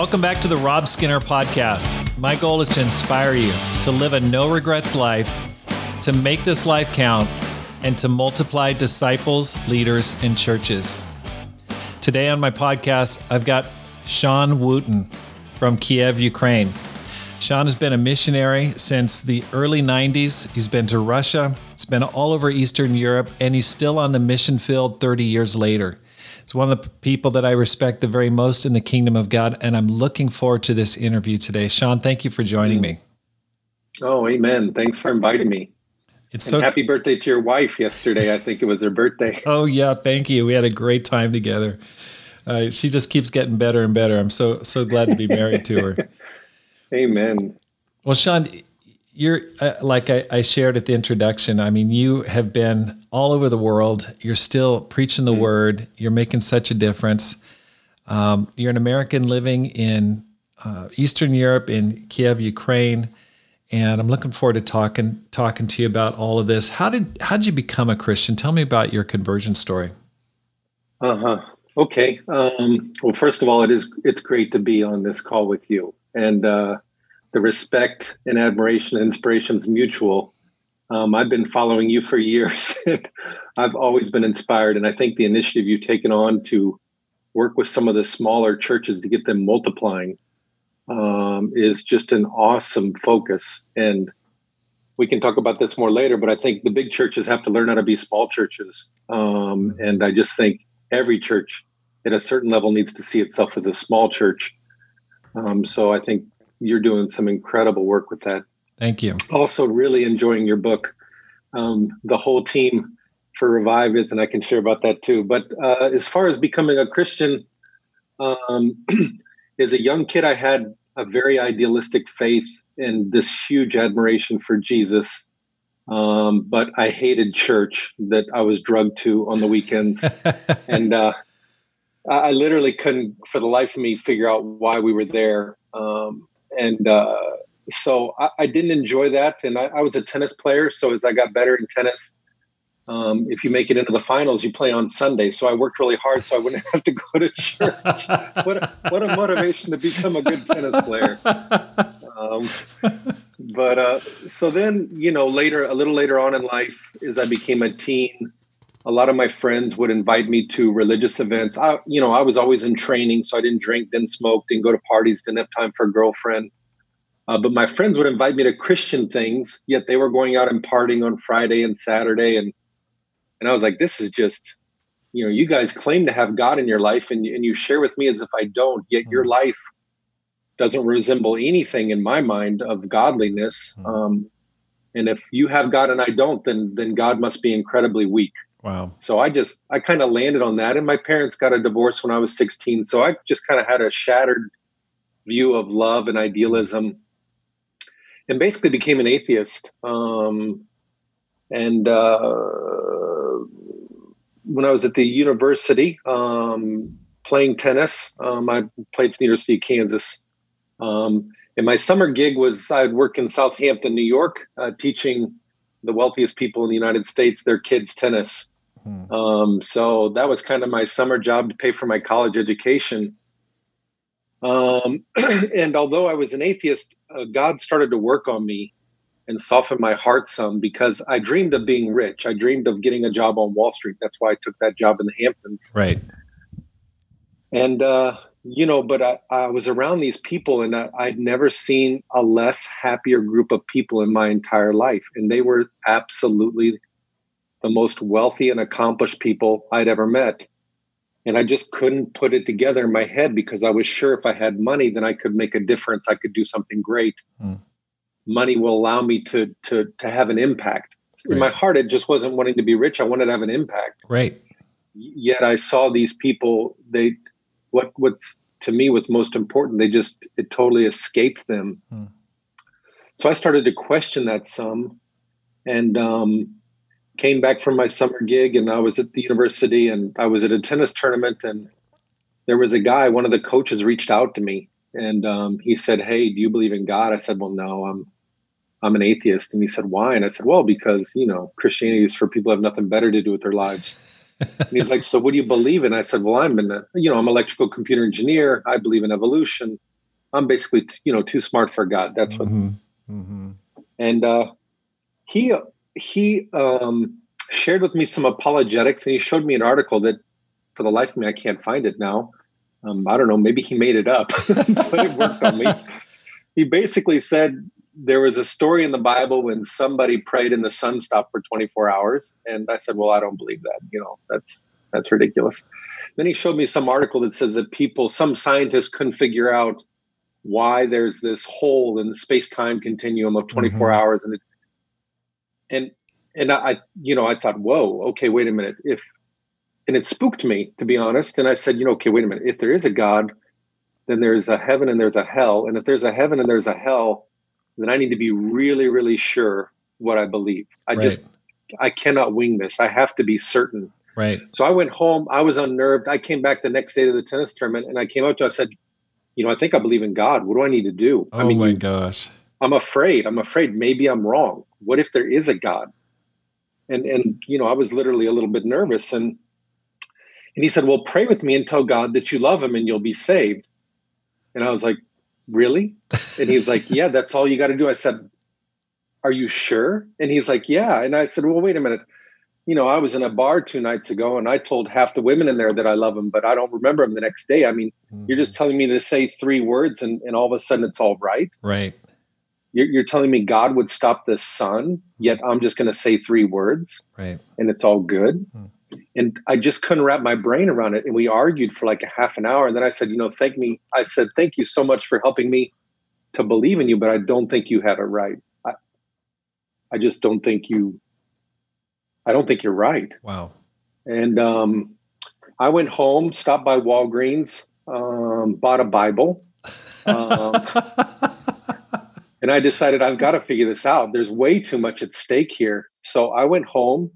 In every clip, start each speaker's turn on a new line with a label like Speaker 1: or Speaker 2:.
Speaker 1: Welcome back to the Rob Skinner podcast. My goal is to inspire you to live a no regrets life, to make this life count, and to multiply disciples, leaders, and churches. Today on my podcast, I've got Shawn Wooten from Kiev, Ukraine. Shawn has been a missionary since the early 90s. He's been to Russia, he's been all over Eastern Europe, and he's still on the mission field 30 years later. He's one of the people that I respect the very most in the kingdom of God, and I'm looking forward to this interview today. Shawn, thank you for joining me.
Speaker 2: Oh, amen. Thanks for inviting me.
Speaker 1: It's
Speaker 2: and
Speaker 1: so
Speaker 2: happy birthday to your wife yesterday. I think it was her birthday.
Speaker 1: Oh yeah, thank you. We had a great time together. Uh, she just keeps getting better and better. I'm so so glad to be married to her.
Speaker 2: Amen.
Speaker 1: Well, Shawn, you're uh, like I, I, shared at the introduction. I mean, you have been all over the world. You're still preaching the mm-hmm. word. You're making such a difference. Um, you're an American living in uh, Eastern Europe, in Kiev, Ukraine, and I'm looking forward to talking talking to you about all of this. How did how did you become a Christian? Tell me about your conversion story.
Speaker 2: Uh huh. Okay. Um, well, first of all, it is it's great to be on this call with you and uh, the respect and admiration and inspiration is mutual. Um, I've been following you for years. I've always been inspired, and I think the initiative you've taken on to work with some of the smaller churches to get them multiplying um, is just an awesome focus. And we can talk about this more later, but I think the big churches have to learn how to be small churches. Um, and I just think every church at a certain level needs to see itself as a small church um, so I think you're doing some incredible work with that.
Speaker 1: Thank you.
Speaker 2: Also, really enjoying your book. Um, the whole team for Revive is, and I can share about that too. But uh, as far as becoming a Christian, um, as a young kid, I had a very idealistic faith and this huge admiration for Jesus. Um, but I hated church that I was drugged to on the weekends. and uh, I literally couldn't, for the life of me, figure out why we were there. Um, and uh, so I, I, didn't enjoy that. And I, I, was a tennis player. So as I got better in tennis, um, if you make it into the finals, you play on Sunday. So I worked really hard so I wouldn't have to go to church. what, a, what a motivation to become a good tennis player. Um, but uh, so then, you know, later, a little later on in life, as I became a teen, a lot of my friends would invite me to religious events. I, you know, I was always in training, so I didn't drink, didn't smoke, didn't go to parties, didn't have time for a girlfriend. Uh, but my friends would invite me to Christian things, yet they were going out and partying on Friday and Saturday, and and I was like, this is just, you know, you guys claim to have God in your life, and and you share with me as if I don't, yet your mm-hmm. life doesn't resemble anything in my mind of godliness. Mm-hmm. Um, and if you have God and I don't, then then God must be incredibly weak.
Speaker 1: Wow.
Speaker 2: So I just I kind of landed on that and my parents got a divorce when I was 16. So I just kind of had a shattered view of love and idealism and basically became an atheist. Um, and uh, when I was at the university um, playing tennis, um, I played for the University of Kansas. Um, and my summer gig was I'd work in Southampton, New York, uh, teaching the wealthiest people in the United States their kids tennis. Hmm. Um, so that was kind of my summer job to pay for my college education. Um, and although I was an atheist, uh, God started to work on me and soften my heart some because I dreamed of being rich. I dreamed of getting a job on Wall Street. That's why I took that job in the Hamptons.
Speaker 1: Right.
Speaker 2: And uh, you know, but I, I was around these people and I, I'd never seen a less happier group of people in my entire life. And they were absolutely the most wealthy and accomplished people I'd ever met. And I just couldn't put it together in my head because I was sure if I had money, then I could make a difference. I could do something great. Mm. Money will allow me to to to have an impact. Right. In my heart, it just wasn't wanting to be rich. I wanted to have an impact.
Speaker 1: Right.
Speaker 2: Yet I saw these people. They what what's to me was most important. They just it totally escaped them. Hmm. So I started to question that some, and um, came back from my summer gig, and I was at the university, and I was at a tennis tournament, and there was a guy. One of the coaches reached out to me, and um, he said, "Hey, do you believe in God?" I said, "Well, no, I'm." I'm an atheist. And he said, Why? And I said, Well, because, you know, Christianity is for people who have nothing better to do with their lives and he's like, so what do you believe in? I said, well, I'm in the, you know, I'm electrical computer engineer. I believe in evolution. I'm basically, you know, too smart for God. That's what. Mm-hmm. Mm-hmm. And uh, he he um, shared with me some apologetics, and he showed me an article that, for the life of me, I can't find it now. Um, I don't know. Maybe he made it up, but it worked on me. He basically said there was a story in the Bible when somebody prayed and the sun stopped for 24 hours, and I said, "Well, I don't believe that. You know, that's that's ridiculous." Then he showed me some article that says that people, some scientists, couldn't figure out why there's this hole in the space-time continuum of 24 mm-hmm. hours, and it, and and I, you know, I thought, whoa, okay, wait a minute. If and it spooked me to be honest, and I said, you know, okay, wait a minute. If there is a God, then there's a heaven and there's a hell, and if there's a heaven and there's a hell, then I need to be really, really sure what I believe. I right. just I cannot wing this. I have to be certain.
Speaker 1: Right.
Speaker 2: So I went home. I was unnerved. I came back the next day to the tennis tournament, and I came up to. I said, you know, I think I believe in God. What do I need to do?
Speaker 1: Oh
Speaker 2: I mean,
Speaker 1: my gosh.
Speaker 2: I'm afraid. I'm afraid maybe I'm wrong. What if there is a God? And and you know, I was literally a little bit nervous and and he said, "Well, pray with me and tell God that you love him and you'll be saved." And I was like, "Really?" And he's like, "Yeah, that's all you got to do." I said, "Are you sure?" And he's like, "Yeah." And I said, "Well, wait a minute. You know, I was in a bar two nights ago and I told half the women in there that I love them, but I don't remember them the next day. I mean, mm-hmm. you're just telling me to say three words and, and all of a sudden it's all right.
Speaker 1: Right.
Speaker 2: You're, you're telling me God would stop the sun, yet I'm just going to say three words,
Speaker 1: right?
Speaker 2: And it's all good. Hmm. And I just couldn't wrap my brain around it. And we argued for like a half an hour. And then I said, you know, thank me. I said, thank you so much for helping me to believe in you, but I don't think you have it right. I, I just don't think you. I don't think you're right.
Speaker 1: Wow.
Speaker 2: And um, I went home, stopped by Walgreens, um, bought a Bible. Um, and I decided I've got to figure this out. There's way too much at stake here. So I went home,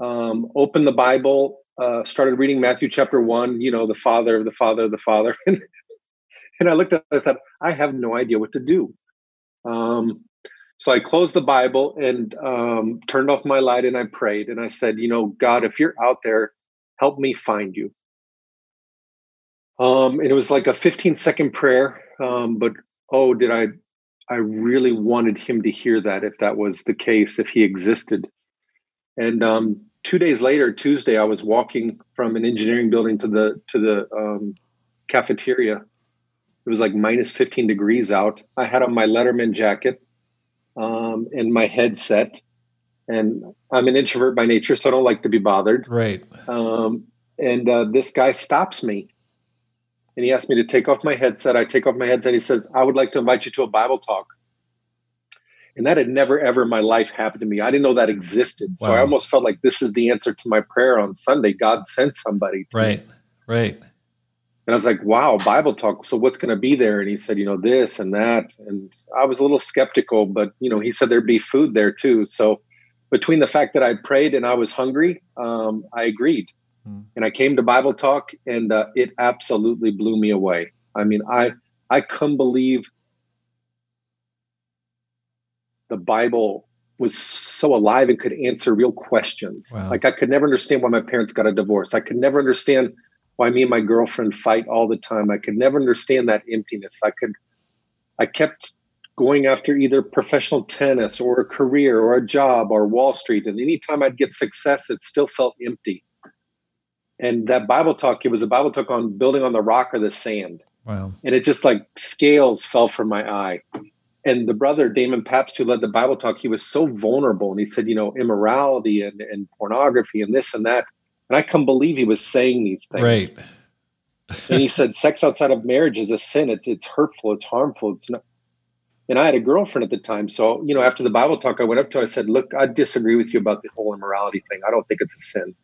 Speaker 2: um, opened the Bible, uh, started reading Matthew chapter one. You know, the Father, of the Father, of the Father, and and I looked at, it, I thought, I have no idea what to do. Um, so I closed the Bible and um, turned off my light and I prayed and I said, you know, God, if you're out there, help me find you. Um, and it was like a 15 second prayer, um, but oh, did I I really wanted him to hear that if that was the case, if he existed. And um, two days later, Tuesday, I was walking from an engineering building to the to the um, cafeteria. It was like minus 15 degrees out. I had on my Letterman jacket um, and my headset. And I'm an introvert by nature, so I don't like to be bothered.
Speaker 1: Right.
Speaker 2: Um, and uh, this guy stops me and he asked me to take off my headset. I take off my headset. He says, I would like to invite you to a Bible talk. And that had never, ever in my life happened to me. I didn't know that existed. Wow. So I almost felt like this is the answer to my prayer on Sunday. God sent somebody.
Speaker 1: right,
Speaker 2: me.
Speaker 1: right.
Speaker 2: And I was like, wow, Bible talk. So what's going to be there? And he said, you know, this and that. And I was a little skeptical, but, you know, he said there'd be food there too. So between the fact that I prayed and I was hungry, um, I agreed. Mm. And I came to Bible Talk, and uh, it absolutely blew me away. I mean, I I couldn't believe the Bible was so alive and could answer real questions. Wow. Like I could never understand why my parents got a divorce. I could never understand why me and my girlfriend fight all the time. I could never understand that emptiness. I could I kept going after either professional tennis or a career or a job or Wall Street. And anytime I'd get success, it still felt empty and that Bible talk, it was a Bible talk on building on the rock or the sand.
Speaker 1: Wow.
Speaker 2: And it just like scales fell from my eye. And the brother, Damon Pabst, who led the Bible talk, he was so vulnerable. And he said, you know, immorality and, and pornography and this and that. And I couldn't believe he was saying these things.
Speaker 1: Right.
Speaker 2: and he said, sex outside of marriage is a sin. It's, it's hurtful. It's harmful. It's not. And I had a girlfriend at the time. So, you know, after the Bible talk, I went up to her. I said, look, I disagree with you about the whole immorality thing. I don't think it's a sin.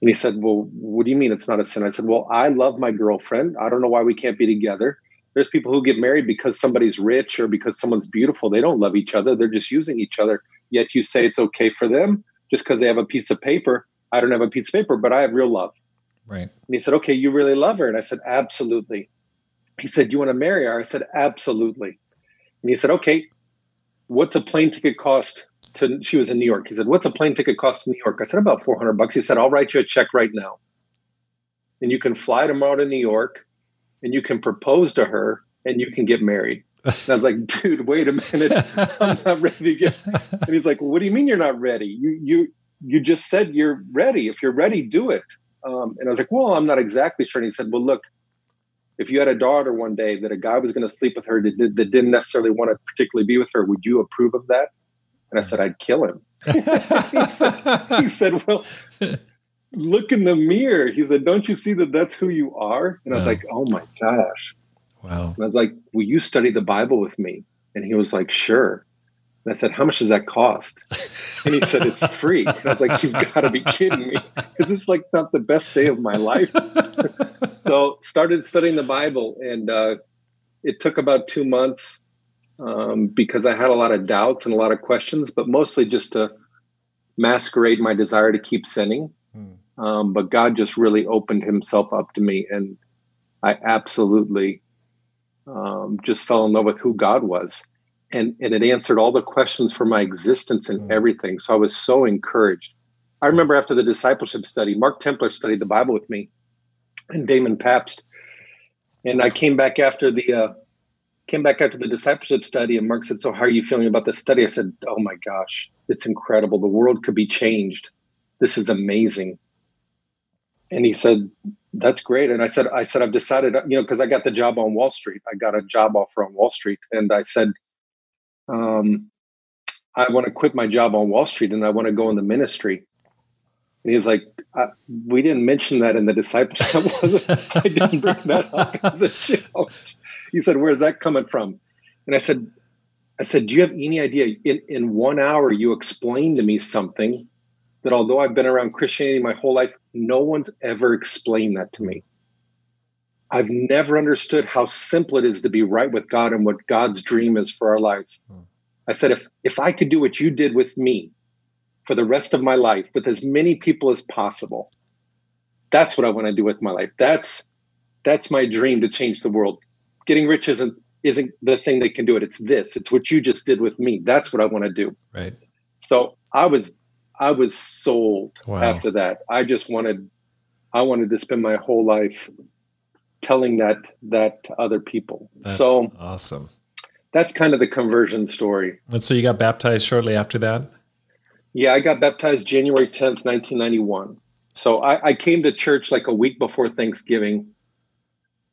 Speaker 2: And he said, Well, what do you mean it's not a sin? I said, Well, I love my girlfriend. I don't know why we can't be together. There's people who get married because somebody's rich or because someone's beautiful. They don't love each other. They're just using each other. Yet you say it's okay for them just because they have a piece of paper. I don't have a piece of paper, but I have real love.
Speaker 1: Right.
Speaker 2: And he said, Okay, you really love her. And I said, Absolutely. He said, You want to marry her? I said, Absolutely. And he said, Okay, what's a plane ticket cost to she was in New York. He said, "What's a plane ticket cost to New York?" I said, "About 400 bucks." He said, "I'll write you a check right now." And you can fly tomorrow to New York and you can propose to her and you can get married. And I was like, dude, wait a minute. I'm not ready to get. And he's like, well, what do you mean you're not ready? You, you, you just said you're ready. If you're ready, do it. Um, and I was like, well, I'm not exactly sure. And he said, well, look, if you had a daughter one day that a guy was going to sleep with her that, that didn't necessarily want to particularly be with her, would you approve of that? And I said, I'd kill him. he, said, he said, well, look in the mirror. He said, don't you see that that's who you are? And I was like, oh my gosh.
Speaker 1: Wow.
Speaker 2: And I was like, will you study the Bible with me? And he was like, sure. And I said, how much does that cost? And he said, it's free. And I was like, you've got to be kidding me. Because it's like not the best day of my life. so started studying the Bible and uh, it took about two months um, because I had a lot of doubts and a lot of questions, but mostly just to masquerade my desire to keep sinning. Hmm. Um, but God just really opened himself up to me. And I absolutely um, just fell in love with who God was. And, and it answered all the questions for my existence and hmm. everything. So I was so encouraged. I remember after the discipleship study, Mark Templer studied the Bible with me and Damon Pabst. And I came back after the uh, came back after the discipleship study and Mark said, So how are you feeling about the study? I said, Oh my gosh, it's incredible. The world could be changed. This is amazing. And he said, That's great. And I said, I said, I've decided, you know, because I got the job on Wall Street. I got a job offer on Wall Street. And I said, um, I want to quit my job on Wall Street and I want to go in the ministry. And he's like, we didn't mention that in the disciples. I didn't bring that up as a joke he said, "Where's that coming from?" And I said, "I said, do you have any idea? In in one hour, you explained to me something that, although I've been around Christianity my whole life, no one's ever explained that to me. I've never understood how simple it is to be right with God and what God's dream is for our lives." Hmm. I said, "If if I could do what you did with me." For the rest of my life, with as many people as possible, that's what I want to do with my life. That's that's my dream to change the world getting rich isn't isn't the thing that can do it. It's this. It's what you just did with me. That's what I want to do.
Speaker 1: Right.
Speaker 2: So I was I was sold wow. after that. I just wanted I wanted to spend my whole life telling that that to other people.
Speaker 1: That's
Speaker 2: so
Speaker 1: awesome.
Speaker 2: That's kind of the conversion story.
Speaker 1: And so you got baptized shortly after that?
Speaker 2: Yeah, I got baptized January 10th, 1991. So I, I came to church like a week before Thanksgiving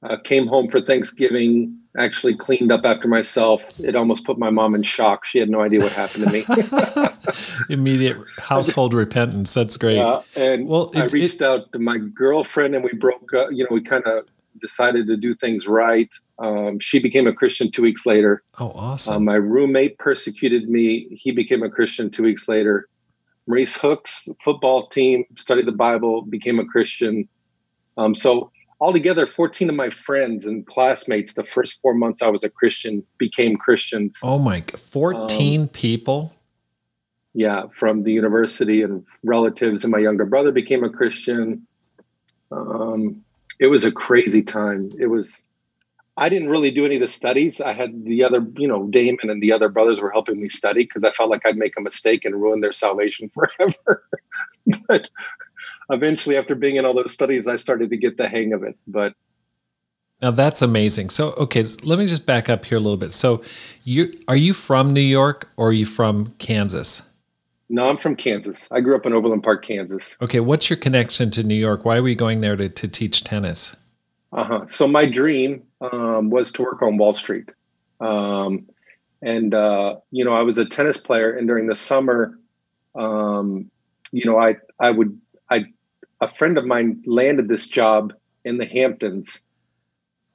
Speaker 2: uh, came home for Thanksgiving, actually cleaned up after myself. It almost put my mom in shock. She had no idea what happened to
Speaker 1: me. Immediate household repentance. That's great.
Speaker 2: Yeah, and well, it, I reached it, out to my girlfriend, and we broke. Uh, you know, we kind of decided to do things right. Um, she became a Christian two weeks later.
Speaker 1: Oh, awesome!
Speaker 2: Uh, my roommate persecuted me. He became a Christian two weeks later. Maurice Hooks, football team, studied the Bible, became a Christian. Um, so altogether 14 of my friends and classmates the first four months i was a christian became christians
Speaker 1: oh my 14 um, people
Speaker 2: yeah from the university and relatives and my younger brother became a christian um, it was a crazy time it was i didn't really do any of the studies i had the other you know damon and the other brothers were helping me study because i felt like i'd make a mistake and ruin their salvation forever but eventually, after being in all those studies, I started to get the hang of it. But
Speaker 1: now that's amazing. So, okay, so let me just back up here a little bit. So, you are you from New York or are you from Kansas?
Speaker 2: No, I'm from Kansas. I grew up in Overland Park, Kansas.
Speaker 1: Okay, what's your connection to New York? Why are we going there to, to teach tennis?
Speaker 2: Uh huh. So my dream um, was to work on Wall Street, um, and uh, you know I was a tennis player, and during the summer, um, you know I I would I a friend of mine landed this job in the Hamptons,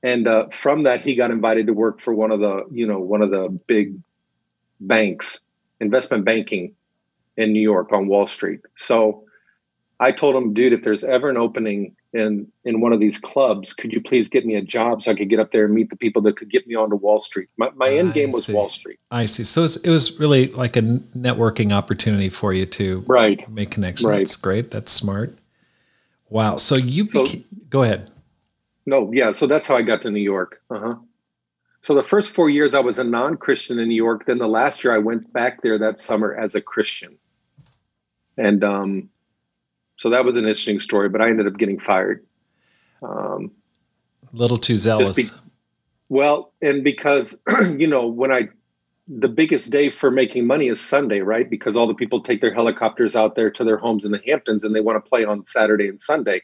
Speaker 2: and uh, from that he got invited to work for one of the you know one of the big banks, investment banking in New York on Wall Street. So I told him, dude, if there's ever an opening in in one of these clubs, could you please get me a job so I could get up there and meet the people that could get me onto Wall Street? My, my end game was Wall Street.
Speaker 1: I see. So it was, really like a networking opportunity for you to
Speaker 2: right
Speaker 1: make connections. Right. That's great. That's smart. Wow. So you so, go ahead.
Speaker 2: No, yeah. So that's how I got to New York. Uh huh. So the first four years I was a non-Christian in New York. Then the last year I went back there that summer as a Christian, and um, so that was an interesting story. But I ended up getting fired.
Speaker 1: Um, a little too zealous. Be,
Speaker 2: Well, and because you know when I the biggest day for making money is Sunday, right? Because all the people take their helicopters out there to their homes in the Hamptons and they want to play on Saturday and Sunday.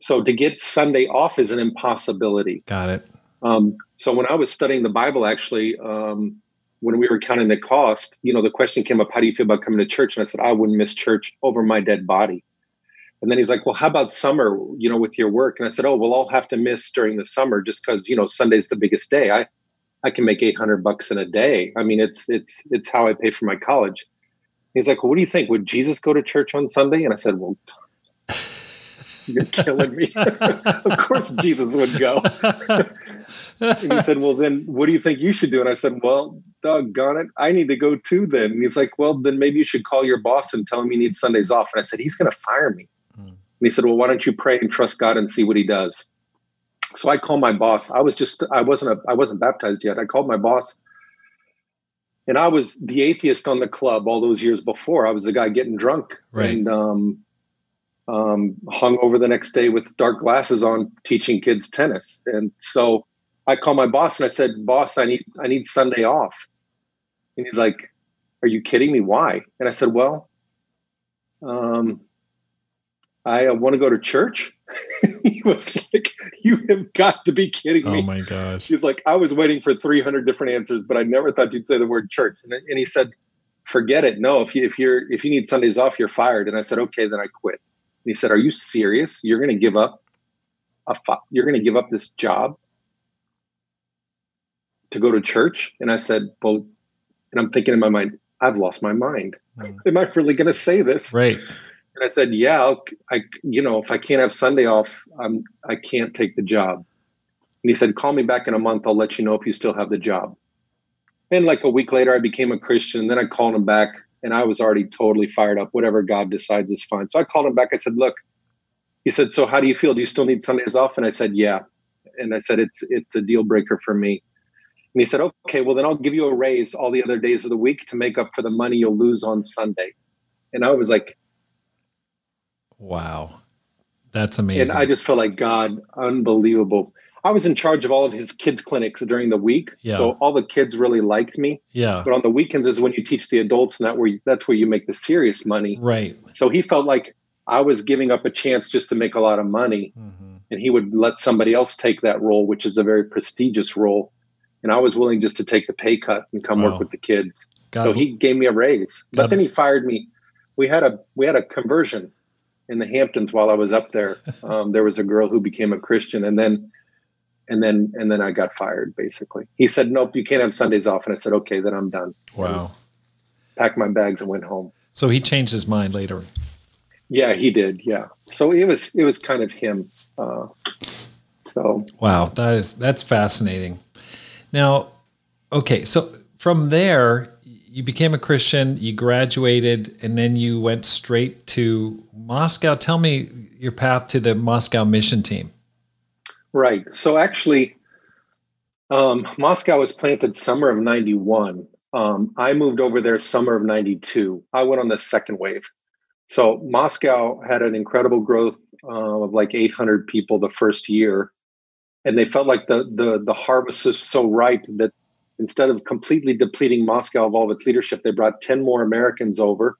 Speaker 2: So to get Sunday off is an impossibility.
Speaker 1: Got it.
Speaker 2: Um, so when I was studying the Bible, actually, um, when we were counting the cost, you know, the question came up, how do you feel about coming to church? And I said, I wouldn't miss church over my dead body. And then he's like, well, how about summer, you know, with your work? And I said, oh, well, I'll have to miss during the summer just because, you know, Sunday's the biggest day. I, I can make 800 bucks in a day. I mean, it's, it's, it's how I pay for my college. He's like, well, what do you think? Would Jesus go to church on Sunday? And I said, well, you're killing me. of course, Jesus would go. and he said, Well, then what do you think you should do? And I said, Well, doggone it, I need to go too then. And he's like, Well, then maybe you should call your boss and tell him you need Sundays off. And I said, He's going to fire me. And he said, Well, why don't you pray and trust God and see what he does? So I called my boss. I was just, I wasn't, a, I wasn't baptized yet. I called my boss and I was the atheist on the club all those years before. I was the guy getting drunk
Speaker 1: right.
Speaker 2: and um, um, hung over the next day with dark glasses on, teaching kids tennis. And so I called my boss and I said, "Boss, I need I need Sunday off." And he's like, "Are you kidding me? Why?" And I said, "Well, um, I uh, want to go to church." he was like, "You have got to be kidding me!"
Speaker 1: Oh my gosh!
Speaker 2: He's like, "I was waiting for 300 different answers, but I never thought you'd say the word church." And, and he said, "Forget it. No, if you if you're if you need Sundays off, you're fired." And I said, "Okay, then I quit." And he said, "Are you serious? You're going to give up a you're going to give up this job to go to church?" And I said, "Well," and I'm thinking in my mind, "I've lost my mind. Mm. Am I really going to say this?"
Speaker 1: Right.
Speaker 2: And I said, "Yeah, I'll, I you know, if I can't have Sunday off, I'm I can't take the job." And he said, "Call me back in a month. I'll let you know if you still have the job." And like a week later, I became a Christian. Then I called him back and I was already totally fired up. Whatever God decides is fine. So I called him back. I said, "Look," he said, "So how do you feel? Do you still need Sundays off?" And I said, "Yeah." And I said, "It's it's a deal breaker for me." And he said, "Okay, well then I'll give you a raise all the other days of the week to make up for the money you'll lose on Sunday." And I was like,
Speaker 1: "Wow, that's amazing!"
Speaker 2: And I just felt like God, unbelievable. I was in charge of all of his kids clinics during the week, yeah. so all the kids really liked me.
Speaker 1: Yeah.
Speaker 2: But on the weekends is when you teach the adults, and that where you, that's where you make the serious money.
Speaker 1: Right.
Speaker 2: So he felt like I was giving up a chance just to make a lot of money, mm-hmm. and he would let somebody else take that role, which is a very prestigious role. And I was willing just to take the pay cut and come wow. work with the kids. So he gave me a raise, but then he fired me. We had a we had a conversion in the Hamptons while I was up there. Um, there was a girl who became a Christian, and then and then and then I got fired basically. He said, "Nope, you can't have Sundays off." And I said, "Okay, then I'm done."
Speaker 1: Wow.
Speaker 2: Packed my bags and went home.
Speaker 1: So he changed his mind later.
Speaker 2: Yeah, he did. Yeah. So it was it was kind of him. Uh, so
Speaker 1: wow, that is that's fascinating. Now, okay, so from there you became a Christian, you graduated, and then you went straight to Moscow. Tell me your path to the Moscow mission team.
Speaker 2: Right. So actually, um, Moscow was planted summer of 91. Um, I moved over there summer of 92. I went on the second wave. So Moscow had an incredible growth uh, of like 800 people the first year. And they felt like the, the, the harvest was so ripe that instead of completely depleting Moscow of all of its leadership, they brought 10 more Americans over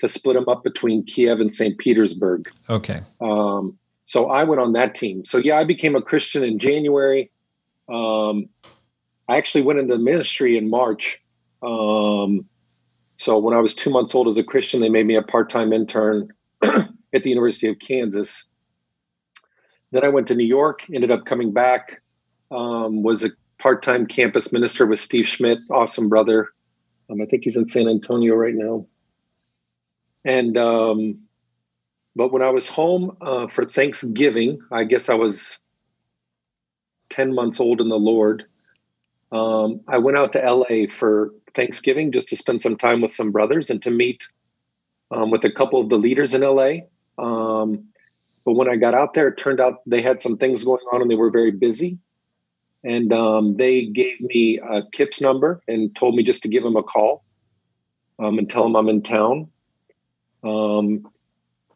Speaker 2: to split them up between Kiev and St. Petersburg.
Speaker 1: Okay.
Speaker 2: Um, so I went on that team. So yeah, I became a Christian in January. Um, I actually went into the ministry in March. Um, so when I was two months old as a Christian, they made me a part-time intern at the University of Kansas. Then I went to New York, ended up coming back, um, was a part-time campus minister with Steve Schmidt, awesome brother. Um, I think he's in San Antonio right now. And um, but when I was home uh, for Thanksgiving, I guess I was 10 months old in the Lord. Um, I went out to LA for Thanksgiving just to spend some time with some brothers and to meet um, with a couple of the leaders in LA. Um, but when I got out there, it turned out they had some things going on and they were very busy. And um, they gave me a Kip's number and told me just to give him a call um, and tell him I'm in town. Um,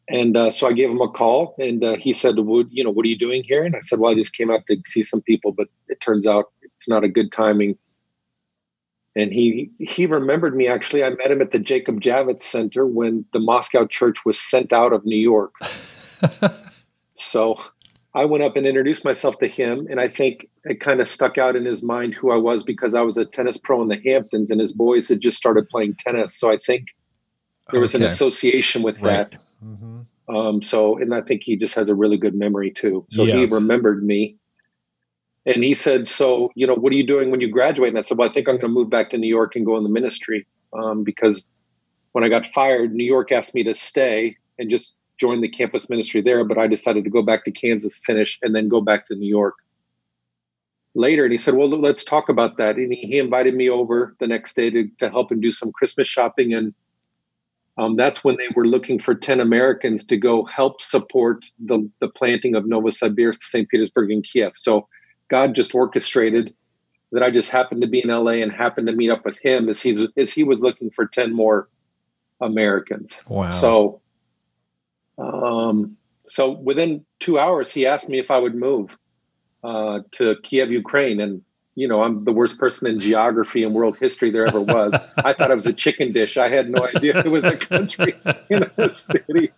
Speaker 2: And uh, so I gave him a call, and uh, he said, "Would you know what are you doing here?" And I said, "Well, I just came out to see some people, but it turns out it's not a good timing." And he he remembered me actually. I met him at the Jacob Javits Center when the Moscow Church was sent out of New York. so I went up and introduced myself to him, and I think it kind of stuck out in his mind who I was because I was a tennis pro in the Hamptons, and his boys had just started playing tennis. So I think there was okay. an association with right. that. Mm-hmm. Um, so, and I think he just has a really good memory too. So yes. he remembered me. And he said, So, you know, what are you doing when you graduate? And I said, Well, I think I'm going to move back to New York and go in the ministry um, because when I got fired, New York asked me to stay and just join the campus ministry there. But I decided to go back to Kansas, finish, and then go back to New York later. And he said, Well, let's talk about that. And he, he invited me over the next day to, to help him do some Christmas shopping and um, that's when they were looking for 10 Americans to go help support the, the planting of Novosibirsk, St. Petersburg, and Kiev. So God just orchestrated that I just happened to be in LA and happened to meet up with him as he's as he was looking for 10 more Americans.
Speaker 1: Wow.
Speaker 2: So um, so within two hours he asked me if I would move uh, to Kiev, Ukraine. And you know, I'm the worst person in geography and world history there ever was. I thought it was a chicken dish. I had no idea it was a country in a city.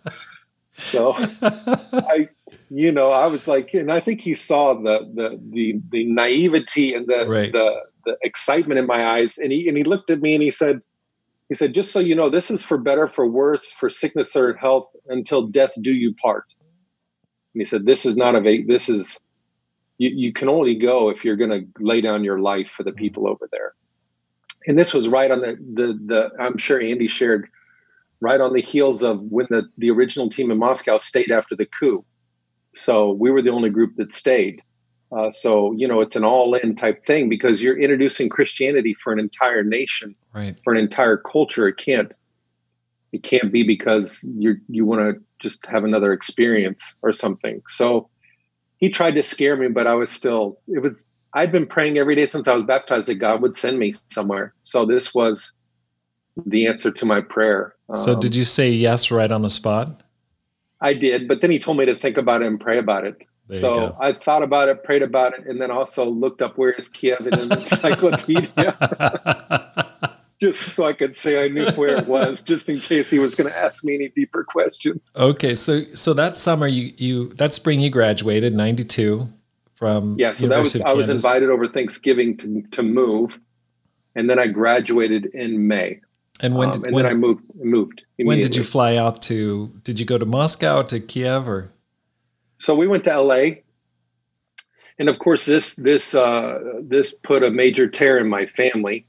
Speaker 2: So I, you know, I was like, and I think he saw the the the the naivety and the right. the the excitement in my eyes, and he and he looked at me and he said, he said, just so you know, this is for better, for worse, for sickness or health, until death do you part. And he said, this is not a this is you, you can only go if you're going to lay down your life for the people over there. And this was right on the, the, the, I'm sure Andy shared right on the heels of when the, the original team in Moscow stayed after the coup. So we were the only group that stayed. Uh, so you know it's an all-in type thing because you're introducing Christianity for an entire nation,
Speaker 1: right.
Speaker 2: for an entire culture. It can't, it can't be because you you want to just have another experience or something. So he tried to scare me, but I was still, it was, I'd been praying every day since I was baptized that God would send me somewhere. So this was the answer to my prayer.
Speaker 1: So um, did you say yes right on the spot?
Speaker 2: I did, but then he told me to think about it and pray about it. There so I thought about it, prayed about it, and then also looked up where is Kiev in an encyclopedia. just so I could say I knew where it was, just in case he was going to ask me any deeper questions.
Speaker 1: Okay, so so that summer you you that spring you graduated ninety two from
Speaker 2: yeah. So University that was I was invited over Thanksgiving to to move, and then I graduated in May.
Speaker 1: And when
Speaker 2: um, and
Speaker 1: when,
Speaker 2: then I moved moved.
Speaker 1: When did you fly out to? Did you go to Moscow to Kiev or?
Speaker 2: So we went to L.A. And of course, this this uh, this put a major tear in my family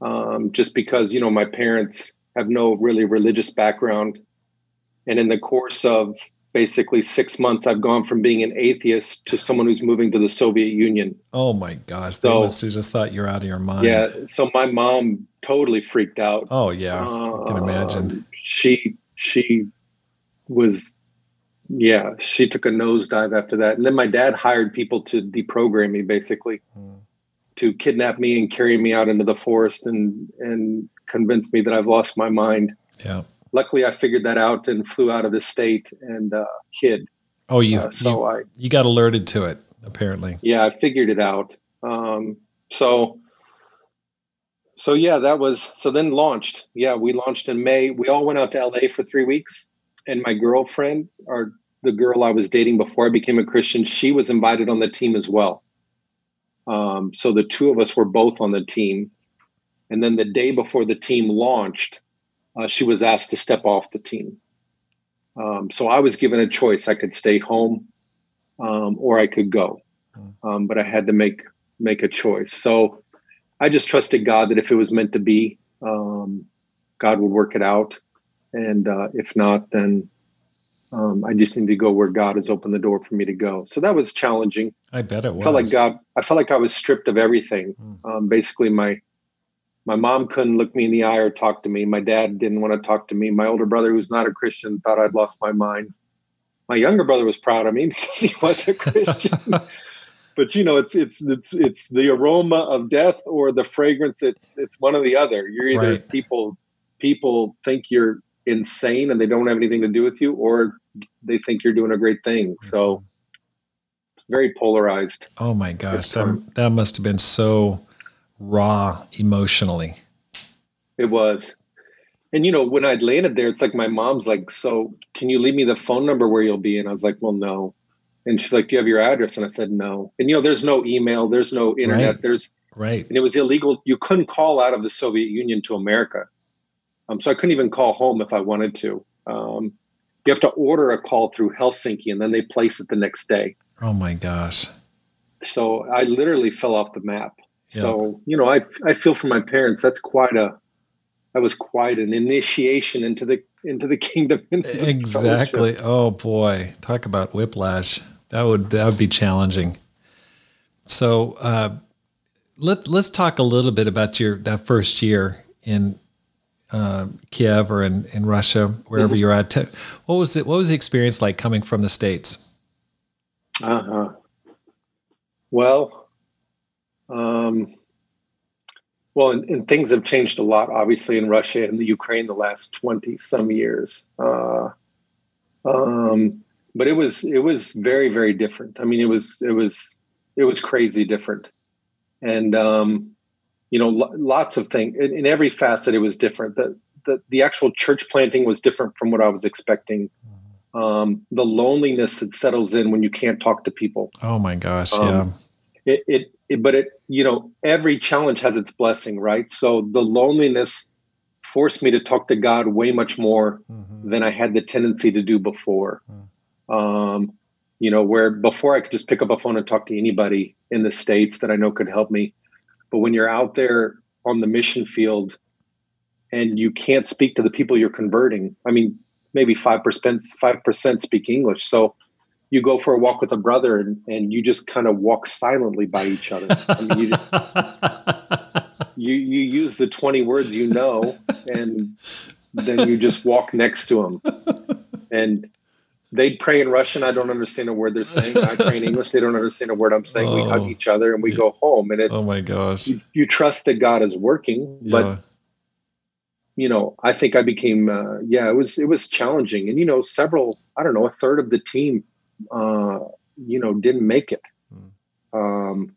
Speaker 2: um, just because you know my parents have no really religious background, and in the course of basically six months, I've gone from being an atheist to someone who's moving to the Soviet Union.
Speaker 1: Oh my gosh! So, they must have just thought you're out of your mind.
Speaker 2: Yeah. So my mom totally freaked out.
Speaker 1: Oh yeah, uh, I can imagine. Um,
Speaker 2: she she was yeah she took a nosedive after that and then my dad hired people to deprogram me basically mm to kidnap me and carry me out into the forest and and convince me that I've lost my mind.
Speaker 1: Yeah.
Speaker 2: Luckily, I figured that out and flew out of the state and uh, hid.
Speaker 1: Oh, you uh, so you, I you got alerted to it apparently.
Speaker 2: Yeah, I figured it out. Um, so so yeah, that was so then launched. Yeah, we launched in May. We all went out to LA for three weeks, and my girlfriend, or the girl I was dating before I became a Christian, she was invited on the team as well. Um, so the two of us were both on the team. And then the day before the team launched, uh, she was asked to step off the team. Um, so I was given a choice. I could stay home um, or I could go. Hmm. Um, but I had to make make a choice. So I just trusted God that if it was meant to be, um, God would work it out. And uh, if not, then um, I just need to go where God has opened the door for me to go. So that was challenging.
Speaker 1: I bet it was.
Speaker 2: I felt like God. I felt like I was stripped of everything. Mm. Um, basically, my my mom couldn't look me in the eye or talk to me. My dad didn't want to talk to me. My older brother, who's not a Christian, thought I'd lost my mind. My younger brother was proud of me because he was a Christian. but you know, it's it's it's it's the aroma of death or the fragrance. It's it's one or the other. You're either right. people people think you're insane and they don't have anything to do with you, or they think you're doing a great thing. Mm-hmm. So very polarized.
Speaker 1: Oh my gosh, that, that must have been so raw emotionally.
Speaker 2: It was. And you know, when I'd landed there, it's like my mom's like, "So, can you leave me the phone number where you'll be?" And I was like, "Well, no." And she's like, "Do you have your address?" And I said, "No." And you know, there's no email, there's no internet,
Speaker 1: right.
Speaker 2: there's
Speaker 1: right.
Speaker 2: And it was illegal. You couldn't call out of the Soviet Union to America, um, so I couldn't even call home if I wanted to. Um, you have to order a call through Helsinki, and then they place it the next day.
Speaker 1: Oh my gosh!
Speaker 2: So I literally fell off the map. Yeah. So you know, I I feel for my parents. That's quite a that was quite an initiation into the into the kingdom. Into the
Speaker 1: exactly. Oh boy, talk about whiplash. That would that would be challenging. So uh, let let's talk a little bit about your that first year in uh, Kiev or in, in Russia, wherever mm-hmm. you're at. What was it? What was the experience like coming from the states?
Speaker 2: Uh huh. Well, um, well, and, and, things have changed a lot, obviously, in Russia and the Ukraine the last twenty some years. Uh, um, but it was it was very very different. I mean, it was it was it was crazy different, and um, you know, lo- lots of things in, in, every facet. It was different. The, the the actual church planting was different from what I was expecting. Um, the loneliness that settles in when you can't talk to people.
Speaker 1: Oh my gosh! Um, yeah
Speaker 2: it, it, it, but it, you know, every challenge has its blessing, right? So the loneliness forced me to talk to God way much more mm-hmm. than I had the tendency to do before. Mm. Um, you know, where before I could just pick up a phone and talk to anybody in the States that I know could help me. But when you're out there on the mission field and you can't speak to the people you're converting, I mean, maybe 5%, 5% speak English. So you go for a walk with a brother and, and you just kind of walk silently by each other. I mean, you, just, you, you use the 20 words you know, and then you just walk next to them. And they pray in Russian. I don't understand a word they're saying. I pray in English. They don't understand a word I'm saying. Oh, we hug oh. each other and we yeah. go home. And it's,
Speaker 1: oh my gosh,
Speaker 2: you, you trust that God is working, yeah. but you know, I think I became, uh, yeah, it was, it was challenging. And, you know, several, I don't know, a third of the team uh, you know, didn't make it. Mm. Um,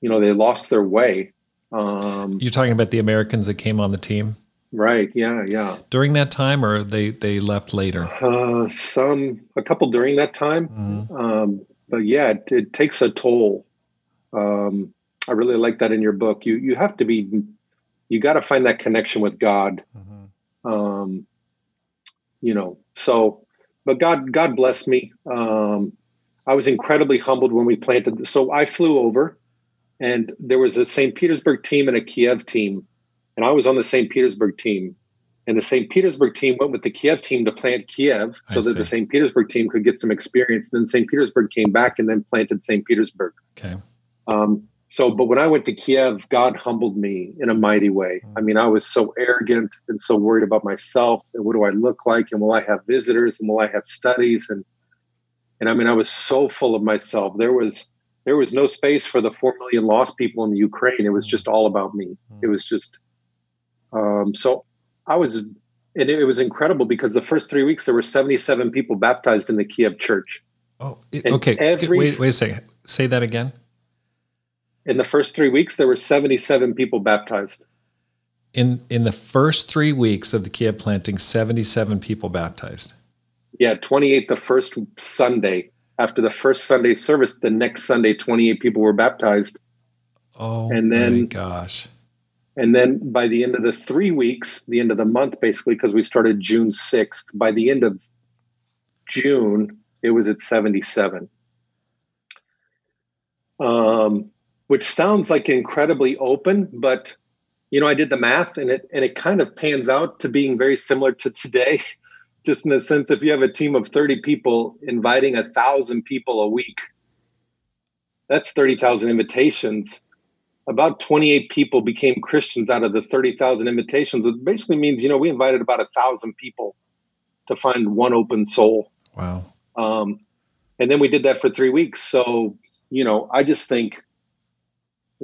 Speaker 2: you know, they lost their way. Um,
Speaker 1: You're talking about the Americans that came on the team,
Speaker 2: right? Yeah, yeah.
Speaker 1: During that time, or they they left later?
Speaker 2: Uh, some, a couple during that time. Mm. Um, but yeah, it, it, takes a toll. Um, I really like that in your book. You you have to be, you got to find that connection with God. Mm-hmm. Um, you know, so but God, God bless me. Um, I was incredibly humbled when we planted. So I flew over, and there was a St. Petersburg team and a Kiev team, and I was on the St. Petersburg team. And the St. Petersburg team went with the Kiev team to plant Kiev so I that see. the St. Petersburg team could get some experience. Then St. Petersburg came back and then planted St. Petersburg.
Speaker 1: Okay.
Speaker 2: Um, so, but when I went to Kiev, God humbled me in a mighty way. Mm. I mean, I was so arrogant and so worried about myself and what do I look like and will I have visitors and will I have studies and and I mean, I was so full of myself. There was there was no space for the four million lost people in the Ukraine. It was just all about me. It was just um, so I was and it, was incredible because the first three weeks there were 77 people baptized in the Kiev church.
Speaker 1: Oh, it, okay. Every, wait, wait a second. Say that again
Speaker 2: in the first three weeks, there were 77 people baptized.
Speaker 1: In in the first three weeks of the Kiev planting, 77 people baptized.
Speaker 2: Yeah, 28 the first Sunday. After the first Sunday service, the next Sunday, 28 people were baptized.
Speaker 1: Oh and then, my gosh.
Speaker 2: And then by the end of the three weeks, the end of the month, basically, because we started June 6th, by the end of June, it was at 77. Um, which sounds like incredibly open, but you know, I did the math and it and it kind of pans out to being very similar to today, just in the sense if you have a team of 30 people inviting a thousand people a week, that's 30,000 invitations. About 28 people became Christians out of the 30,000 invitations, which basically means, you know, we invited about a thousand people to find one open soul.
Speaker 1: Wow.
Speaker 2: Um, and then we did that for three weeks. So, you know, I just think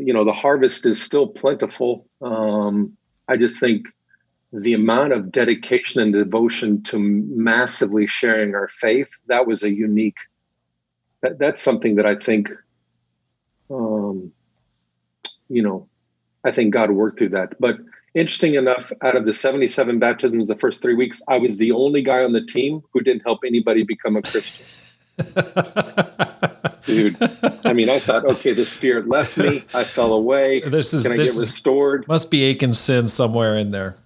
Speaker 2: you know the harvest is still plentiful. Um, I just think the amount of dedication and devotion to massively sharing our faith that was a unique that, that's something that i think um you know i think god worked through that. But interesting enough out of the 77 baptisms the first three weeks i was the only guy on the team who didn't help anybody become a christian. Dude i mean i thought okay the spirit left me. I fell away.
Speaker 1: This is
Speaker 2: can i
Speaker 1: this
Speaker 2: get restored?
Speaker 1: is, must be Achan sin somewhere in there.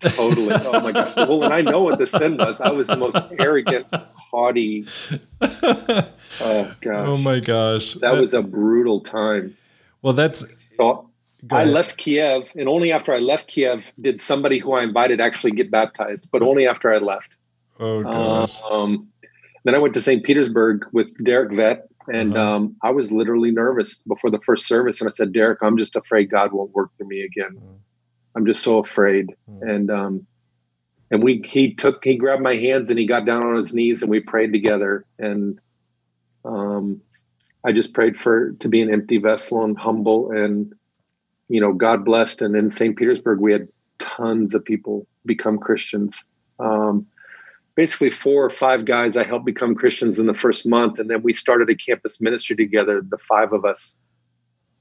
Speaker 2: Totally. Oh my gosh. Well and i know what the sin was i was the most arrogant haughty. Oh gosh.
Speaker 1: Oh my gosh.
Speaker 2: That, that was a brutal time.
Speaker 1: Well that's
Speaker 2: so I left Kiev, and only after I left Kiev did somebody who I invited actually get baptized, but only after I left.
Speaker 1: Oh gosh.
Speaker 2: Um, then I went to St. Petersburg with Derek Vett, and uh-huh. um, I was literally nervous before the first service. And I said, Derek, I'm just afraid God won't work for me again. Uh-huh. I'm just so afraid. Uh-huh. And um, and we he took he grabbed my hands and he got down on his knees and we prayed together. And um, I just prayed for to be an empty vessel and humble and you know God blessed. And in St. Petersburg, we had tons of people become Christians. Um, basically four or five guys I helped become Christians in the first month, and then we started a campus ministry together, the five of us,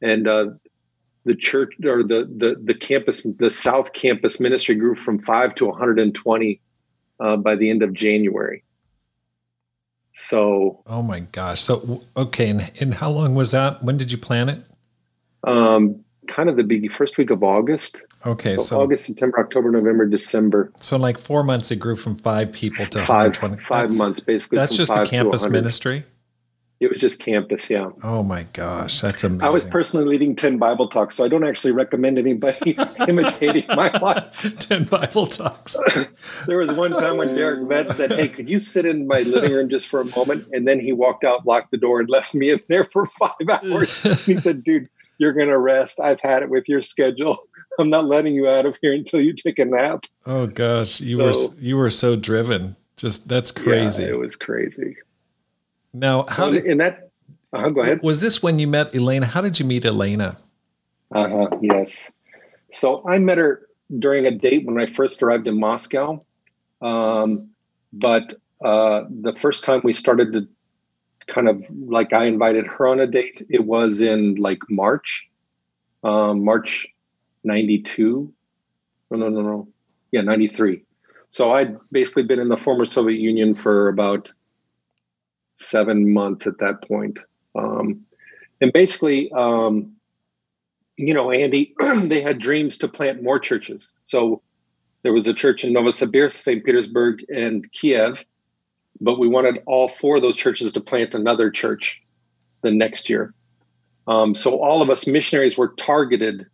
Speaker 2: and uh, the church or the the the campus, the South Campus ministry grew from five to 120 uh, by the end of January. So,
Speaker 1: oh my gosh! So okay, and, and how long was that? When did you plan it?
Speaker 2: Um, kind of the big, first week of August.
Speaker 1: Okay,
Speaker 2: so, so, August, September, October, November, December.
Speaker 1: So in like four months, it grew from five people to
Speaker 2: five. Five months, basically.
Speaker 1: That's just the campus ministry.
Speaker 2: It was just campus, yeah.
Speaker 1: Oh my gosh, that's amazing.
Speaker 2: I was personally leading 10 Bible talks, so I don't actually recommend anybody imitating my life.
Speaker 1: 10 Bible talks.
Speaker 2: there was one time when Derek Vett said, Hey, could you sit in my living room just for a moment? And then he walked out, locked the door, and left me in there for five hours. he said, Dude, you're going to rest. I've had it with your schedule. I'm not letting you out of here until you take a nap.
Speaker 1: Oh gosh, you so, were you were so driven. Just that's crazy.
Speaker 2: Yeah, it was crazy.
Speaker 1: Now, how
Speaker 2: did, in that? Uh, go ahead.
Speaker 1: Was this when you met Elena? How did you meet Elena?
Speaker 2: Uh huh. Yes. So I met her during a date when I first arrived in Moscow. Um, but uh, the first time we started to kind of like I invited her on a date. It was in like March, um, March 92. No, no, no, no. Yeah, 93. So I'd basically been in the former Soviet Union for about seven months at that point. Um, and basically, um, you know, Andy, they had dreams to plant more churches. So there was a church in Novosibirsk, St. Petersburg, and Kiev but we wanted all four of those churches to plant another church the next year. Um, so all of us missionaries were targeted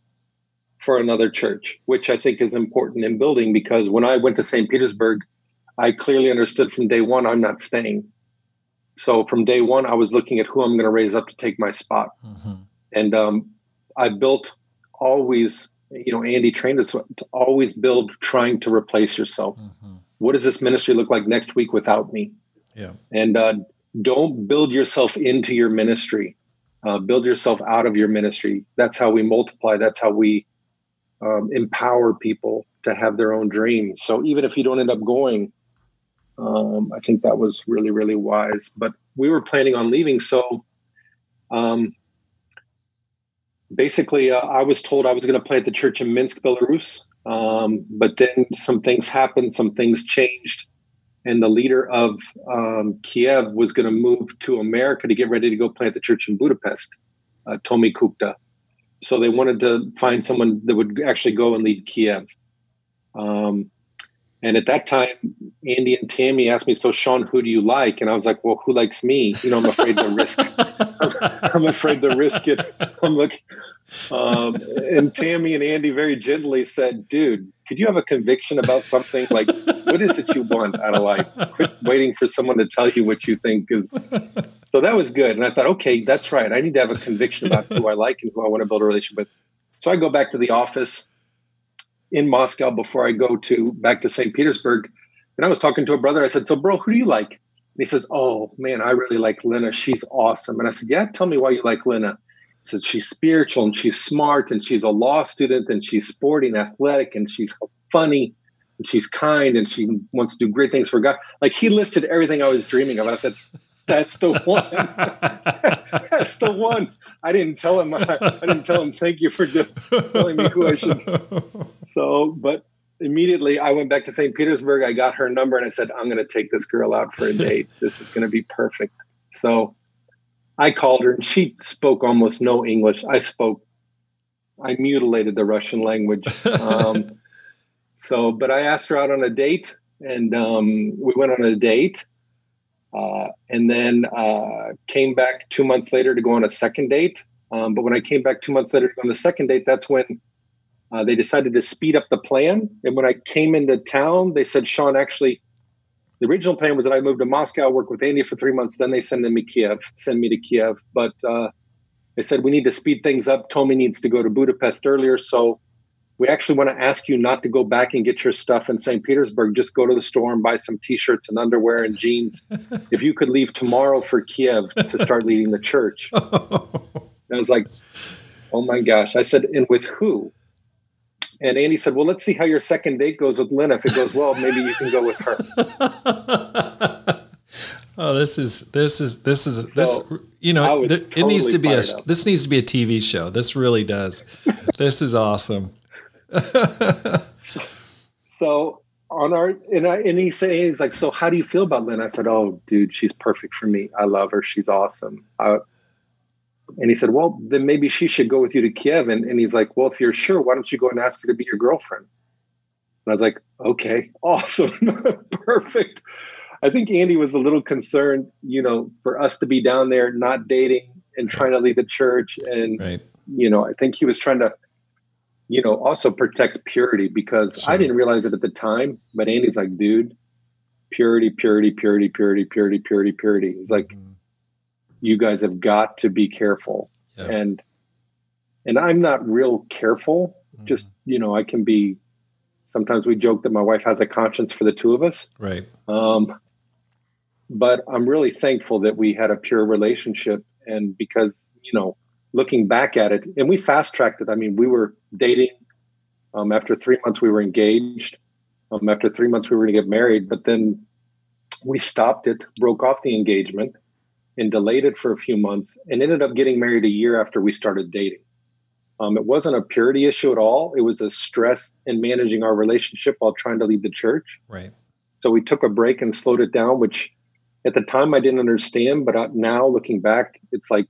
Speaker 2: for another church, which I think is important in building because when I went to St. Petersburg, I clearly understood from day one I'm not staying. So from day one, I was looking at who I'm going to raise up to take my spot, mm-hmm. and um, I built always. You know, Andy trained us to always build trying to replace yourself. Mm-hmm what does this ministry look like next week without me?
Speaker 1: Yeah.
Speaker 2: And uh, don't build yourself into your ministry. Uh, build yourself out of your ministry. That's how we multiply. That's how we um, empower people to have their own dreams. So even if you don't end up going, um, I think that was really, really wise. But we were planning on leaving. So um, basically, uh, I was told I was going to plant the church in Minsk, Belarus. Um, but then some things happened, some things changed, and the leader of um, Kiev was going to move to America to get ready to go plant the church in Budapest, uh, Tomi Kukta. So they wanted to find someone that would actually go and lead Kiev. Um, and at that time, Andy and Tammy asked me, "So Shawn, who do you like?" And I was like, "Well, who likes me? You know, I'm afraid to risk. I'm afraid to risk it. I'm like, um, and Tammy and Andy very gently said, dude, could you have a conviction about something? Like, what is it you want out of life? Quit waiting for someone to tell you what you think is. So that was good. And I thought, okay, that's right. I need to have a conviction about who I like and who I want to build a relationship with. So I go back to the office in Moscow before I go to back to St. Petersburg. And I was talking to a brother. I said, so bro, who do you like? And he says, oh man, I really like Lena. She's awesome. And I said, yeah, tell me why you like Lena He said she's spiritual and she's smart and she's a law student and she's sporty and athletic and she's funny. and she's kind and she wants to do great things for God. Like he listed everything I was dreaming of. And I said, that's the one. that's the one. I didn't tell him. I, I didn't tell him. Thank you for telling me who I should. So, but immediately I went back to St. Petersburg. I got her number and I said, I'm going to take this girl out for a date. This is going to be perfect. So I called her and she spoke almost no English. I spoke, I mutilated the Russian language. Um, so, but I asked her out on a date and um, we went on a date. Uh, and then uh, came back two months later to go on a second date. Um, but when I came back two months later on the second date, that's when uh, they decided to speed up the plan. And when I came into town, they said, Shawn, actually, the original plan was that I moved to Moscow, work with Andy for three months. Then they send me Kiev, send me to Kiev. But uh, they said we need to speed things up. Tommy needs to go to Budapest earlier, so we actually want to ask you not to go back and get your stuff in St. Petersburg. Just go to the store and buy some t-shirts and underwear and jeans. if you could leave tomorrow for Kiev to start leading the church. Oh. I was like, oh my gosh. I said, and with who? And Andy said, well, let's see how your second date goes with Lynn. If it goes well, maybe you can go with her.
Speaker 1: oh, this is this is this is this. you know, th- totally it needs to be a up. this needs to be a TV show. This really does. this is awesome.
Speaker 2: so on our and I and he says like, so how do you feel about Lynn? I said, oh, dude, she's perfect for me. I love her. She's awesome. I, and he said, well, then maybe she should go with you to Kiev. And, and he's like, well, if you're sure, why don't you go and ask her to be your girlfriend? And I was like, okay, awesome, perfect. I think Andy was a little concerned, you know, for us to be down there not dating and trying to leave the church. And, right. you know, I think he was trying to you know, also protect purity because sure. I didn't realize it at the time, but Andy's like, dude, purity, purity, purity, purity, purity, purity, purity. He's like, mm-hmm. you guys have got to be careful. Yeah. And and I'm not real careful. Mm-hmm. Just, you know, I can be sometimes we joke that my wife has a conscience for the two of us.
Speaker 1: Right.
Speaker 2: Um, but I'm really thankful that we had a pure relationship and because, you know, looking back at it, and we fast tracked it. I mean, we were dating. Um, after three months, we were engaged. Um, after three months, we were going to get married, but then we stopped it, broke off the engagement, and delayed it for a few months, and ended up getting married a year after we started dating. Um, it wasn't a purity issue at all. It was a stress in managing our relationship while trying to lead the church.
Speaker 1: Right.
Speaker 2: So we took a break and slowed it down, which at the time I didn't understand, but now looking back, it's like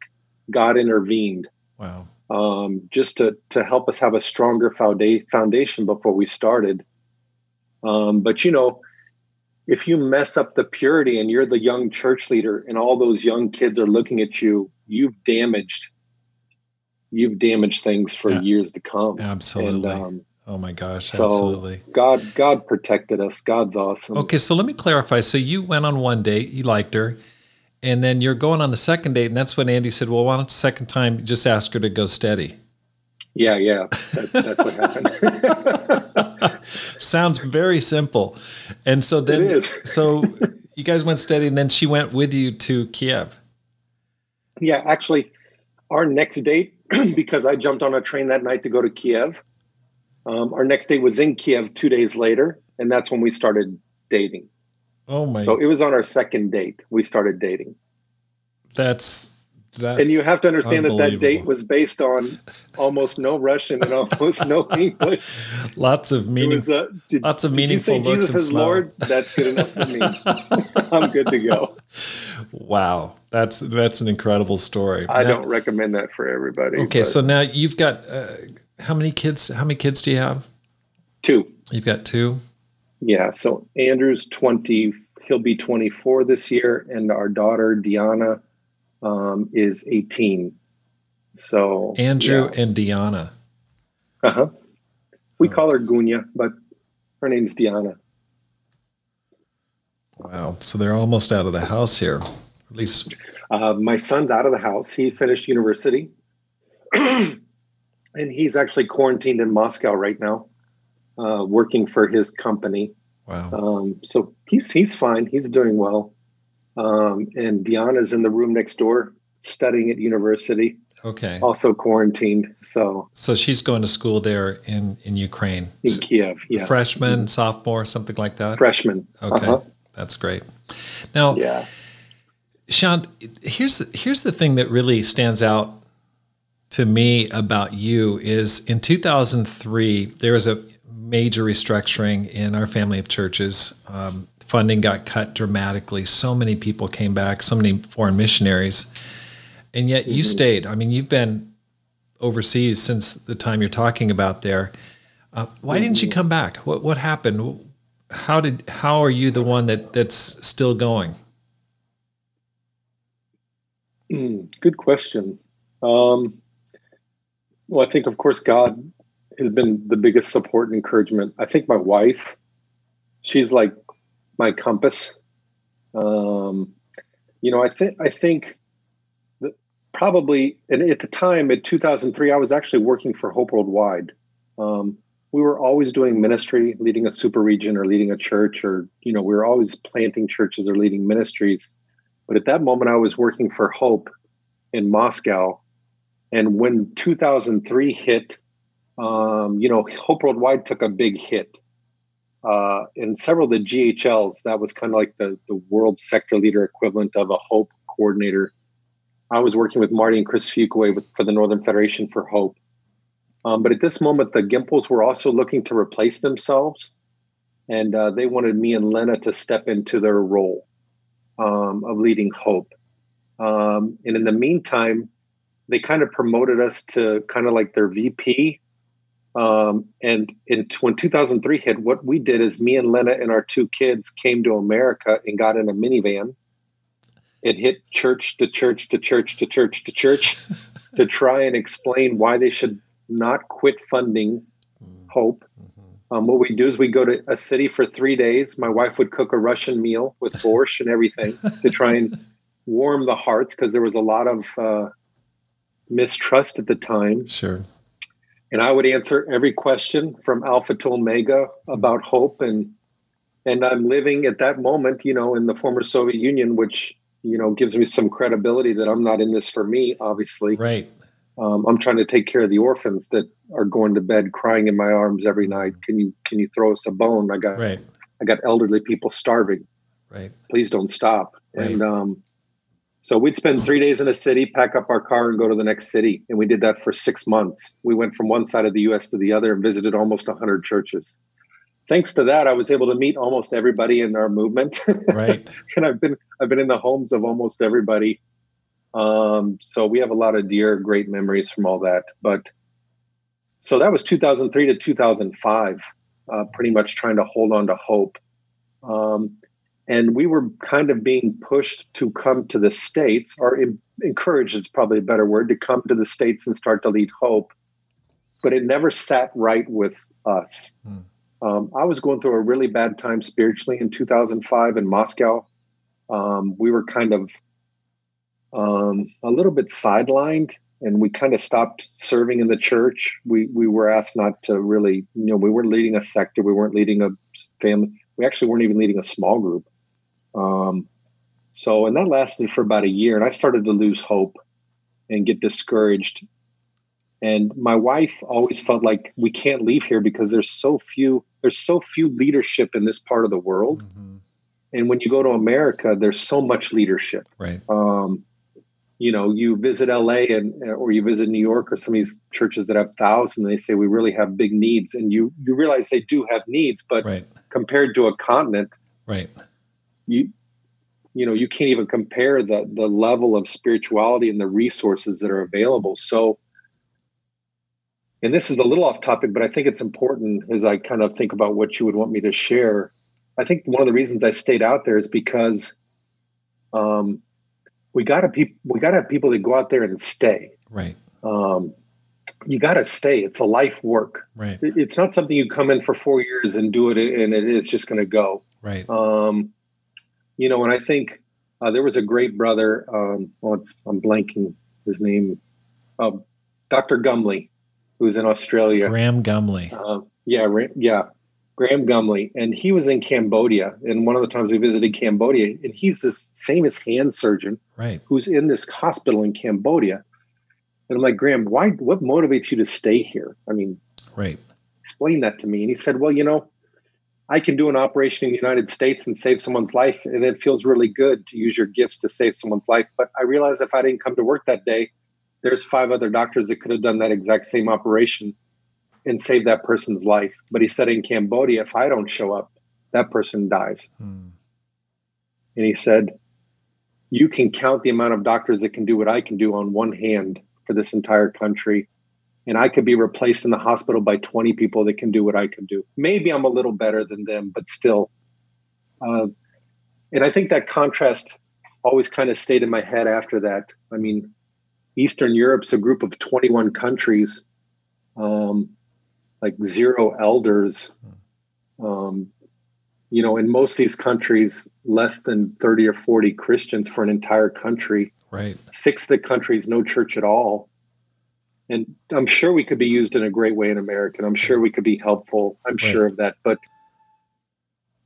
Speaker 2: God intervened.
Speaker 1: Wow.
Speaker 2: Um, just to to help us have a stronger foundation before we started. Um, but you know, if you mess up the purity and you're the young church leader and all those young kids are looking at you, you've damaged you've damaged things for yeah. years to come.
Speaker 1: Absolutely. And, um, oh my gosh, so absolutely.
Speaker 2: God God protected us. God's awesome.
Speaker 1: Okay, so let me clarify. So you went on one date, you liked her and then you're going on the second date, and that's when Andy said, "Well, why don't the second time just ask her to go steady?"
Speaker 2: Yeah, yeah, that, that's what happened.
Speaker 1: Sounds very simple, and so then, so you guys went steady, and then she went with you to Kiev.
Speaker 2: Yeah, actually, our next date, because I jumped on a train that night to go to Kiev. Um, our next date was in Kiev two days later, and that's when we started dating.
Speaker 1: Oh my!
Speaker 2: So it was on our second date. We started dating.
Speaker 1: That's that's
Speaker 2: and you have to understand that that date was based on almost no Russian and almost no English.
Speaker 1: lots of meaning. Uh, did, lots of meaningful
Speaker 2: did you say Jesus is Lord. That's good enough for me. I'm good to go.
Speaker 1: Wow, that's that's an incredible story.
Speaker 2: I now, don't recommend that for everybody.
Speaker 1: Okay, but. so now you've got uh, how many kids? How many kids do you have?
Speaker 2: Two.
Speaker 1: You've got two.
Speaker 2: Yeah. So Andrew's 20, he'll be 24 this year, and our daughter Diana um, is 18. So
Speaker 1: Andrew yeah. and Diana.
Speaker 2: Uh huh. We oh. call her Gunya, but her name's Diana.
Speaker 1: Wow. So they're almost out of the house here. At least
Speaker 2: uh, my son's out of the house. He finished university. and he's actually quarantined in Moscow right now uh, working for his company.
Speaker 1: Wow.
Speaker 2: Um, so he's he's fine. He's doing well. Um, and Diana's in the room next door studying at university.
Speaker 1: Okay.
Speaker 2: Also quarantined. So
Speaker 1: So she's going to school there in in Ukraine.
Speaker 2: in Kiev, yeah,
Speaker 1: Freshman, sophomore, something like that.
Speaker 2: freshman.
Speaker 1: Okay,
Speaker 2: Uh-huh.
Speaker 1: that's great. Now,
Speaker 2: Yeah.
Speaker 1: Shawn, here's here's the thing that really stands out to me about you is in 2003 there was a major restructuring in our family of churches. Um, funding got cut dramatically. So many people came back. So many foreign missionaries, and yet you stayed. I mean, you've been overseas since the time you're talking about there. Uh, why didn't you come back? What what happened? How did how are you the one that that's still going?
Speaker 2: Mm, good question. Um, well, I think, of course, God has been the biggest support and encouragement. I think my wife, she's like my compass. Um, you know, I think I think that probably, and at the time, in 2003, I was actually working for Hope Worldwide. Um, we were always doing ministry, leading a super region or leading a church, or you know, we were always planting churches or leading ministries. But at that moment, I was working for Hope in Moscow. And when 2003 hit, um, you know, Hope Worldwide took a big hit. Uh, and several of the GHLs, that was kind of like the, the world sector leader equivalent of a Hope coordinator. I was working with Marty and Chris Fuquay with, for the Northern Federation for Hope. Um, but at this moment, the Gimpels were also looking to replace themselves. And uh, they wanted me and Lena to step into their role um, of leading Hope. Um, and in the meantime, they kind of promoted us to kind of like their VP. Um, and in when 2003 hit, what we did is me and Lena and our two kids came to America and got in a minivan. It hit church to church to church to church to church to try and explain why they should not quit funding Hope. Um, what we do is we go to a city for three days. My wife would cook a Russian meal with borscht and everything to try and warm the hearts because there was a lot of uh, mistrust at the time.
Speaker 1: Sure.
Speaker 2: And I would answer every question from Alpha to Omega about hope. And and I'm living at that moment, you know, in the former Soviet Union, which you know gives me some credibility that I'm not in this for me. Obviously,
Speaker 1: Right.
Speaker 2: um, I'm trying to take care of the orphans that are going to bed crying in my arms every night. Can you can you throw us a bone? I got
Speaker 1: Right.
Speaker 2: I got elderly people starving.
Speaker 1: Right.
Speaker 2: Please don't stop.
Speaker 1: Right.
Speaker 2: And um, so we'd spend three days in a city, pack up our car, and go to the next city. And we did that for six months. We went from one side of the U.S. to the other and visited almost 100 churches. Thanks to that, I was able to meet almost everybody in our movement.
Speaker 1: Right.
Speaker 2: and I've been I've been in the homes of almost everybody. Um, so we have a lot of dear, great memories from all that. But so that was 2003 to 2005, uh, pretty much trying to hold on to hope. Um, and we were kind of being pushed to come to the states, or en- encouraged is probably a better word, to come to the states and start to lead hope. But it never sat right with us.
Speaker 1: Hmm.
Speaker 2: Um, I was going through a really bad time spiritually in 2005 in Moscow. Um, we were kind of um, a little bit sidelined, and we kind of stopped serving in the church. We we were asked not to really, you know, we weren't leading a sector, we weren't leading a family, we actually weren't even leading a small group. Um, so, and that lasted for about a year, and I started to lose hope and get discouraged. And my wife always felt like we can't leave here because there's so few there's so few leadership in this part of the world.
Speaker 1: Mhm.
Speaker 2: And when you go to America, there's so much leadership.
Speaker 1: Right.
Speaker 2: Um, you know, you visit LA and or you visit New York or some of these churches that have thousands, and they say we really have big needs, and you you realize they do have needs, but
Speaker 1: Right.
Speaker 2: compared to a continent,
Speaker 1: Right.
Speaker 2: You you know you can't even compare the the level of spirituality and the resources that are available. So, and this is a little off topic, but I think it's important as I kind of think about what you would want me to share. I think one of the reasons I stayed out there is because um, we got to pe- we got to have people that go out there and stay.
Speaker 1: Right.
Speaker 2: Um, you got to stay. It's a life work.
Speaker 1: Right.
Speaker 2: It's not something you come in for four years and do it, and it is just going to go.
Speaker 1: Right.
Speaker 2: Um, you know, and I think uh, there was a great brother. Um, well, it's, I'm blanking his name. Uh, Dr. Gumley, who's in Australia.
Speaker 1: Graham Gumley.
Speaker 2: Uh, yeah, Ra- yeah, Graham Gumley, and he was in Cambodia. And one of the times we visited Cambodia, and he's this famous hand surgeon
Speaker 1: Right.
Speaker 2: who's in this hospital in Cambodia. And I'm like, Graham, why? What motivates you to stay here? I mean,
Speaker 1: right.
Speaker 2: Explain that to me. And he said, Well, you know, I can do an operation in the United States and save someone's life, and it feels really good to use your gifts to save someone's life. But I realized if I didn't come to work that day, there's five other doctors that could have done that exact same operation and saved that person's life. But he said in Cambodia, if I don't show up, that person dies. Hmm. And he said, You can count the amount of doctors that can do what I can do on one hand for this entire country and I could be replaced in the hospital by 20 people that can do what I can do. Maybe I'm a little better than them, but still. Uh, and I think that contrast always kind of stayed in my head after that. I mean, Eastern Europe's a group of 21 countries, um, like zero elders. Um, you know, in most of these countries, less than 30 or 40 Christians for an entire country.
Speaker 1: Right.
Speaker 2: Six of the countries, no church at all and I'm sure we could be used in a great way in America. I'm sure we could be helpful. I'm right. sure of that. But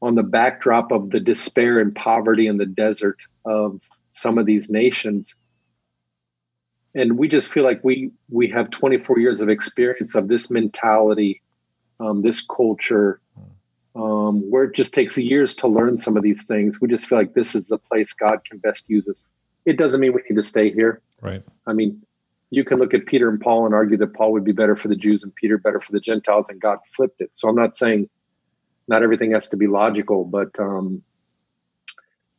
Speaker 2: on the backdrop of the despair and poverty in the desert of some of these nations, and we just feel like we we have 24 years of experience of this mentality, um, this culture, um, where it just takes years to learn some of these things. We just feel like this is the place God can best use us. It doesn't mean we need to stay here.
Speaker 1: Right.
Speaker 2: I mean, you can look at Peter and Paul and argue that Paul would be better for the Jews and Peter better for the Gentiles, and God flipped it. So I'm not saying not everything has to be logical, but um,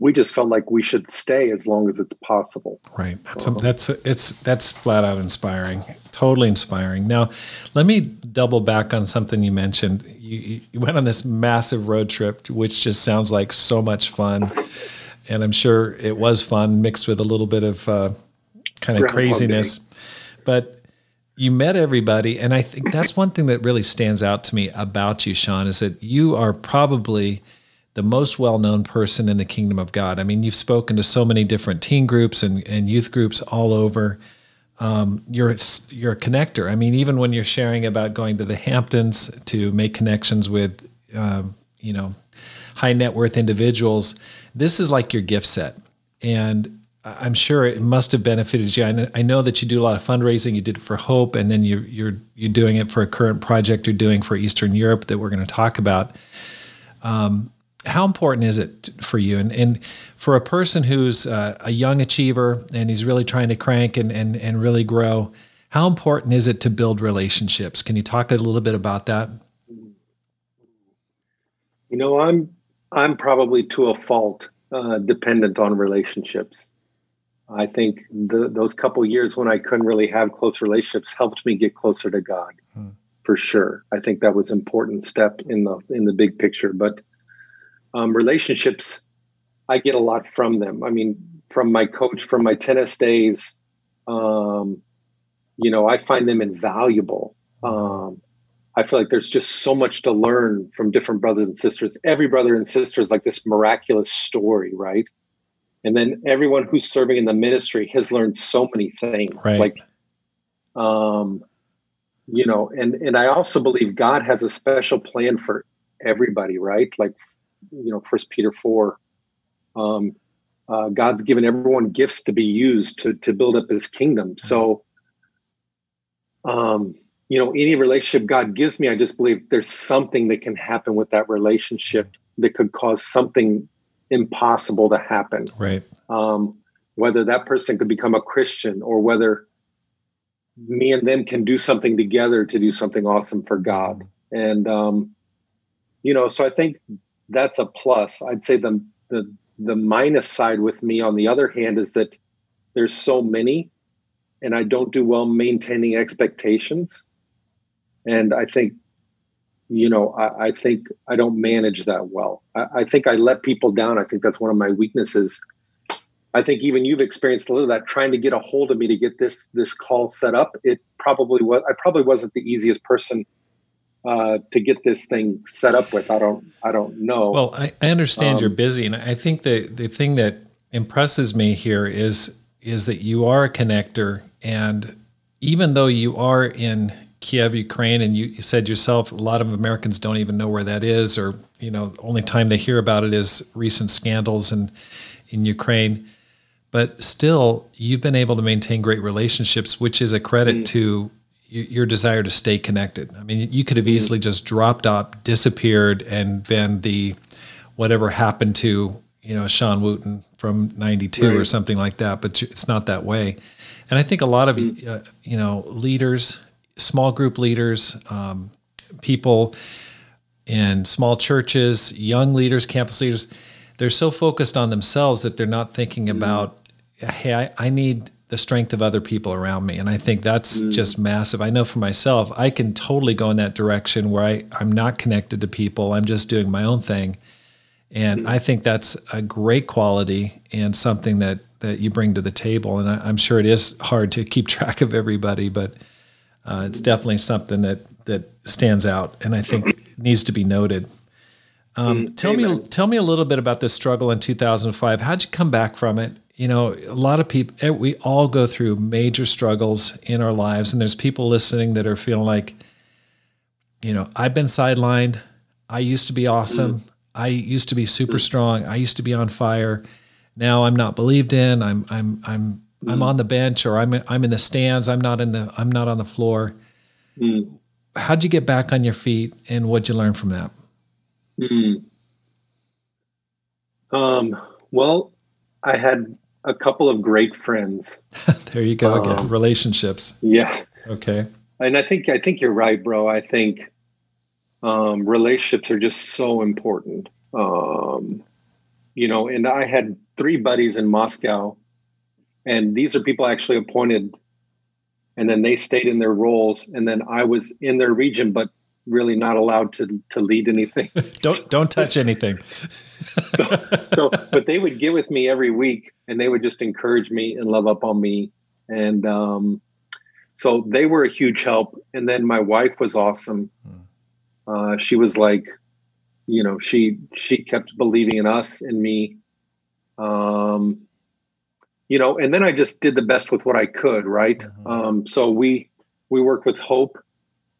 Speaker 2: we just felt like we should stay as long as it's possible.
Speaker 1: Right. That's a, that's a, it's that's flat out inspiring. Totally inspiring. Now, let me double back on something you mentioned. You, you went on this massive road trip, which just sounds like so much fun, and I'm sure it was fun mixed with a little bit of uh, kind of craziness but you met everybody and i think that's one thing that really stands out to me about you shawn is that you are probably the most well-known person in the kingdom of god. I mean you've spoken to so many different teen groups and, and youth groups all over. Um, you're you're a connector. I mean even when you're sharing about going to the hamptons to make connections with um, you know high net worth individuals this is like your gift set. And I'm sure it must have benefited you. I know that you do a lot of fundraising. You did it for Hope, and then you're you're you're doing it for a current project you're doing for Eastern Europe that we're going to talk about. Um, how important is it for you, and and for a person who's uh, a young achiever and he's really trying to crank and and and really grow? How important is it to build relationships? Can you talk a little bit about that?
Speaker 2: You know, I'm I'm probably to a fault uh, dependent on relationships. I think the, those couple years when I couldn't really have close relationships helped me get closer to God, hmm. for sure. I think that was important step in the in the big picture. But um, relationships, I get a lot from them. I mean, from my coach, from my tennis days, um, you know, I find them invaluable. Um, I feel like there's just so much to learn from different brothers and sisters. Every brother and sister is like this miraculous story, right? And then everyone who's serving in the ministry has learned so many things
Speaker 1: right.
Speaker 2: like um you know and and i also believe god has a special plan for everybody right? Like you know first peter 4 um uh, god's given everyone gifts to be used to to build up his kingdom. So um you know any relationship god gives me i just believe there's something that can happen with that relationship that could cause something impossible to happen.
Speaker 1: Right.
Speaker 2: Um, whether that person could become a Christian or whether me and them can do something together to do something awesome for God. And um, you know, so I think that's a plus. I'd say the the the minus side with me on the other hand is that there's so many and I don't do well maintaining expectations. And I think you know, I, I, think I don't manage that well. I, I, think I let people down. I think that's one of my weaknesses. I think even you've experienced a little of that trying to get a hold of me to get this this call set up. It probably was. I probably wasn't the easiest person uh, to get this thing set up with. I don't. I don't know.
Speaker 1: Well, I, I understand um, you're busy, and I think the the thing that impresses me here is is that you are a connector, and even though you are in Kiev, Ukraine, and you, you, said yourself, a lot of Americans don't even know where that is, or you know, the only time they hear about it is recent scandals in in Ukraine. but still you've been able to maintain great relationships, which is a credit mm. to your desire to stay connected. I mean, you could have mm. easily just dropped off, disappeared, and been the whatever happened to you know Shawn Wooten from '92 right. or something like that. But it's not that way. And I think a lot of mm. uh, you know leaders, small group leaders, um, people in small churches, young leaders, campus leaders, they're so focused on themselves that they're not thinking mm. about, hey, I, I, need the strength of other people around me. And I think that's mm. just massive. I know for myself, I can totally go in that direction where I, I'm not connected to people. I'm just doing my own thing. And mm. I think that's a great quality and something that that you bring to the table. And I, am sure it is hard to keep track of everybody, but uh, it's definitely something that that stands out, and I think needs to be noted. Um, mm, tell Amen. me, tell me a little bit about this struggle in 2005. How'd you come back from it? You know, a lot of people, eh, we all go through major struggles in our lives, and there's people listening that are feeling like, you know, I've been sidelined. I used to be awesome. Mm. I used to be super mm. strong. I used to be on fire now I'm not believed in. I'm I'm I'm mm. I'm on the bench or I'm I'm in the stands. I'm not in the I'm not on the floor. Mm. How'd you get back on your feet, and what'd you learn from that?
Speaker 2: Mm. Um. Well, I had a couple of great friends.
Speaker 1: there you go again. Um, Relationships.
Speaker 2: Yeah.
Speaker 1: Okay.
Speaker 2: And I think I think you're right, bro. I think um, relationships are just so important. Um, you know, and I had three buddies in Moscow, and these are people actually appointed, and then they stayed in their roles, and then I was in their region, but really not allowed to to lead anything.
Speaker 1: don't don't touch anything.
Speaker 2: so, so, but they would get with me every week, and they would just encourage me and love up on me, and um, so they were a huge help. And then my wife was awesome. Hmm. Uh, she was like you know she she kept believing in us and me um you know and then i just did the best with what i could right mm-hmm. um so we we worked with hope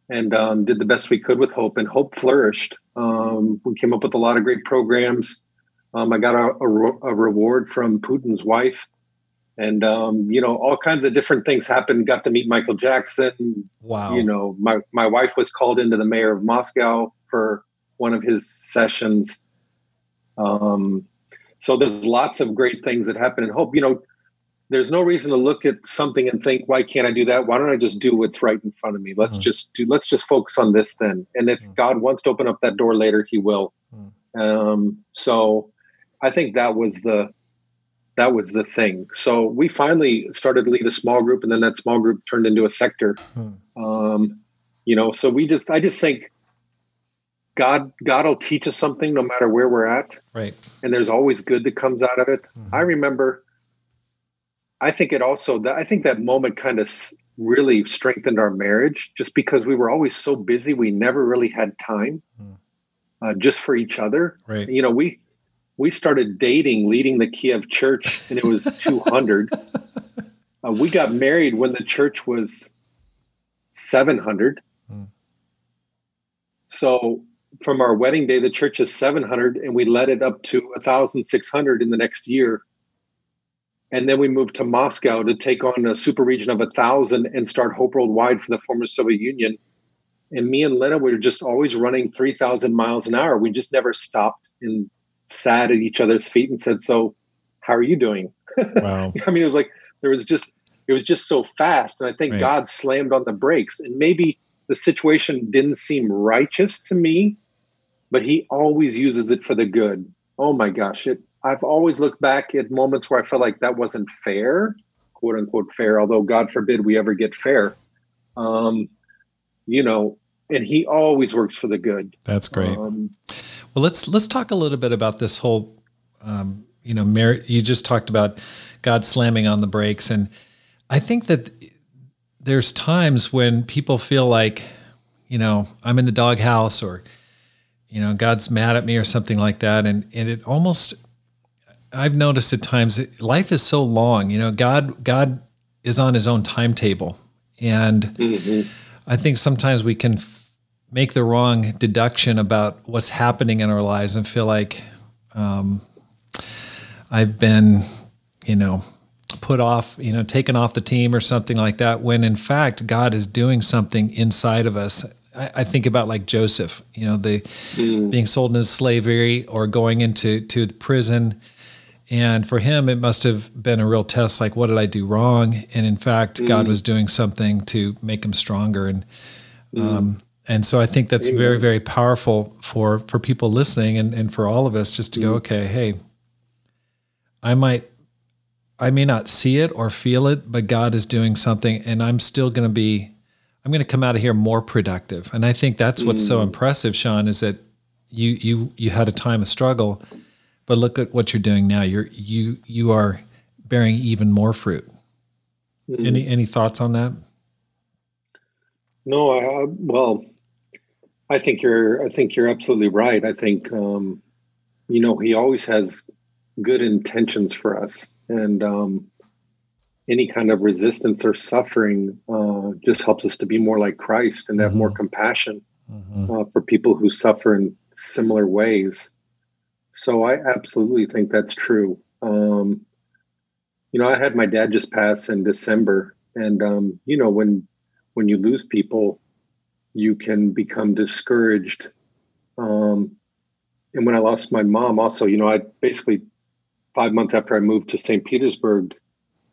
Speaker 2: and um, did the best we could with hope and hope flourished um, we came up with a lot of great programs um, i got a, a, a, reward from putin's wife and um, you know all kinds of different things happened got to meet michael jackson
Speaker 1: wow
Speaker 2: you know my, my wife was called into the mayor of moscow for one of his sessions. Um, so there's lots of great things that happen in hope. You know, there's no reason to look at something and think, why can't I do that? Why don't I just do what's right in front of me? Let's mm. just do, let's just focus on this then. And if mm. God wants to open up that door later, he will. Mm. Um, so I think that was the, that was the thing. So we finally started to lead a small group and then that small group turned into a sector. Mm. Um, you know, so we just, I just think God God will teach us something no matter where we're at.
Speaker 1: Right.
Speaker 2: And there's always good that comes out of it. Mm-hmm. I remember I think it also that I think that moment kind of really strengthened our marriage just because we were always so busy we never really had time mm. uh, just for each other.
Speaker 1: Right.
Speaker 2: You know, we we started dating leading the Kiev church and it was 200. uh, we got married when the church was 700. Mm. So from our wedding day, the church is 700, and we led it up to 1,600 in the next year. And then we moved to Moscow to take on a super region of a 1,000 and start Hope Worldwide for the former Soviet Union. And me and Lena we were just always running 3,000 miles an hour. We just never stopped and sat at each other's feet and said, So, how are you doing? Wow. I mean, it was like, there was just, it was just so fast. And I think right. God slammed on the brakes. And maybe the situation didn't seem righteous to me but he always uses it for the good. Oh my gosh, it I've always looked back at moments where I felt like that wasn't fair, quote unquote fair, although God forbid we ever get fair. Um, you know, and he always works for the good.
Speaker 1: That's great. Um, well, let's let's talk a little bit about this whole um, you know, merit you just talked about God slamming on the brakes and I think that there's times when people feel like, you know, I'm in the doghouse or you know, God's mad at me or something like that. And, and it almost, I've noticed at times life is so long, you know, God, God is on his own timetable. And mm-hmm. I think sometimes we can f- make the wrong deduction about what's happening in our lives and feel like, um, I've been, you know, put off, you know, taken off the team or something like that, when in fact God is doing something inside of us. I, I think about like Joseph, you know, the mm. being sold into slavery or going into to the prison. And for him, it must have been a real test like, what did I do wrong? And in fact, mm. God was doing something to make him stronger. And, mm. um, and so I think that's Amen. very, very powerful for, for people listening and, and for all of us just to go, mm. okay, hey, I might I may not see it or feel it, but God is doing something and I'm still going to be I'm going to come out of here more productive. And I think that's what's mm. so impressive, Shawn, is that you you you had a time of struggle, but look at what you're doing now. You're you you are bearing even more fruit. Mm. Any any thoughts on that?
Speaker 2: No, I, well, I think you're I think you're absolutely right. I think um, you know, he always has good intentions for us and um, any kind of resistance or suffering uh, just helps us to be more like Christ and have mm-hmm. more compassion mm-hmm. uh, for people who suffer in similar ways. So I absolutely think that's true. Um, you know, I had my dad just pass in December, and um, you know, when when you lose people, you can become discouraged. Um, and when I lost my mom, also, you know, I basically five months after I moved to St. Petersburg,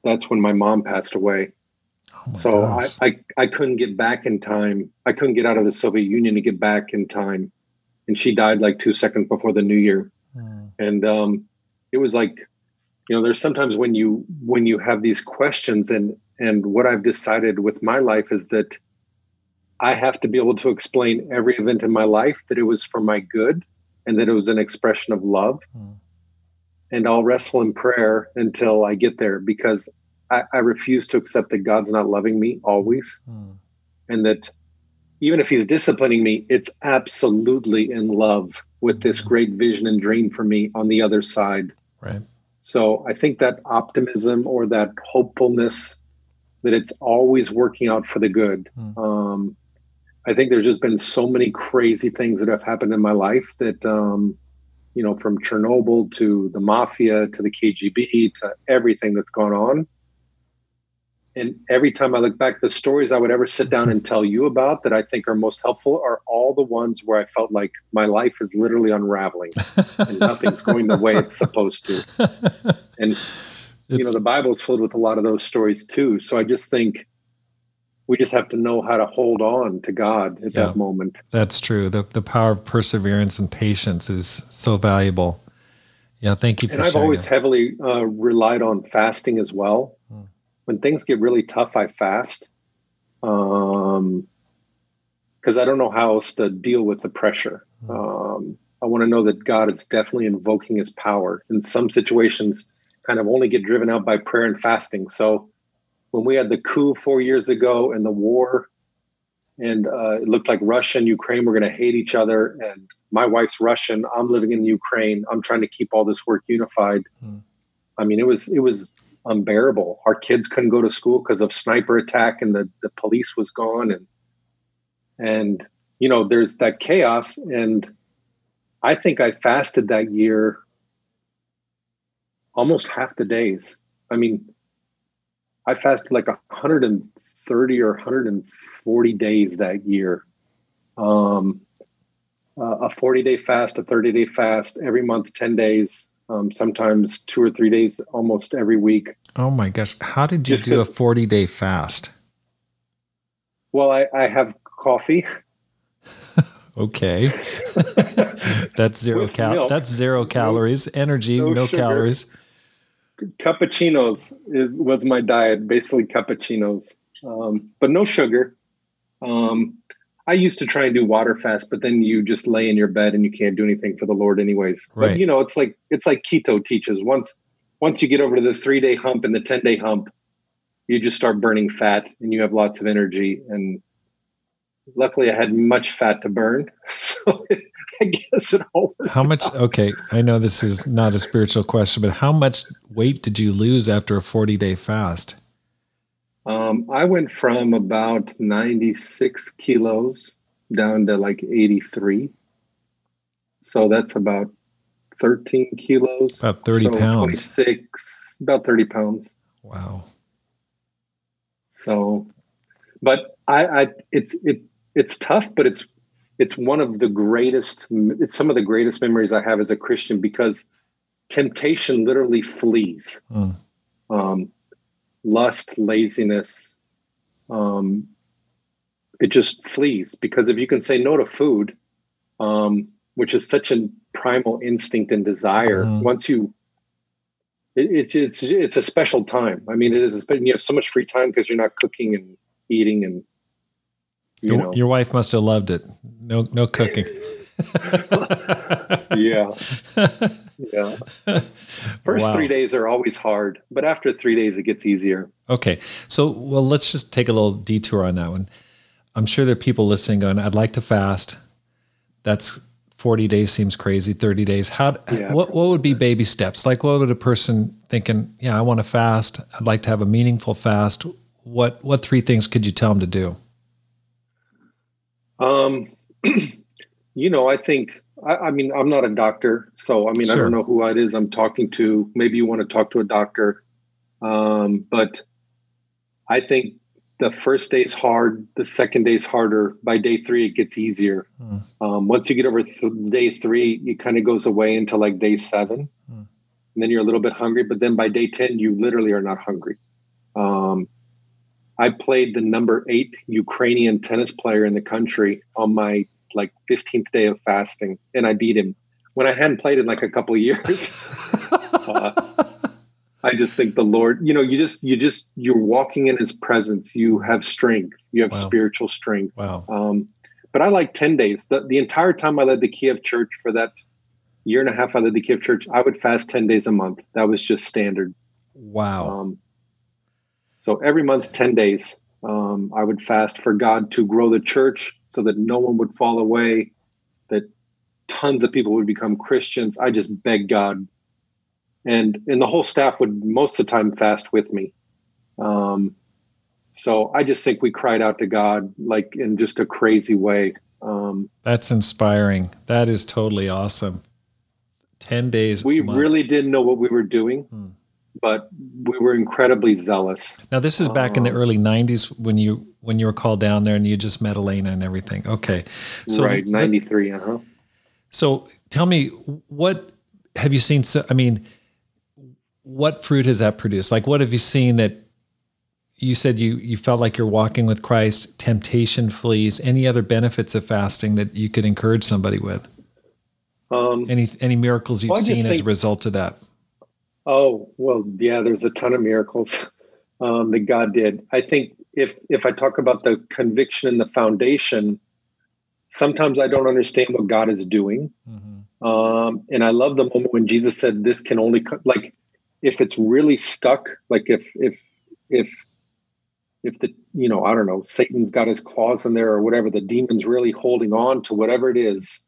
Speaker 2: that's when my mom passed away. Oh so I, I, I couldn't get back in time. I couldn't get out of the Soviet Union to get back in time. And she died like two seconds before the new year. Mm. And um, it was like, you know, there's sometimes when you when you have these questions and and what I've decided with my life is that I have to be able to explain every event in my life that it was for my good and that it was an expression of love. Mm and I'll wrestle in prayer until I get there because I, I refuse to accept that God's not loving me always. Mm. And that even if He's disciplining me, it's absolutely in love with this great vision and dream for me on the other side.
Speaker 1: Right.
Speaker 2: So I think that optimism or that hopefulness that it's always working out for the good. Mm. Um, I think there's just been so many crazy things that have happened in my life that um, you know, from Chernobyl to the mafia to the KGB to everything that's gone on. And every time I look back, the stories I would ever sit down and tell you about that I think are most helpful are all the ones where I felt like my life is literally unraveling and nothing's going the way it's supposed to. And, you know, the Bible is filled with a lot of those stories too. So I just think we just have to know how to hold on to God at yeah, that moment.
Speaker 1: That's true. The the power of perseverance and patience is so valuable. Yeah, thank you.
Speaker 2: and I've always that. heavily uh, relied on fasting as well. When things get really tough, I fast, um, because I don't know how else to deal with the pressure. Hmm. Um, I want to know that God is definitely invoking His power. In some situations, kind of only get driven out by prayer and fasting. So when we had the coup four years ago and the war, and uh, it looked like Russia and Ukraine were going to hate each other. And my wife's Russian. I'm living in Ukraine. I'm trying to keep all this work unified. Hmm. I mean, it was it was unbearable. Our kids couldn't go to school because of sniper attack, and the the police was gone, and and you know, there's that chaos. And I think I fasted that year almost half the days. I mean, I fasted like 130 or 140 days that year. Um, uh, a 40 day fast, a 30 day fast, every month, 10 days, um, sometimes two or three days, almost every week.
Speaker 1: Oh my gosh. How did you Just do a 40 day fast?
Speaker 2: Well, I, I have coffee.
Speaker 1: okay. that's zero cal- that's zero calories, no, energy, no, no calories
Speaker 2: cappuccinos is, was my diet, basically cappuccinos, um, but no sugar. Um, I used to try and do water fast, but then you just lay in your bed and you can't do anything for the Lord, anyways. Right. But you know, it's like it's like keto teaches. Once once you get over to the three day hump and the ten day hump, you just start burning fat and you have lots of energy. And luckily, I had much fat to burn, so I guess it all.
Speaker 1: How much? Out. Okay, I know this is not a spiritual question, but how much weight did you lose after a forty-day fast?
Speaker 2: Um, I went from about ninety-six kilos down to like eighty-three. So that's about thirteen kilos.
Speaker 1: About thirty so pounds.
Speaker 2: Twenty-six, about thirty pounds.
Speaker 1: Wow.
Speaker 2: So, but I, I it's it's it's tough, but it's it's one of the greatest. It's some of the greatest memories I have as a Christian because temptation literally flees. Mm. Um, lust, laziness, um, it just flees because if you can say no to food, um, which is such a primal instinct and desire, mm-hmm. once you, it, it's it's it's a special time. I mean, it is. You have so much free time because you're not cooking and eating and.
Speaker 1: You your, know. your wife must have loved it. No, no cooking.
Speaker 2: yeah. Yeah. First wow. three days are always hard, but after three days, it gets easier.
Speaker 1: Okay. So, well, let's just take a little detour on that one. I'm sure there are people listening going, I'd like to fast. That's 40 days seems crazy. 30 days. How, yeah. what, what would be baby steps? Like, what would a person thinking, yeah, I want to fast. I'd like to have a meaningful fast. What, what three things could you tell them to do?
Speaker 2: Um, you know, I think, I, I, mean, I'm not a doctor. So, I mean, sure. I don't know who it is I'm talking to. Maybe you want to talk to a doctor. Um, but I think the first day's hard. The second day's harder. By day three, it gets easier. Mm. Um, once you get over th- day three, it kind of goes away until like day seven. Mm. And then you're a little bit hungry. But then by day 10, you literally are not hungry. Um, I played the number eight Ukrainian tennis player in the country on my like 15th day of fasting, and I beat him when I hadn't played in like a couple years. uh, I just think the Lord, you know, you just you just you're walking in His presence. You have strength. You have wow. spiritual strength.
Speaker 1: Wow.
Speaker 2: Um, but I like 10 days. The, the entire time I led the Kiev church for that year and a half I led the Kiev church, I would fast 10 days a month. That was just standard.
Speaker 1: Wow. Um,
Speaker 2: so every month, 10 days. Um, I would fast for God to grow the church so that no one would fall away, that tons of people would become Christians. I just beg God. And and the whole staff would most of the time fast with me. Um, so I just think we cried out to God like in just a crazy way. Um,
Speaker 1: That's inspiring. That is totally awesome. 10 days.
Speaker 2: We really didn't know what we were doing. Hmm but we were incredibly zealous.
Speaker 1: Now this is back um, in the um, early '90s when you when you were called down there and you just met Elena and everything. Okay,
Speaker 2: so right, '93. Uh huh.
Speaker 1: So tell me, what have you seen? I mean, what fruit has that produced? Like, what have you seen that you said you you felt like you're walking with Christ? Temptation flees. Any other benefits of fasting that you could encourage somebody with? Um, any any miracles you've well, seen as a result of that?
Speaker 2: Oh, well, yeah, there's a ton of miracles um, that God did. I think if if I talk about the conviction and the foundation, sometimes I don't understand what God is doing. Mm-hmm. Um, and I love the moment when Jesus said, "This can only co-, like if it's really stuck, like if if if if the you know I don't know Satan's got his claws in there or whatever, the demon's really holding on to whatever it is."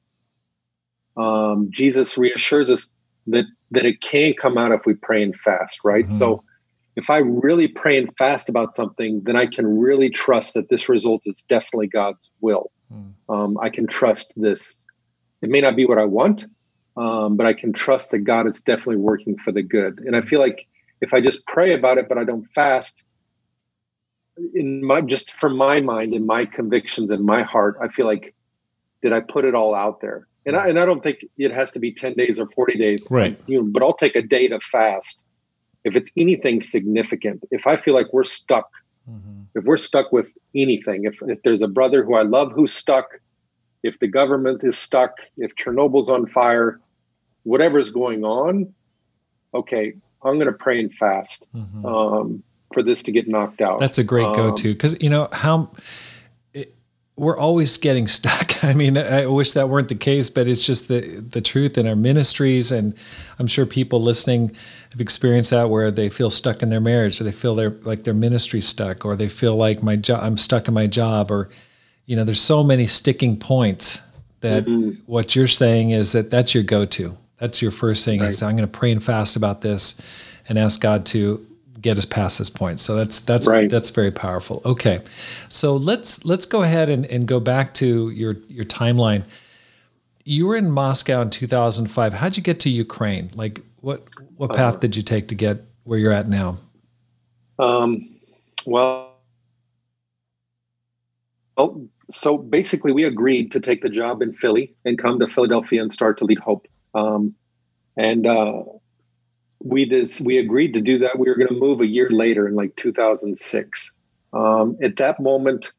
Speaker 2: Um, Jesus reassures us that that it can come out if we pray and fast, right? Mm-hmm. So if I really pray and fast about something, then I can really trust that this result is definitely God's will. Mm. Um, I can trust this. It may not be what I want, um, but I can trust that God is definitely working for the good. And I feel like if I just pray about it, but I don't fast, in my just from my mind and my convictions and my heart, I feel like did I put it all out there? And I, and I don't think it has to be 10 days or 40 days.
Speaker 1: Right.
Speaker 2: You know, but I'll take a day to fast if it's anything significant. If I feel like we're stuck, mm-hmm. if we're stuck with anything, if, if there's a brother who I love who's stuck, if the government is stuck, if Chernobyl's on fire, whatever's going on, okay, I'm going to pray and fast mm-hmm. um, for this to get knocked out.
Speaker 1: That's a great um, go-to because you know how we're always getting stuck. I mean, I wish that weren't the case, but it's just the the truth in our ministries, and I'm sure people listening have experienced that where they feel stuck in their marriage, or they feel their like their ministry stuck, or they feel like my job, I'm stuck in my job, or you know, there's so many sticking points that mm-hmm. what you're saying is that that's your go-to. That's your first thing. Right. Is I'm going to pray and fast about this, and ask God to get us past this point. So that's that's right. that's very powerful. Okay, so let's let's go ahead and, and go back to your your timeline. You were in Moscow in 2005. How'd you get to Ukraine? Like what what path uh, did you take to get where you're at now?
Speaker 2: Um, well, well, so basically, we agreed to take the job in Philly and come to Philadelphia and start to lead Hope. Um, and uh, we this we agreed to do that. We were going to move a year later in like 2006. Um, at that moment,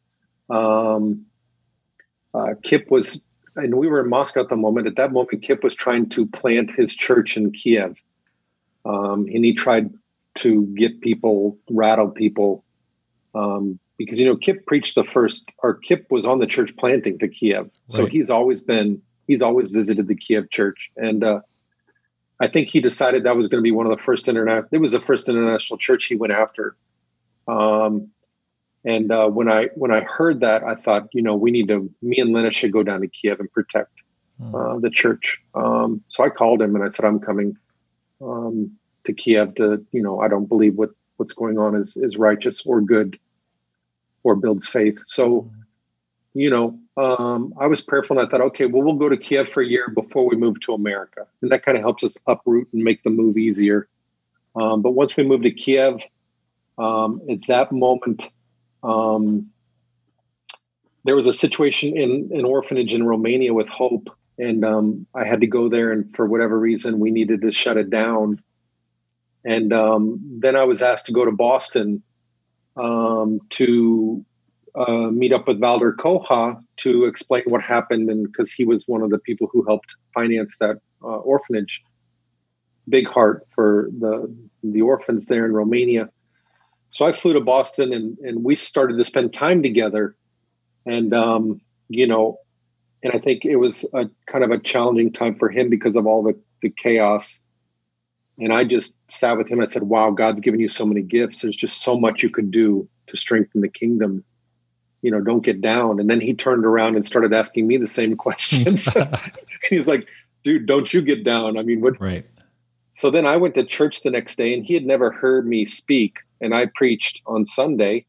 Speaker 2: um, uh, Kip was, and we were in Moscow at the moment. At that moment, Kip was trying to plant his church in Kiev, um, and he tried to get people, rattle people, um, because you know Kip preached the first, or Kip was on the church planting to Kiev, right. so he's always been, he's always visited the Kiev church, and uh, I think he decided that was going to be one of the first international. It was the first international church he went after. Um, and uh, when I when I heard that, I thought, you know, we need to. Me and Lena should go down to Kiev and protect hmm. uh, the church. Um, so I called him and I said, I'm coming um, to Kiev. To you know, I don't believe what what's going on is is righteous or good or builds faith. So, hmm. You know, um, I was prayerful and I thought, okay, well, we'll go to Kiev for a year before we move to America, and that kind of helps us uproot and make the move easier. Um, but once we moved to Kiev, um, at that moment um, there was a situation in an orphanage in Romania with Hope, and um, I had to go there. And for whatever reason, we needed to shut it down. And um, then I was asked to go to Boston to uh, meet up with Valder Koha to explain what happened, and because he was one of the people who helped finance that uh, orphanage. Big heart for the the orphans there in Romania so I flew to Boston and and we started to spend time together, and um, you know, and I think it was a kind of a challenging time for him because of all the the chaos. And I just sat with him. I said, "Wow, God's given you so many gifts. There's just so much you could do to strengthen the kingdom. You know, don't get down." And then he turned around and started asking me the same questions. He's like, "Dude, don't you get down? I mean, what?"
Speaker 1: Right.
Speaker 2: So then I went to church the next day, and he had never heard me speak and I preached on Sunday.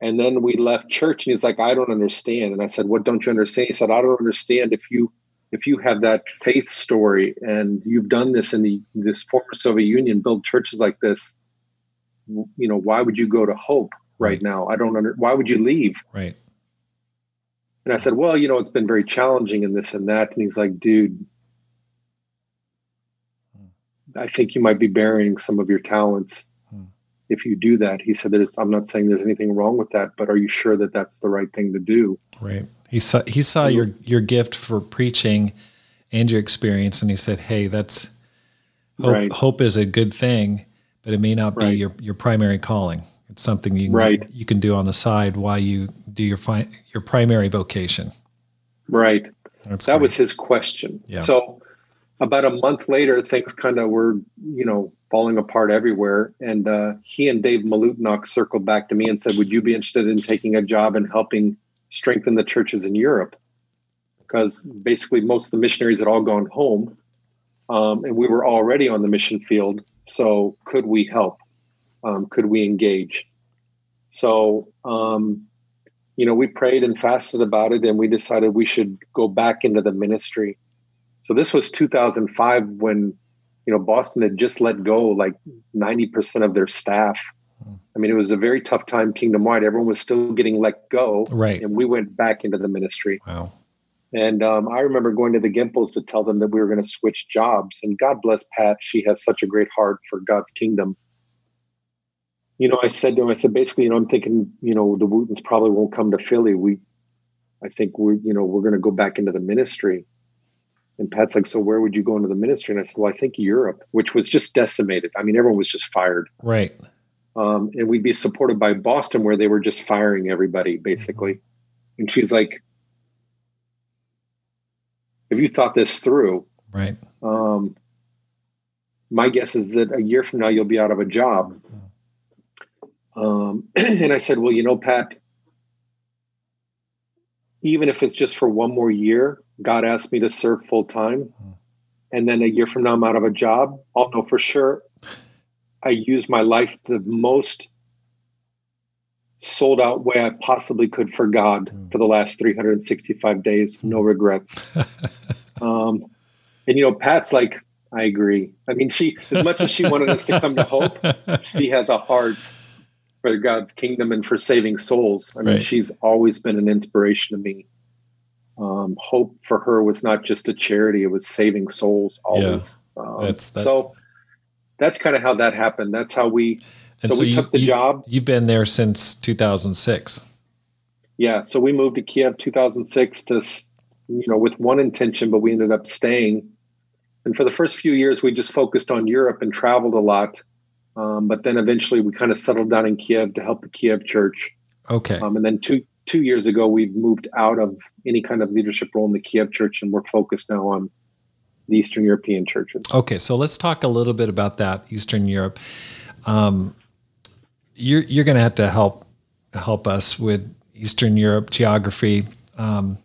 Speaker 2: And then we left church and he's like, I don't understand. And I said, What don't you understand? He said, I don't understand if you if you have that faith story and you've done this in the this former Soviet Union, build churches like this, you know, why would you go to hope right, now? I don't under why would you leave?
Speaker 1: Right.
Speaker 2: And I said, Well, you know, it's been very challenging and this and that. And he's like, dude, hmm. I think you might be burying some of your talents if you do that he said there's i'm not saying there's anything wrong with that but are you sure that that's the right thing to do
Speaker 1: right he saw he saw your your gift for preaching and your experience and he said hey that's hope, right. hope is a good thing but it may not be right. your your primary calling it's something you can, right. you can do on the side while you do your fi- your primary vocation
Speaker 2: right that's that great. was his question yeah. so about a month later, things kind of were, you know, falling apart everywhere. And uh, he and Dave Malutnok circled back to me and said, "Would you be interested in taking a job and helping strengthen the churches in Europe?" Because basically, most of the missionaries had all gone home, um, and we were already on the mission field. So, could we help? Um, could we engage? So, um, you know, we prayed and fasted about it, and we decided we should go back into the ministry so this was 2005 when you know Boston had just let go like 90% of their staff. I mean, it was a very tough time kingdom wide. Everyone was still getting let go,
Speaker 1: right?
Speaker 2: And we went back into the ministry.
Speaker 1: Wow.
Speaker 2: And um, I remember going to the Gempels to tell them that we were going to switch jobs. And God bless Pat; she has such a great heart for God's kingdom. You know, I said to him, I said, basically, you know, I'm thinking, you know, the Wootens probably won't come to Philly. We, I think we're, you know, we're going to go back into the ministry. And Pat's like, so where would you go into the ministry? And I said, well, I think Europe, which was just decimated. I mean, everyone was just fired.
Speaker 1: Right.
Speaker 2: Um, and we'd be supported by Boston, where they were just firing everybody, basically. Mm-hmm. And she's like, have you thought this through?
Speaker 1: Right.
Speaker 2: Um, my guess is that a year from now, you'll be out of a job. Um, and I said, well, you know, Pat, even if it's just for one more year, God asked me to serve full time. And then a year from now, I'm out of a job. I'll know for sure I used my life the most sold out way I possibly could for God mm. for the last 365 days. No regrets. um, and, you know, Pat's like, I agree. I mean, she, as much as she wanted us to come to hope, she has a heart for God's kingdom and for saving souls. I mean,
Speaker 1: Right.
Speaker 2: she's always been an inspiration to me. Um, hope for her was not just a charity; it was saving souls. Always. Um,
Speaker 1: That's- that's-
Speaker 2: so. That's kind of how that happened. That's how we.
Speaker 1: And
Speaker 2: so, we
Speaker 1: you-
Speaker 2: took the
Speaker 1: you-
Speaker 2: job.
Speaker 1: You've been there since 2006.
Speaker 2: Yeah, so we moved to Kiev 2006 to, you know, with one intention, but we ended up staying. And for the first few years, we just focused on Europe and traveled a lot. Um, but then eventually, we kind of settled down in Kiev to help the Kiev church.
Speaker 1: Okay.
Speaker 2: Um, and then two two years ago, we've moved out of any kind of leadership role in the Kiev church, and we're focused now on the Eastern European churches.
Speaker 1: Okay, so let's talk a little bit about that Eastern Europe. Um, you're you're going to have to help help us with Eastern Europe geography. Um,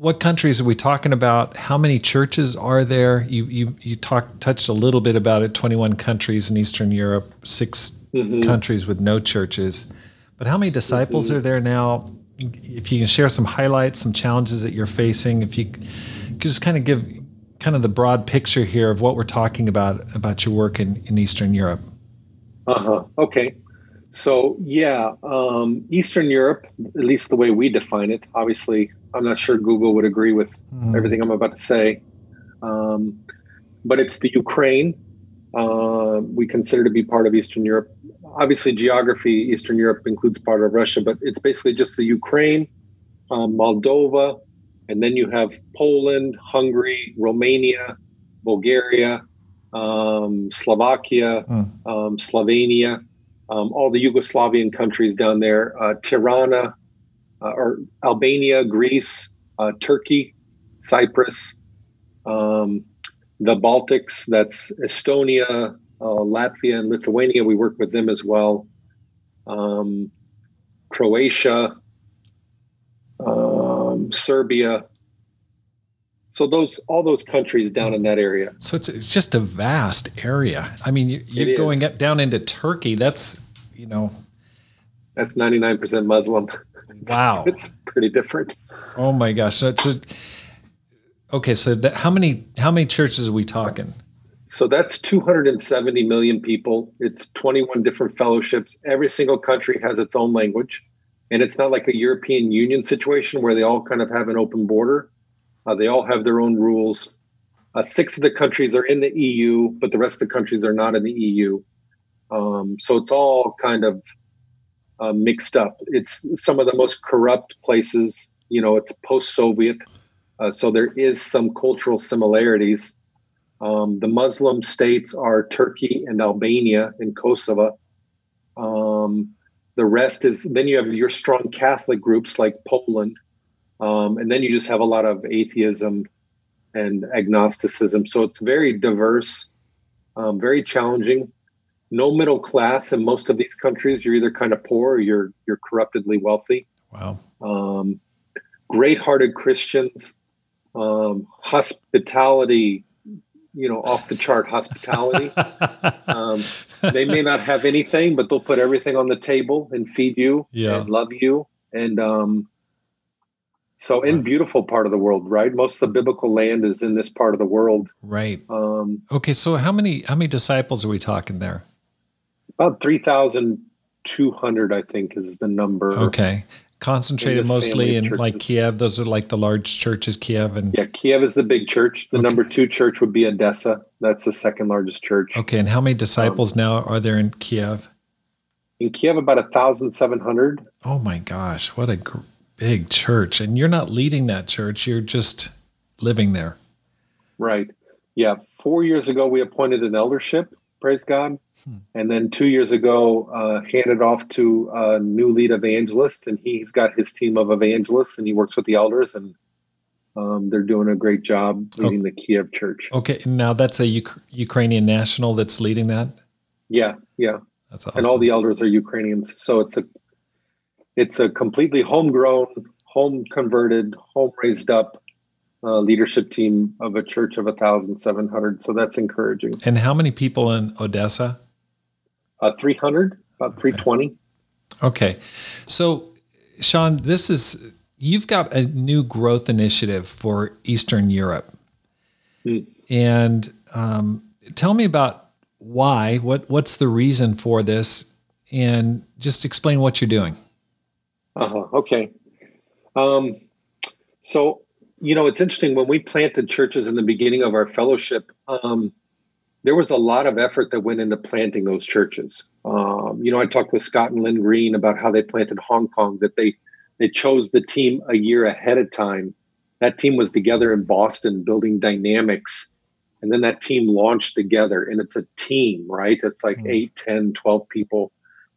Speaker 1: what countries are we talking about? How many churches are there? You you you talked touched a little bit about it. Twenty one countries in Eastern Europe, 6
Speaker 2: Mhm.
Speaker 1: countries with no churches. But how many disciples are there now? If you can share some highlights, some challenges that you're facing, if you could just kind of give kind of the broad picture here of what we're talking about about your work in, in Eastern Europe.
Speaker 2: Uh huh. Okay. So yeah, um, Eastern Europe, at least the way we define it. Obviously, I'm not sure Google would agree with everything I'm about to say, um, but it's the Ukraine. Uh, we consider to be part of Eastern Europe. Obviously, geography, Eastern Europe includes part of Russia, but it's basically just the Ukraine, um, Moldova, and then you have Poland, Hungary, Romania, Bulgaria, um, Slovakia,
Speaker 1: Mm.
Speaker 2: um, Slovenia, um, all the Yugoslavian countries down there, uh, Tirana, or Albania, Greece, uh, Turkey, Cyprus, um, the Baltics, that's Estonia, uh, Latvia, and Lithuania. We work with them as well. Um, Croatia, um, Serbia. So those all those countries down in that area.
Speaker 1: So it's it's just a vast area. I mean, you- you're going up down into Turkey. That's you know,
Speaker 2: That's ninety nine percent Muslim.
Speaker 1: Wow.
Speaker 2: It's pretty different.
Speaker 1: Oh my gosh. So it's a, okay. So that, how many how many churches are we talking?
Speaker 2: So that's 270 million people. It's 21 different fellowships. Every single country has its own language. And it's not like a European Union situation where they all kind of have an open border. Uh, they all have their own rules. Uh, six of the countries are in the EU, but the rest of the countries are not in the EU. Um, so it's all kind of uh, mixed up. It's some of the most corrupt places. You know, it's post Soviet. Uh, so there is some cultural similarities. Um, the Muslim states are Turkey and Albania and Kosovo. Um, the rest is then you have your strong Catholic groups like Poland, um, and then you just have a lot of atheism and agnosticism. So it's very diverse, um, very challenging. No middle class in most of these countries. You're either kind of poor or you're you're corruptedly wealthy
Speaker 1: Wow.
Speaker 2: um, great-hearted Christians, um, hospitality, you know, off the chart hospitality. um, they may not have anything, but they'll put everything on the table and feed you
Speaker 1: Yeah.
Speaker 2: and love you. And um, so, in beautiful part of the world, right? Most of the biblical land is in this part of the world.
Speaker 1: right.
Speaker 2: Um,
Speaker 1: Okay. So how many how many disciples are we talking there?
Speaker 2: About three thousand two hundred, I think, is the number.
Speaker 1: Okay. Concentrated mostly in like. Kiev. Those are like the large churches, Kiev and
Speaker 2: Yeah, Kiev is the big church. The
Speaker 1: Okay.
Speaker 2: number two church would be Odessa. That's the second largest church.
Speaker 1: Okay, and how many um, disciples now are there in Kiev?
Speaker 2: In Kiev, about a thousand seven hundred.
Speaker 1: Oh my gosh, what a gr- big church! And you're not leading that church; you're just living there.
Speaker 2: Right. Yeah. Four years ago, we appointed an eldership. Praise God.
Speaker 1: Hmm.
Speaker 2: And then two years ago, uh, handed off to a new lead evangelist, and he's got his team of evangelists, and he works with the elders, and um, they're doing a great job leading the Kiev church.
Speaker 1: Okay, now that's a Ukrainian national that's leading that.
Speaker 2: Yeah, yeah.
Speaker 1: That's awesome.
Speaker 2: and all the elders are Ukrainians. So it's a it's a completely homegrown, home converted, home raised up uh, leadership team of a church of a thousand seven hundred. So that's encouraging.
Speaker 1: and how many people in Odessa?
Speaker 2: Uh, three hundred, about three twenty.
Speaker 1: Okay, so Shawn, this is you've got a new growth initiative for Eastern Europe,
Speaker 2: Hmm.
Speaker 1: and um, tell me about why. What what's the reason for this, and just explain what you're doing.
Speaker 2: Uh-huh. Okay. Um, so, you know, it's interesting when we planted churches in the beginning of our fellowship, um, there was a lot of effort that went into planting those churches. Um, you know, I talked with Scott and Lynn Green about how they planted Hong Kong, that they they chose the team a year ahead of time. That team was together in Boston building dynamics. And then that team launched together. And it's a team, right? It's like mm. 8, 10, 12 people.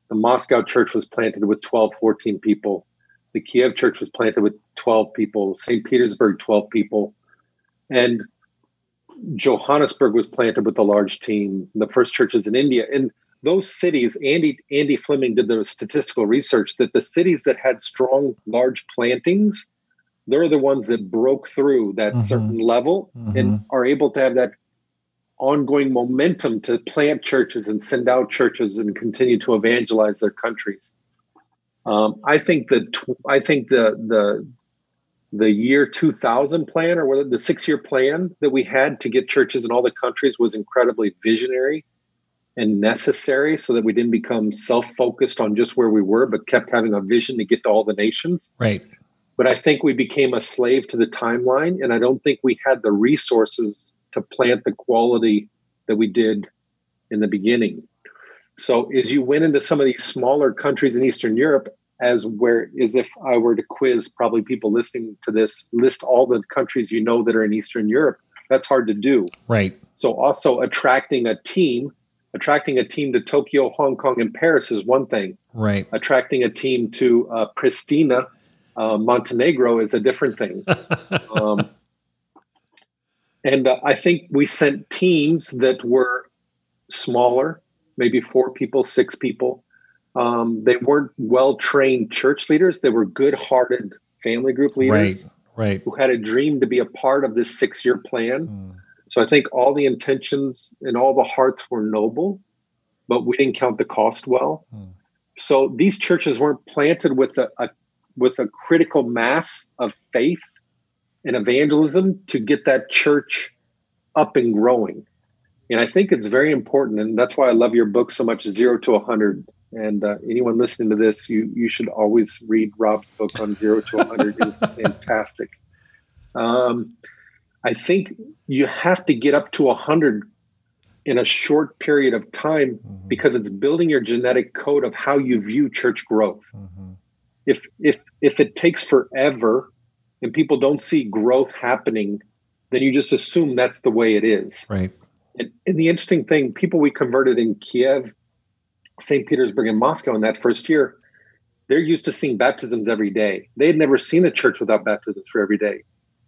Speaker 2: The Moscow church was planted with 12, 14 people. The Kiev church was planted with 12 people. St. Petersburg, 12 people. And Johannesburg was planted with a large team. The first churches in India. And those cities, Andy Andy Fleming did the statistical research that the cities that had strong, large plantings, they're the ones that broke through that mm-hmm. certain level mm-hmm. and are able to have that ongoing momentum to plant churches and send out churches and continue to evangelize their countries. Um, I think that I think the the the year 2000 plan or whether the six year plan that we had to get churches in all the countries was incredibly visionary and necessary so that we didn't become self-focused on just where we were but kept having a vision to get to all the nations.
Speaker 1: Right.
Speaker 2: But i think we became a slave to the timeline and i don't think we had the resources to plant the quality that we did in the beginning so as you went into some of these smaller countries in eastern europe as where as if i were to quiz probably people listening to this list all the countries you know that are in eastern europe that's hard to do
Speaker 1: right
Speaker 2: so also attracting a team attracting a team to Tokyo, Hong Kong, and Paris is one thing.
Speaker 1: Right.
Speaker 2: Attracting a team to uh, Pristina, uh, Montenegro is a different thing. um, and uh, I think we sent teams that were smaller, maybe four people, six people. Um, they weren't well trained church leaders. They were good hearted family group leaders.
Speaker 1: Right. Right.
Speaker 2: Who had a dream to be a part of this six year plan. Mm so I think all the intentions and all the hearts were noble, but we didn't count the cost well. Hmm. So these churches weren't planted with a, a with a critical mass of faith and evangelism to get that church up and growing. And I think it's very important, and that's why I love your book so much, Zero to a Hundred. And uh, anyone listening to this, you you should always read Rob's book on Zero to a Hundred. it's fantastic. Um, I think you have to get up to 100 in a short period of time mm-hmm. because it's building your genetic code of how you view church growth. Mm-hmm. If if if it takes forever and people don't see growth happening, then you just assume that's the way it is.
Speaker 1: Right.
Speaker 2: And, and the interesting thing, people we converted in Kiev, St. Petersburg, and Moscow in that first year, they're used to seeing baptisms every day. They had never seen a church without baptisms for every day.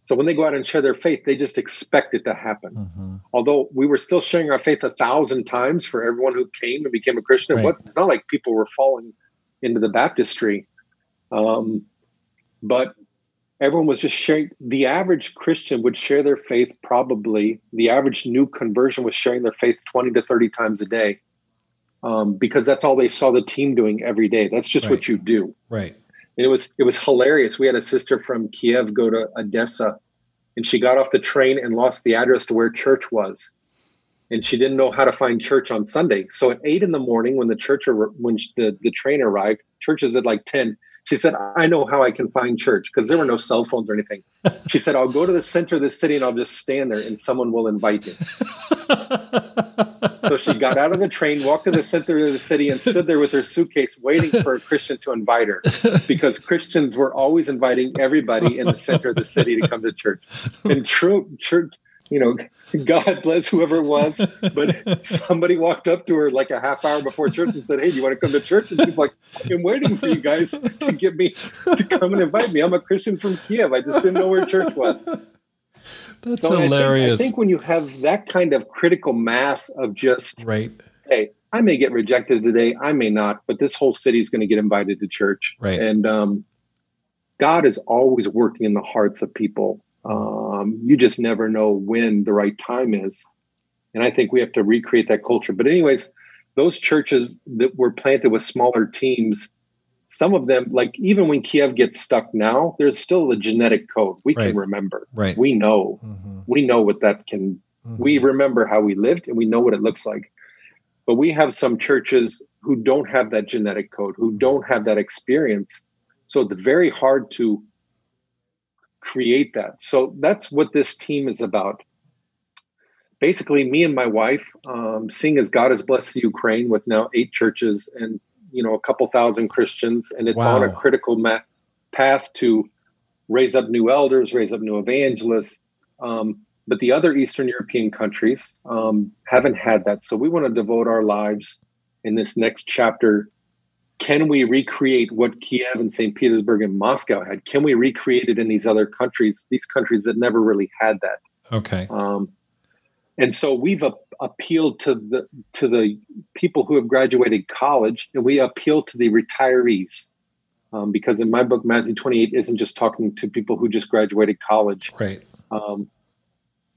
Speaker 2: So when they go out and share their faith, they just expect it to happen. Mm-hmm. Although we were still sharing our faith a thousand times for everyone who came and became a Christian. Right. It's not like people were falling into the baptistry. Um, but everyone was just sharing. The average Christian would share their faith probably, the average new conversion was sharing their faith 20 to 30 times a day um, because that's all they saw the team doing every day. That's just right. what you do.
Speaker 1: Right and
Speaker 2: it was it was hilarious. We had a sister from Kiev go to Odessa, and she got off the train and lost the address to where church was, and she didn't know how to find church on Sunday. So at eight in the morning, when the church when the the train arrived, church is at like ten. She said, "I know how I can find church because there were no cell phones or anything." She said, "I'll go to the center of the city and I'll just stand there, and someone will invite me." so she got out of the train, walked to the center of the city, and stood there with her suitcase waiting for a Christian to invite her because Christians were always inviting everybody in the center of the city to come to church. And true church, you know, God bless whoever it was, but somebody walked up to her like a half hour before church and said, Hey, do you want to come to church? And she's like, I'm waiting for you guys to get me to come and invite me. I'm a Christian from Kiev. I just didn't know where church was.
Speaker 1: That's so hilarious.
Speaker 2: I think, I think, when you have that kind of critical mass of just,
Speaker 1: right.
Speaker 2: hey, I may get rejected today, I may not, but this whole city is going to get invited to church.
Speaker 1: Right.
Speaker 2: And um, God is always working in the hearts of people. Um, you just never know when the right time is. And I think we have to recreate that culture. But, anyways, those churches that were planted with smaller teams some of them, like even when Kiev gets stuck now, there's still a genetic code we right. can remember.
Speaker 1: Right.
Speaker 2: We know. Mm-hmm. We know what that can. Mm-hmm. We remember how we lived, and we know what it looks like. But we have some churches who don't have that genetic code, who don't have that experience. So it's very hard to create that. So that's what this team is about. Basically, me and my wife, um, seeing as God has blessed Ukraine with now eight churches and you know a couple thousand Christians, and it's wow. on a critical ma- path to raise up new elders, raise up new evangelists. Um, but the other Eastern European countries um, haven't had that. So we want to devote our lives in this next chapter. Can we recreate what Kiev and St. Petersburg and Moscow had? Can we recreate it in these other countries, these countries that never really had that?
Speaker 1: Okay.
Speaker 2: Um, and so we've a- appealed to the to the people who have graduated college, and we appeal to the retirees um, because in my book, Matthew 28 isn't just talking to people who just graduated college.
Speaker 1: Right. Um,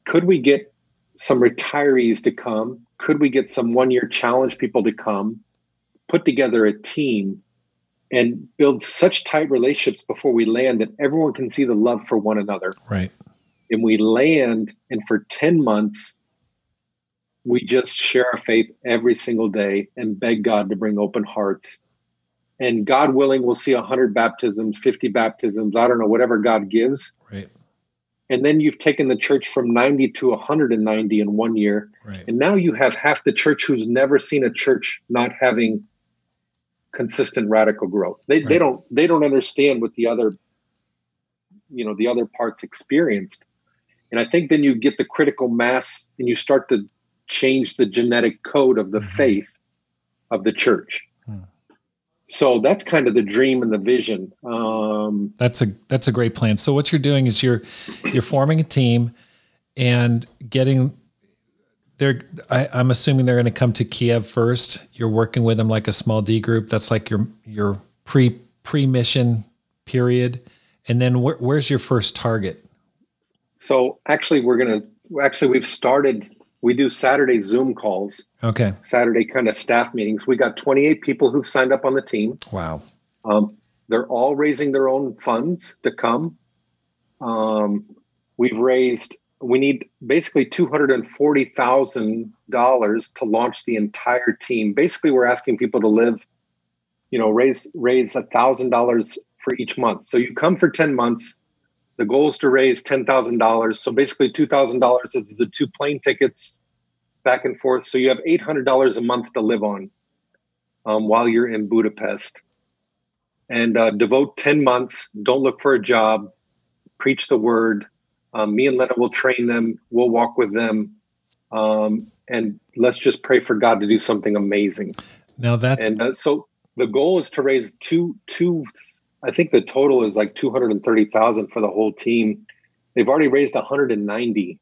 Speaker 2: could we get some retirees to come? Could we get some one year challenge people to come, put together a team, and build such tight relationships before we land that everyone can see the love for one another?
Speaker 1: Right.
Speaker 2: And we land, and for 10 months, we just share our faith every single day and beg God to bring open hearts and God willing, we'll see 100 baptisms, 50 baptisms, I don't know, whatever God gives.
Speaker 1: Right.
Speaker 2: And then you've taken the church from 90 to 190 in one year.
Speaker 1: Right.
Speaker 2: And now you have half the church who's never seen a church not having consistent radical growth. They, right. they don't they don't understand what the other you know the other parts experienced. And I think then you get the critical mass and you start to change the genetic code of the mm-hmm. faith of the church so that's kind of the dream and the vision um,
Speaker 1: that's a that's a great plan so what you're doing is you're you're forming a team and getting they're I, i'm assuming they're going to come to kiev first you're working with them like a small d group that's like your your pre pre mission period and then wh- where's your first target
Speaker 2: so actually we're going to actually we've started we do Saturday Zoom calls.
Speaker 1: Okay.
Speaker 2: Saturday kind of staff meetings. We got 28 people who've signed up on the team.
Speaker 1: Wow.
Speaker 2: Um, they're all raising their own funds to come. Um, we've raised. We need basically two hundred and forty thousand dollars to launch the entire team. Basically, we're asking people to live, you know, raise raise a thousand dollars for each month. So you come for ten months the goal is to raise $10,000. So basically, $2,000 is the two plane tickets back and forth. So you have $800 a month to live on um, while you're in Budapest. And uh, devote 10 months. Don't look for a job. Preach the word. Um, me and Lena will train them. We'll walk with them. Um, and let's just pray for God to do something amazing.
Speaker 1: Now that's
Speaker 2: and uh, so the goal is to raise two two I think the total is like 230,000 for the whole team. They've already raised 190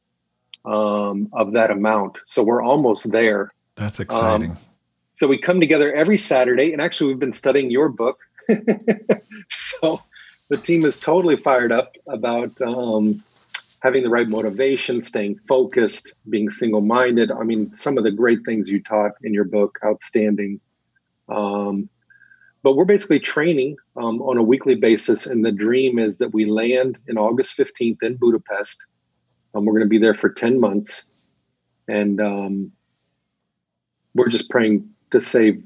Speaker 2: um, of that amount. So we're almost there.
Speaker 1: That's exciting. Um,
Speaker 2: so we come together every Saturday, and actually, we've been studying your book. so the team is totally fired up about um, having the right motivation, staying focused, being single minded. I mean, some of the great things you taught in your book, outstanding. Um, but we're basically training um, on a weekly basis. And the dream is that we land in August 15th in Budapest. Um, we're going to be there for 10 months. And um, we're just praying to save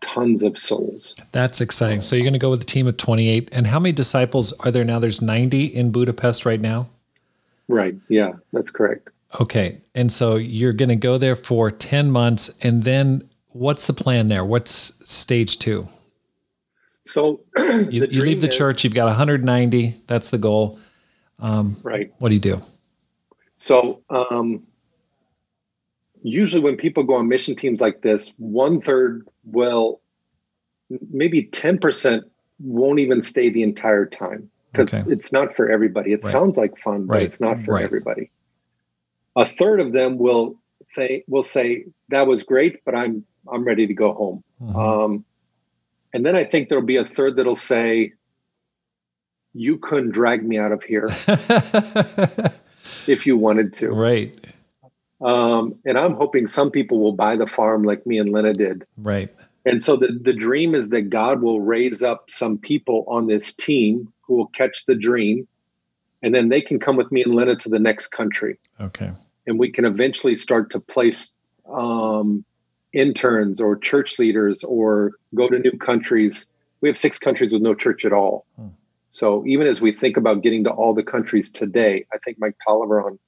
Speaker 2: tons of souls.
Speaker 1: That's exciting. So you're going to go with a team of 28. And how many disciples are there now? There's 90 in Budapest right now?
Speaker 2: Right. Yeah, that's correct.
Speaker 1: Okay. And so you're going to go there for 10 months. And then what's the plan there? What's stage two?
Speaker 2: So
Speaker 1: you, you leave the is, church, you've got 190. That's the goal. Um,
Speaker 2: right.
Speaker 1: What do you do?
Speaker 2: So um, usually when people go on mission teams like this, one third will, maybe 10% won't even stay the entire time because okay. it's not for everybody. It right. sounds like fun, but right. it's not for right. everybody. A third of them will say will say that was great, but I'm I'm ready to go home. Mm-hmm. Um, and then I think there'll be a third that'll say, you couldn't drag me out of here if you wanted to.
Speaker 1: Right.
Speaker 2: Um, and I'm hoping some people will buy the farm like me and Lena did.
Speaker 1: Right.
Speaker 2: And so the, the dream is that God will raise up some people on this team who will catch the dream. And then they can come with me and Lena to the next country.
Speaker 1: Okay.
Speaker 2: And we can eventually start to place um, interns or church leaders or go to new countries. We have six countries with no church at all. Hmm. So even as we think about getting to all the countries today, I think Mike Tolliver on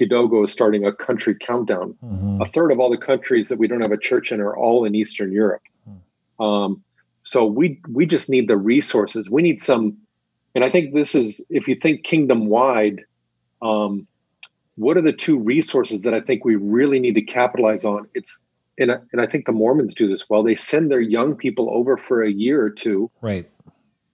Speaker 2: Kidogo is starting a country countdown. Mm-hmm. A third of all the countries that we don't have a church in are all in Eastern Europe. Hmm. Um, so we we just need the resources. We need some, and I think this is if you think kingdom wide, um, what are the two resources that I think we really need to capitalize on? It's and I, and I think the Mormons do this well. They send their young people over for a year or two,
Speaker 1: right,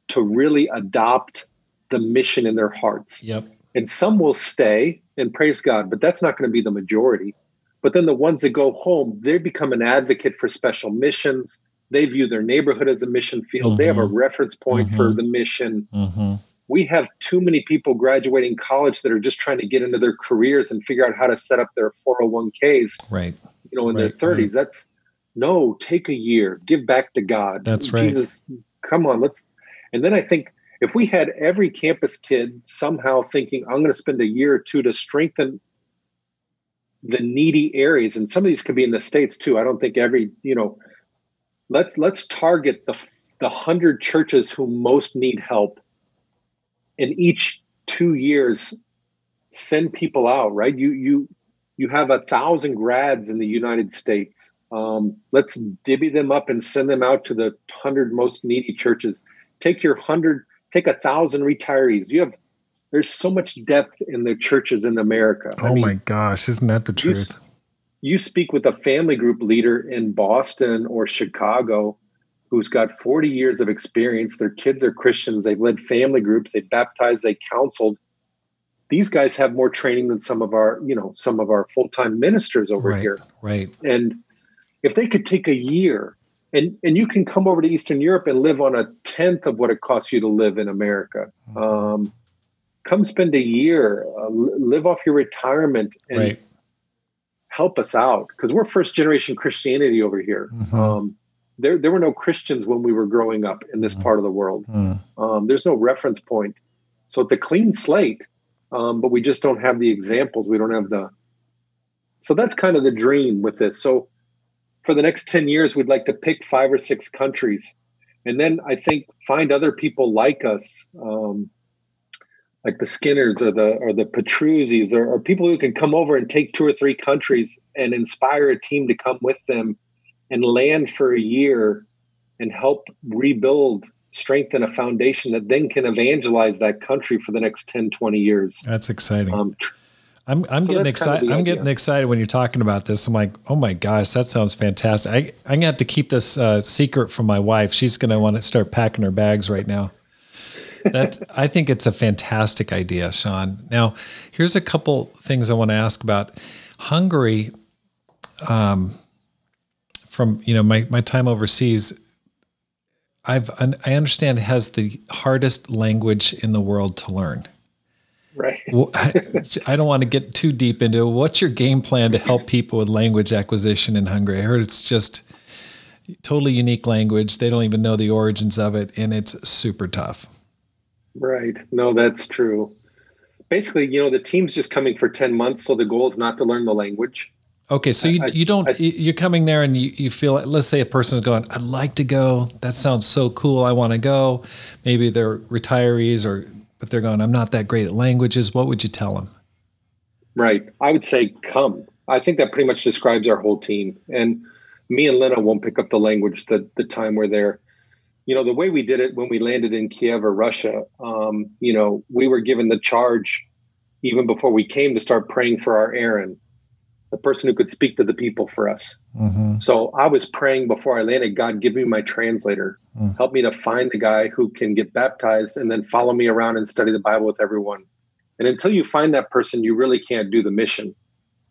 Speaker 2: to really adopt the mission in their hearts.
Speaker 1: Yep.
Speaker 2: And some will stay and praise God, but that's not going to be the majority. But then the ones that go home, they become an advocate for special missions. They view their neighborhood as a mission field. Mm-hmm. They have a mm-hmm. reference point mm-hmm. for the mission. Mm-hmm we have too many people graduating college that are just trying to get into their careers and figure out how to set up their 401ks
Speaker 1: right
Speaker 2: you know in
Speaker 1: right,
Speaker 2: their 30s right. that's no take a year give back to god
Speaker 1: that's right
Speaker 2: jesus come on let's and then i think if we had every campus kid somehow thinking i'm going to spend a year or two to strengthen the needy areas and some of these could be in the states too i don't think every you know let's let's target the the 100 churches who most need help in each two years send people out right? You you you have a thousand grads in the united states. Um, let's divvy them up and send them out to the hundred most needy churches. Take your hundred take a thousand retirees you have there's so much depth in the churches in america
Speaker 1: oh I mean, my gosh isn't that the truth
Speaker 2: you, you speak with a family group leader in boston or chicago who's got 40 years of experience. Their kids are Christians. They've led family groups. They've baptized. They counseled. These guys have more training than some of our, you know, some of our full-time ministers over
Speaker 1: right,
Speaker 2: here.
Speaker 1: Right.
Speaker 2: And if they could take a year and and you can come over to Eastern Europe and live on a tenth of what it costs you to live in America. Mm-hmm. Um, come spend a year, uh, live off your retirement, and right. help us out because we're first generation Christianity over here. Mm-hmm. Um, there there were no Christians when we were growing up in this mm. part of the world. Mm. Um, there's no reference point, so it's a clean slate. Um, but we just don't have the examples. We don't have the. So that's kind of the dream with this. So for the next ten years, we'd like to pick five or six countries, and then I think find other people like us. Um, like the Skinners or the or the Petruzis or, or people who can come over and take two or three countries and inspire a team to come with them and land for a year and help rebuild strengthen a foundation that then can evangelize that country for the next 10 20 years
Speaker 1: that's exciting um, I'm, I'm so getting excited. Kind of I'm idea. getting excited when you're talking about this. I'm like, oh my gosh, that sounds fantastic. I, I'm gonna have to keep this uh, secret from my wife. She's gonna want to start packing her bags right now. That I think it's a fantastic idea, Shawn. Now, here's a couple things I want to ask about Hungary. Um, from you know my my time overseas, I've I understand has the hardest language in the world to learn.
Speaker 2: Right.
Speaker 1: I don't want to get too deep into it. What's your game plan to help people with language acquisition in Hungary? I heard it's just totally unique language. They don't even know the origins of it, and it's super tough.
Speaker 2: Right. No, that's true. Basically, you know, the team's just coming for 10 months, so the goal is not to learn the language.
Speaker 1: Okay, so you, I, you don't I, you're coming there and you, you feel like, let's say a person is going, I'd like to go. That sounds so cool. I want to go. Maybe they're retirees or but they're going, I'm not that great at languages. What would you tell them?
Speaker 2: Right. I would say come. I think that pretty much describes our whole team. And me and Lena won't pick up the language the the time we're there. You know, the way we did it when we landed in Kiev or Russia, um, you know, we were given the charge even before we came to start praying for our Aaron the person who could speak to the people for us. Mm-hmm. So I was praying before I landed, God, give me my translator. Mm. Help me to find the guy who can get baptized and then follow me around and study the Bible with everyone. And until you find that person, you really can't do the mission.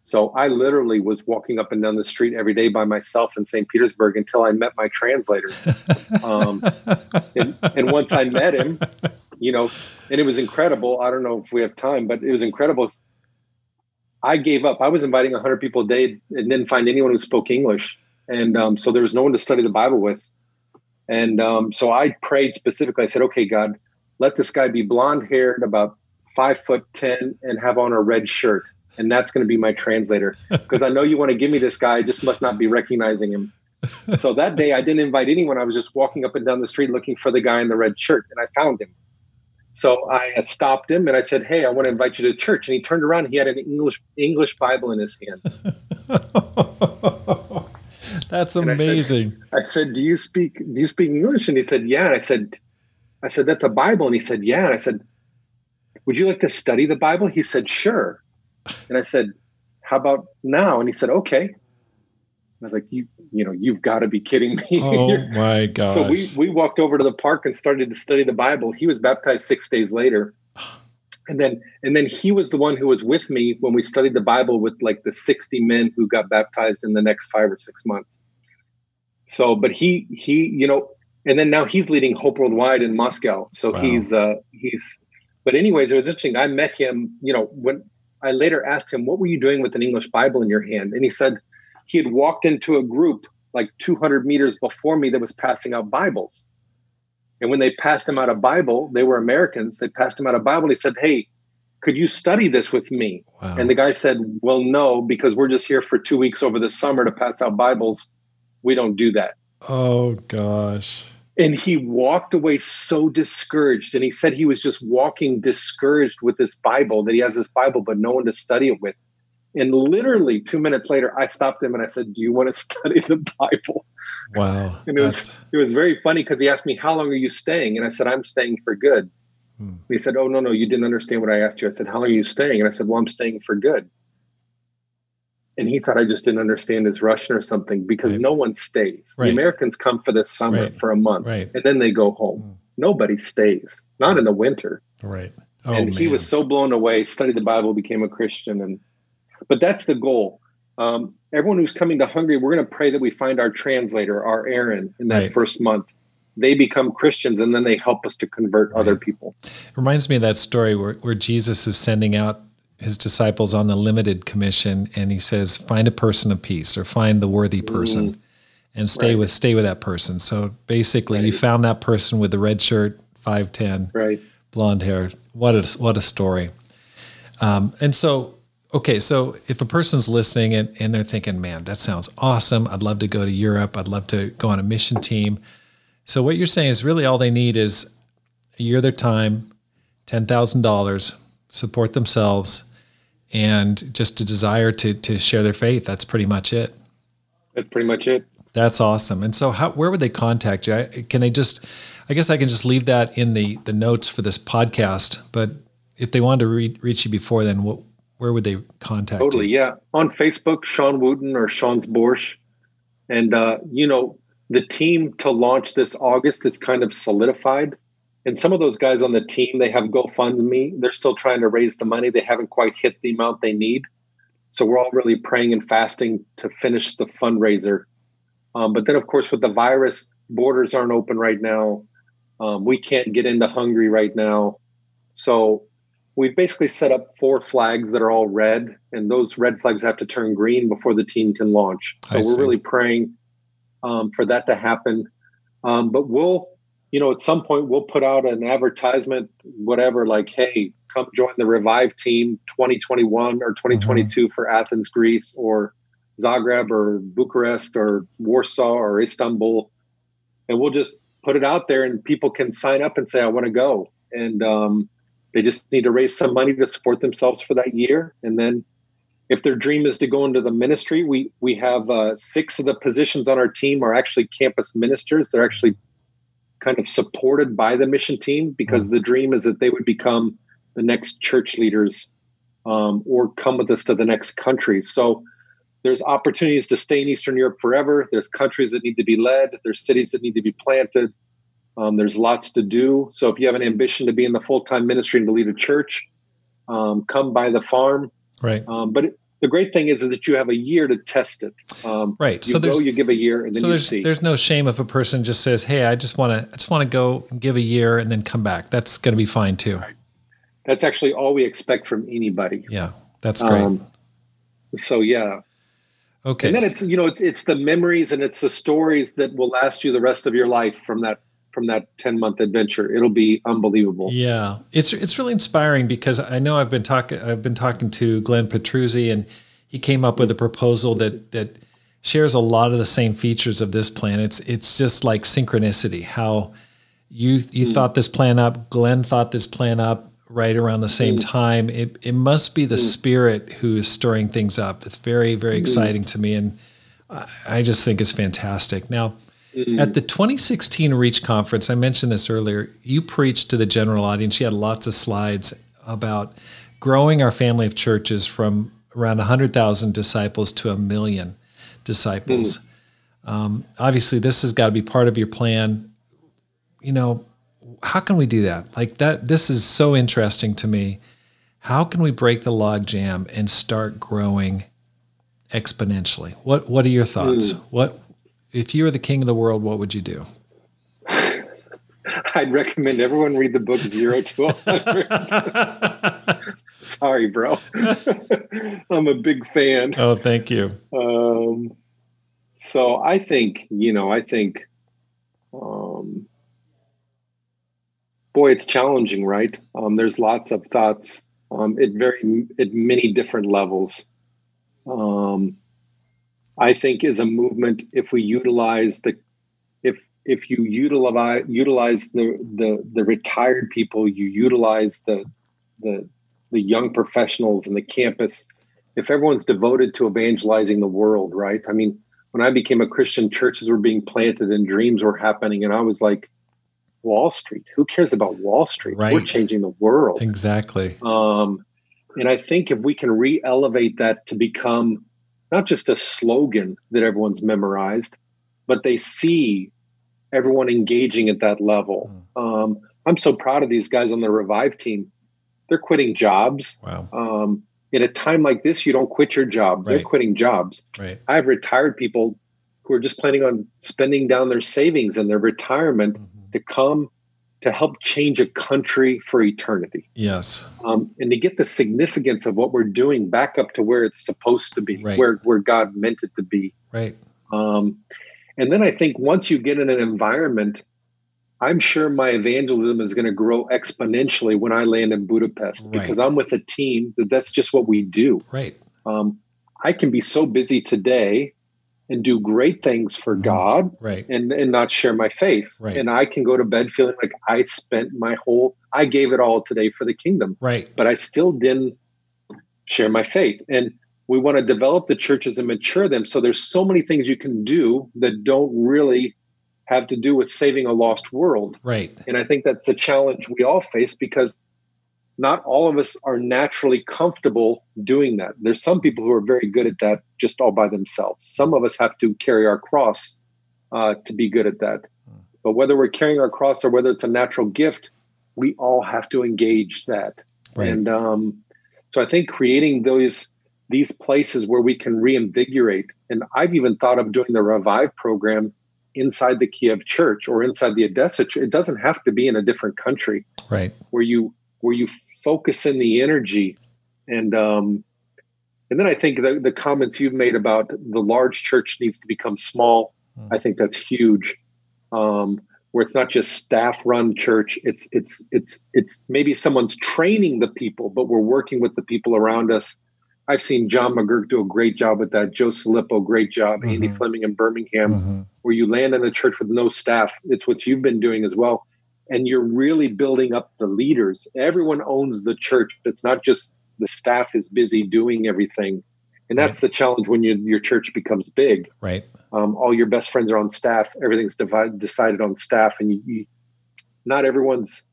Speaker 2: So I literally was walking up and down the street every day by myself in St. Petersburg until I met my translator. um, and, and once I met him, you know, and it was incredible. I don't know if we have time, but it was incredible I gave up. I was inviting 100 people a day and didn't find anyone who spoke English. And um, so there was no one to study the Bible with. And um, so I prayed specifically. I said, okay, God, let this guy be blonde haired, about five foot 10, and have on a red shirt. and that's going to be my translator because I know you want to give me this guy. I just must not be recognizing him. so that day, I didn't invite anyone. I was just walking up and down the street looking for the guy in the red shirt, and I found him. So I stopped him and I said, "Hey, I want to invite you to church." And he turned around. He had an English English Bible in his hand.
Speaker 1: That's amazing.
Speaker 2: I said, I said, "Do you speak Do you speak English?" And he said, "Yeah." And I said, "I said that's a Bible." And he said, "Yeah." And I said, "Would you like to study the Bible?" He said, "Sure." And I said, "How about now?" And he said, "Okay." I was like, "You, you know, you've got to be kidding me!"
Speaker 1: Oh my god!
Speaker 2: So we we walked over to the park and started to study the Bible. He was baptized six days later, and then and then he was the one who was with me when we studied the Bible with like the sixty men who got baptized in the next five or six months. So, but he he you know, and then now he's leading Hope Worldwide in Moscow. So wow. he's uh he's. But anyways, it was interesting. I met him. You know, when I later asked him, "What were you doing with an English Bible in your hand?" And he said he had walked into a group like 200 meters before me that was passing out Bibles. And when they passed him out a Bible, they were Americans. They passed him out a Bible. He said, Hey, could you study this with me? Wow. And the guy said, Well, no, because we're just here for two weeks over the summer to pass out Bibles. We don't do that.
Speaker 1: Oh, gosh.
Speaker 2: And he walked away so discouraged. And he said he was just walking discouraged with this Bible, that he has this Bible, but no one to study it with. And literally two minutes later, I stopped him and I said, "Do you want to study the Bible?"
Speaker 1: Wow!
Speaker 2: And it was it was very funny because he asked me, "How long are you staying?" And I said, "I'm staying for good." Hmm. He said, "Oh no, no, you didn't understand what I asked you." I said, "How long are you staying?" And I said, "Well, I'm staying for good." And he thought I just didn't understand his Russian or something because right. no one stays. Right. The Americans come for the summer right. for a month, and then they go home. Hmm. Nobody stays, not in the winter.
Speaker 1: Right.
Speaker 2: Oh, and man. he was so blown away. Studied the Bible, became a Christian, and but that's the goal. Um, everyone who's coming to Hungary, we're going to pray that we find our translator, our Aaron, in that right. first month. They become Christians and then they help us to convert right. other people.
Speaker 1: It reminds me of that story where, where Jesus is sending out his disciples on the limited commission and he says, find a person of peace or find the worthy person mm. and stay right. with stay with that person. So basically you found that person with the red shirt, 5'10,
Speaker 2: right.
Speaker 1: blonde hair. What a what a story. Um, and so okay, so if a person's listening and, and they're thinking, man, that sounds awesome. I'd love to go to Europe. I'd love to go on a mission team. So what you're saying is really all they need is a year of their time, $10,000, support themselves, and just a desire to, to share their faith. That's pretty much it.
Speaker 2: That's pretty much it.
Speaker 1: That's awesome. And so how, where would they contact you? Can they just, I guess I can just leave that in the, the notes for this podcast, but if they wanted to re- reach you before then, what, where would they contact
Speaker 2: totally
Speaker 1: you?
Speaker 2: yeah. On facebook shawn wooten or shawn's borsch and uh, you know the team to launch this august is kind of solidified. And some of those guys on the team they have gofundme. They're still trying to raise the money. They haven't quite hit the amount they need. So we're all really praying and fasting to finish the fundraiser. Um, but then of course with the virus borders aren't open right now. Um, we can't get into hungary right now. So we've basically set up four flags that are all red, and those red flags have to turn green before the team can launch. So I we're see. really praying um, for that to happen. Um, but we'll, you know, at some point we'll put out an advertisement, whatever, like, hey, come join the Revive team 2021 or 2022 mm-hmm. for Athens, Greece, or Zagreb or Bucharest or Warsaw or Istanbul. And we'll just put it out there and people can sign up and say, I want to go. And um, they just need to raise some money to support themselves for that year. And then if their dream is to go into the ministry, we we have uh, six of the positions on our team are actually campus ministers. They're actually kind of supported by the mission team because the dream is that they would become the next church leaders um, or come with us to the next country. So there's opportunities to stay in Eastern Europe forever. There's countries that need to be led. There's cities that need to be planted. Um, there's lots to do. So if you have an ambition to be in the full time ministry and to lead a church, um, come by the farm.
Speaker 1: Right.
Speaker 2: Um, but it, the great thing is, is that you have a year to test it. Um,
Speaker 1: right.
Speaker 2: You so go, you give a year, and then
Speaker 1: so there's,
Speaker 2: see.
Speaker 1: There's no shame if a person just says, "Hey, I just want to, I just want to go and give a year and then come back." That's going to be fine too. Right.
Speaker 2: That's actually all we expect from anybody.
Speaker 1: Yeah, that's great. Um,
Speaker 2: so yeah.
Speaker 1: Okay.
Speaker 2: And then it's you know it's, it's the memories and it's the stories that will last you the rest of your life from that from that 10 month adventure. It'll be unbelievable.
Speaker 1: Yeah. It's it's really inspiring because I know I've been talking I've been talking to Glenn Petruzzi and he came up with a proposal that that shares a lot of the same features of this plan. It's it's just like synchronicity how you you mm. thought this plan up, Glenn thought this plan up right around the same mm. time. It it must be the mm. spirit who is stirring things up. It's very very exciting to me and I just think it's fantastic. Now, Mm-hmm. At the 2016 Reach conference, I mentioned this earlier, you preached to the general audience. You had lots of slides about growing our family of churches from around 100,000 disciples to a million disciples. Mm-hmm. Um, obviously, this has got to be part of your plan. You know, how can we do that? Like that, this is so interesting to me. How can we break the log jam and start growing exponentially? What What are your thoughts? Mm. What if you were the king of the world, what would you do?
Speaker 2: I'd recommend everyone read the book Zero to 100. Sorry, bro. I'm a big fan.
Speaker 1: Oh, thank you.
Speaker 2: Um, so I think, you know, I think, um, boy, it's challenging, right? Um, there's lots of thoughts um, at very, at many different levels. Um, I think is a movement if we utilize the if if you utilize utilize the the the retired people, you utilize the the the young professionals in the campus. If everyone's devoted to evangelizing the world, right? I mean, when I became a Christian, churches were being planted and dreams were happening, and I was like, Wall Street. Who cares about Wall Street? Right. We're changing the world.
Speaker 1: Exactly.
Speaker 2: Um, and I think if we can re-elevate that to become not just a slogan that everyone's memorized, but they see everyone engaging at that level. Mm. Um, I'm so proud of these guys on the Revive team. They're quitting jobs.
Speaker 1: Wow.
Speaker 2: Um, in a time like this, you don't quit your job. Right. They're quitting jobs.
Speaker 1: Right.
Speaker 2: I have retired people who are just planning on spending down their savings and their retirement mm-hmm. to come to help change a country for eternity.
Speaker 1: Yes.
Speaker 2: Um, and to get the significance of what we're doing back up to where it's supposed to be,
Speaker 1: right.
Speaker 2: where, where God meant it to be.
Speaker 1: Right.
Speaker 2: Um, and then I think once you get in an environment, I'm sure my evangelism is going to grow exponentially when I land in Budapest right. because I'm with a team that that's just what we do.
Speaker 1: Right.
Speaker 2: Um, I can be so busy today and do great things for mm-hmm. God
Speaker 1: right.
Speaker 2: and, and not share my faith.
Speaker 1: Right.
Speaker 2: And I can go to bed feeling like I spent my whole, I gave it all today for the kingdom.
Speaker 1: Right.
Speaker 2: But I still didn't share my faith. And we want to develop the churches and mature them. So there's so many things you can do that don't really have to do with saving a lost world.
Speaker 1: Right.
Speaker 2: And I think that's the challenge we all face because not all of us are naturally comfortable doing that. There's some people who are very good at that just all by themselves. Some of us have to carry our cross uh, to be good at that. But whether we're carrying our cross or whether it's a natural gift, we all have to engage that.
Speaker 1: Right.
Speaker 2: And um, so I think creating those these places where we can reinvigorate, and I've even thought of doing the Revive program inside the Kiev church or inside the Odessa church. It doesn't have to be in a different country.
Speaker 1: Right.
Speaker 2: Where you where you focus in the energy and um and then i think the, the comments you've made about the large church needs to become small mm. i think that's huge um where it's not just staff run church it's it's it's it's maybe someone's training the people but we're working with the people around us i've seen john mcgurk do a great job with that joe Salippo, great job mm-hmm. andy fleming in birmingham mm-hmm. where you land in a church with no staff it's what you've been doing as well and you're really building up the leaders. Everyone owns the church. It's not just the staff is busy doing everything. And that's right. the challenge when you, your church becomes big.
Speaker 1: Right.
Speaker 2: Um, all your best friends are on staff. Everything's divided, decided on staff, and you, you, not everyone's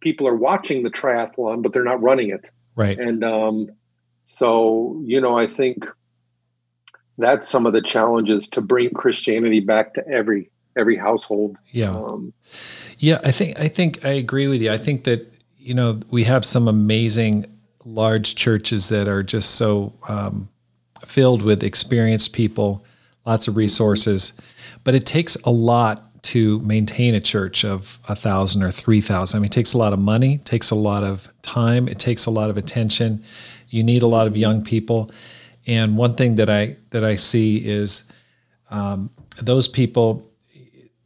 Speaker 2: people are watching the triathlon, but they're not running it.
Speaker 1: Right.
Speaker 2: And um, so, you know, I think that's some of the challenges to bring Christianity back to every every household.
Speaker 1: Yeah. Um, yeah, I think I think I agree with you. I think that you know we have some amazing large churches that are just so um, filled with experienced people, lots of resources, but it takes a lot to maintain a church of a thousand or three thousand. I mean, it takes a lot of money, it takes a lot of time, it takes a lot of attention. You need a lot of young people, and one thing that I that I see is um, those people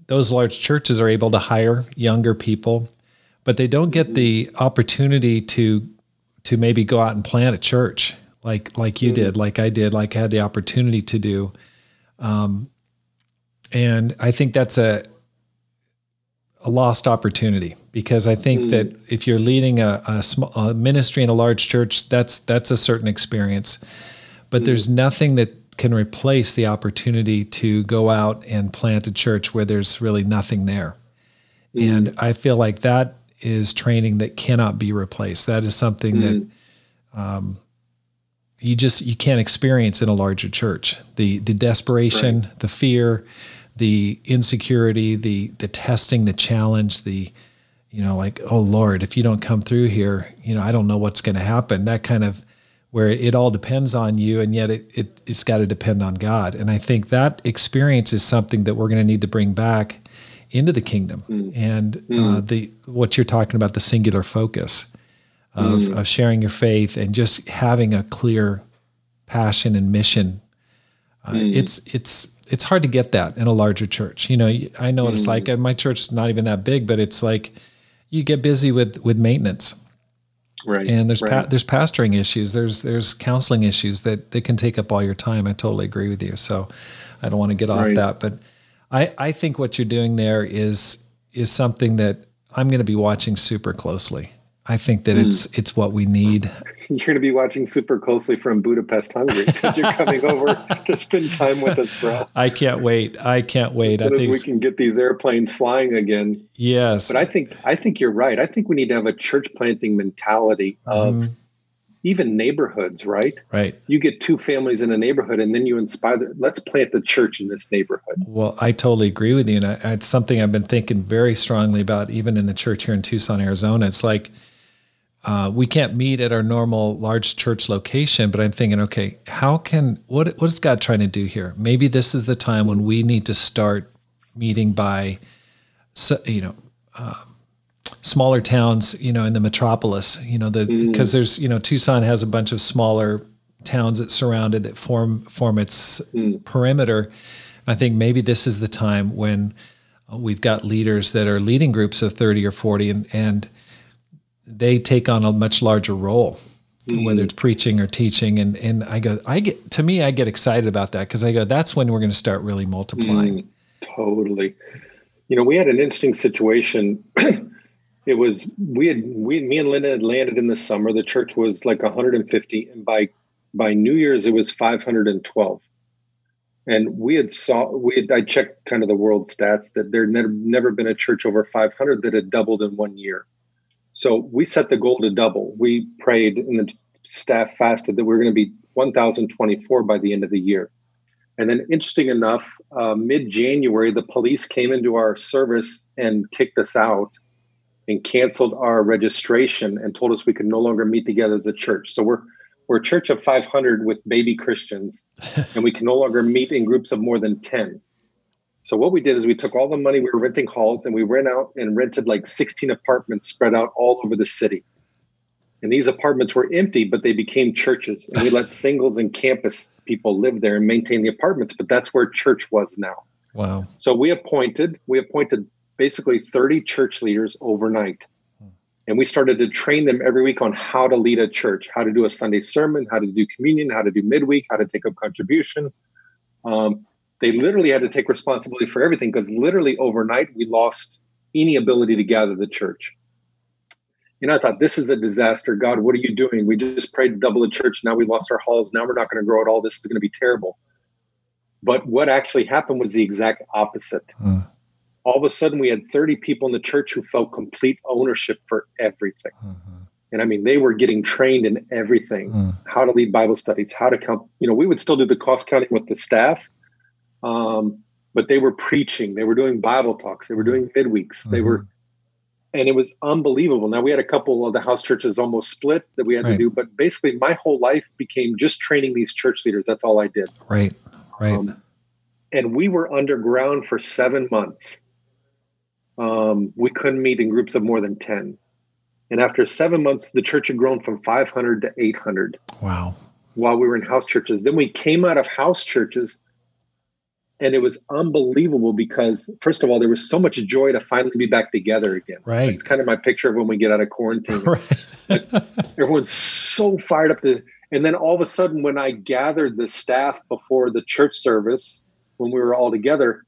Speaker 1: those large churches are able to hire younger people, but they don't get the opportunity to to maybe go out and plant a church like like you mm. did, like I did, like I had the opportunity to do. Um, and I think that's a a lost opportunity because I think mm. that if you're leading a, a, small, a ministry in a large church, that's that's a certain experience, but mm. there's nothing that can replace the opportunity to go out and plant a church where there's really nothing there. Mm. And I feel like that is training that cannot be replaced. That is something that mm. um, you just you can't experience in a larger church. The the desperation, right. the fear, the insecurity, the the testing, the challenge, the you know like oh Lord, if you don't come through here, you know I don't know what's going to happen. That kind of where it all depends on you and yet it, it it's got to depend on God. And I think that experience is something that we're going to need to bring back into the kingdom. Mm. And mm. Uh, the what you're talking about the singular focus of, mm. of sharing your faith and just having a clear passion and mission. Uh, mm. It's it's it's hard to get that in a larger church. You know, I know what it's like. And my church is not even that big, but it's like you get busy with with maintenance
Speaker 2: Right.
Speaker 1: And there's
Speaker 2: right.
Speaker 1: Pa- there's pastoring issues. There's there's counseling issues that that can take up all your time. I totally agree with you. So I don't want to get off right. that, but I I think what you're doing there is is something that I'm going to be watching super closely. I think that mm. it's it's what we need.
Speaker 2: You're going to be watching super closely from Budapest, Hungary, because you're coming over to spend time with us, bro.
Speaker 1: I can't wait. I can't wait.
Speaker 2: As
Speaker 1: soon I
Speaker 2: think as we can get these airplanes flying again.
Speaker 1: Yes,
Speaker 2: but I think I think you're right. I think we need to have a church planting mentality of. Mm. Even neighborhoods, right?
Speaker 1: Right.
Speaker 2: You get two families in a neighborhood, and then you inspire. The, let's plant the church in this neighborhood.
Speaker 1: Well, I totally agree with you, and I, it's something I've been thinking very strongly about, even in the church here in Tucson, Arizona. It's like uh, we can't meet at our normal large church location, but I'm thinking, okay, how can what what is God trying to do here? Maybe this is the time when we need to start meeting by, you know, uh, smaller towns, you know, in the metropolis, you know, the because mm. there's you know Tucson has a bunch of smaller towns that surround it that form form its mm. perimeter. I think maybe this is the time when we've got leaders that are leading groups of 30 or 40 and and they take on a much larger role mm-hmm. whether it's preaching or teaching and and I go I get to me I get excited about that because I go that's when we're going to start really multiplying. Mm,
Speaker 2: totally. You know, we had an interesting situation. it was we had we me and Linda had landed in the summer. The church was like 150 and by by New Year's it was 512. And we had saw we had I checked kind of the world stats that there never never been a church over 500 that had doubled in one year. So we set the goal to double. We prayed and the staff fasted that we are going to be 1,024 by the end of the year. And then, interesting enough, uh, mid January, the police came into our service and kicked us out and canceled our registration and told us we could no longer meet together as a church. So we're we're a church of 500 with baby Christians, and we can no longer meet in groups of more than 10. So what we did is we took all the money we were renting halls and we went out and rented like 16 apartments spread out all over the city. And these apartments were empty, but they became churches. And we let singles and campus people live there and maintain the apartments. But that's where church was now.
Speaker 1: Wow.
Speaker 2: So we appointed, we appointed basically 30 church leaders overnight. And we started to train them every week on how to lead a church, how to do a Sunday sermon, how to do communion, how to do midweek, how to take up contribution. Um, they literally had to take responsibility for everything because literally overnight we lost any ability to gather the church. You know, I thought this is a disaster. God, what are you doing? We just prayed to double the church. Now we lost our halls. Now we're not going to grow at all. This is going to be terrible. But what actually happened was the exact opposite. Mm. All of a sudden, we had 30 people in the church who felt complete ownership for everything. Mm-hmm. And I mean, they were getting trained in everything mm. how to lead Bible studies, how to come. You know, we would still do the cost counting with the staff, um, but they were preaching, they were doing Bible talks, they were doing midweeks, mm-hmm. they were, mm-hmm. and it was unbelievable. Now we had a couple of the house churches almost split that we had right. to do, but basically my whole life became just training these church leaders. That's all I did.
Speaker 1: Right, right. Um,
Speaker 2: and we were underground for seven months. Um, we couldn't meet in groups of more than 10. And after seven months, the church had grown from 500 to 800.
Speaker 1: Wow.
Speaker 2: While we were in house churches. Then we came out of house churches and it was unbelievable because first of all there was so much joy to finally be back together again.
Speaker 1: Right.
Speaker 2: It's kind of my picture of when we get out of quarantine. Right. everyone's so fired up to and then all of a sudden when i gathered the staff before the church service when we were all together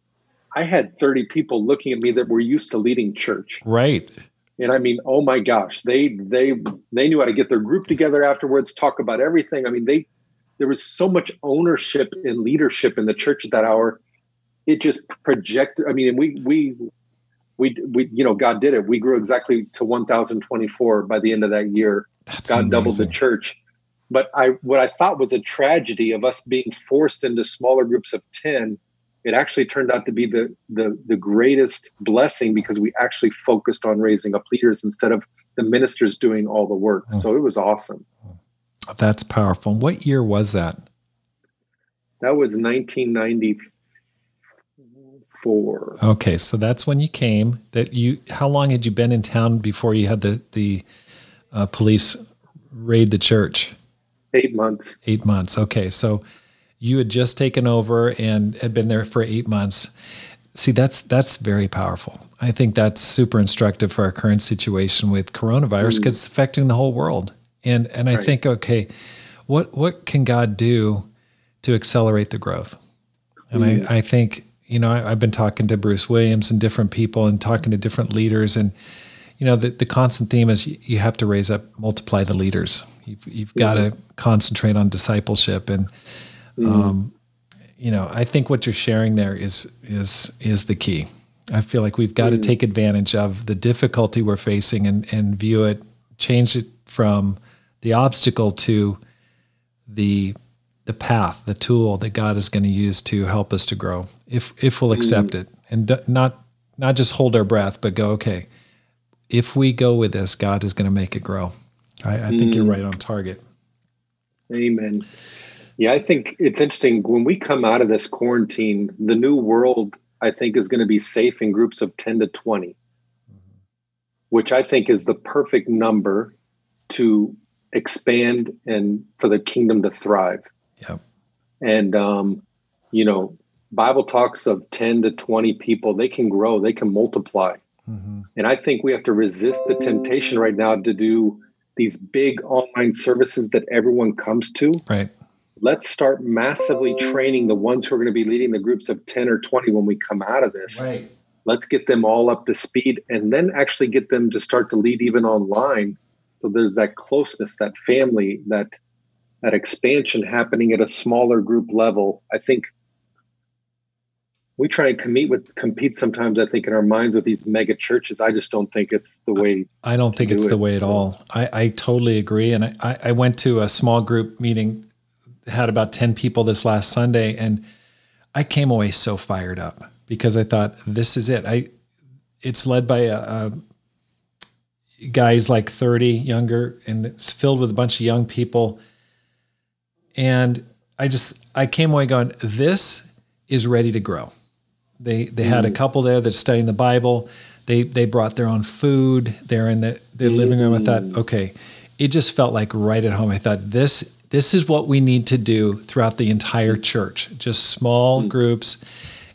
Speaker 2: i had 30 people looking at me that were used to leading church.
Speaker 1: Right.
Speaker 2: And i mean oh my gosh they they they knew how to get their group together afterwards talk about everything. I mean they there was so much ownership and leadership in the church at that hour. It just projected. I mean, we we we we you know God did it. We grew exactly to 1,024 by the end of that year. That's God amazing. doubled the church. But I what I thought was a tragedy of us being forced into smaller groups of 10 it actually turned out to be the, the the greatest blessing because we actually focused on raising up leaders instead of the ministers doing all the work. Mm. So it was awesome.
Speaker 1: That's powerful. What year was that?
Speaker 2: That was 1994.
Speaker 1: Okay, so that's when you came. That you. How long had you been in town before you had the the uh, police raid the church?
Speaker 2: Eight months.
Speaker 1: Eight months. Okay, so you had just taken over and had been there for eight months. See, that's that's very powerful. I think that's super instructive for our current situation with coronavirus because mm. it's affecting the whole world. And and I right. think, okay, what what can God do to accelerate the growth? And mm I, I think, you know, I, have been talking to Bruce Williams and different people and talking to different leaders. And, you know, the, the constant theme is you have to raise up, multiply the leaders. You've, you've got to concentrate on discipleship. And, mm um, you know, I think what you're sharing there is is is the key. I feel like we've got mm to take advantage of the difficulty we're facing and, and view it, change it from the obstacle to the the path, the tool that God is going to use to help us to grow. If if we'll accept mm. it and not not just hold our breath, but go, okay, if we go with this, God is going to make it grow. I, I think mm. you're right on target.
Speaker 2: Amen. Yeah, I think it's interesting when we come out of this quarantine, the new world I think is going to be safe in groups of 10 to 20, mm-hmm. which I think is the perfect number to expand and for the kingdom to thrive.
Speaker 1: Yep.
Speaker 2: And um, you know, Bible talks of 10 to 20 people, they can grow, they can multiply. Mm-hmm. And I think we have to resist the temptation right now to do these big online services that everyone comes to.
Speaker 1: Right.
Speaker 2: Let's start massively training the ones who are going to be leading the groups of 10 or 20 when we come out of this.
Speaker 1: Right.
Speaker 2: Let's get them all up to speed and then actually get them to start to lead even online so there's that closeness, that family, that that expansion happening at a smaller group level. I think we try and compete with compete sometimes. I think in our minds with these mega churches. I just don't think it's the way.
Speaker 1: I don't think it's it. the way at all. I, I totally agree. And I, I went to a small group meeting, had about ten people this last Sunday, and I came away so fired up because I thought this is it. I it's led by a, a guys like 30 younger and it's filled with a bunch of young people. And i just i came away going this is ready to grow. They they had a couple there that's studying the bible. They they brought their own food. They're in the their living room. I thought okay. It just felt like right at home. I thought this this is what we need to do throughout the entire church just small groups.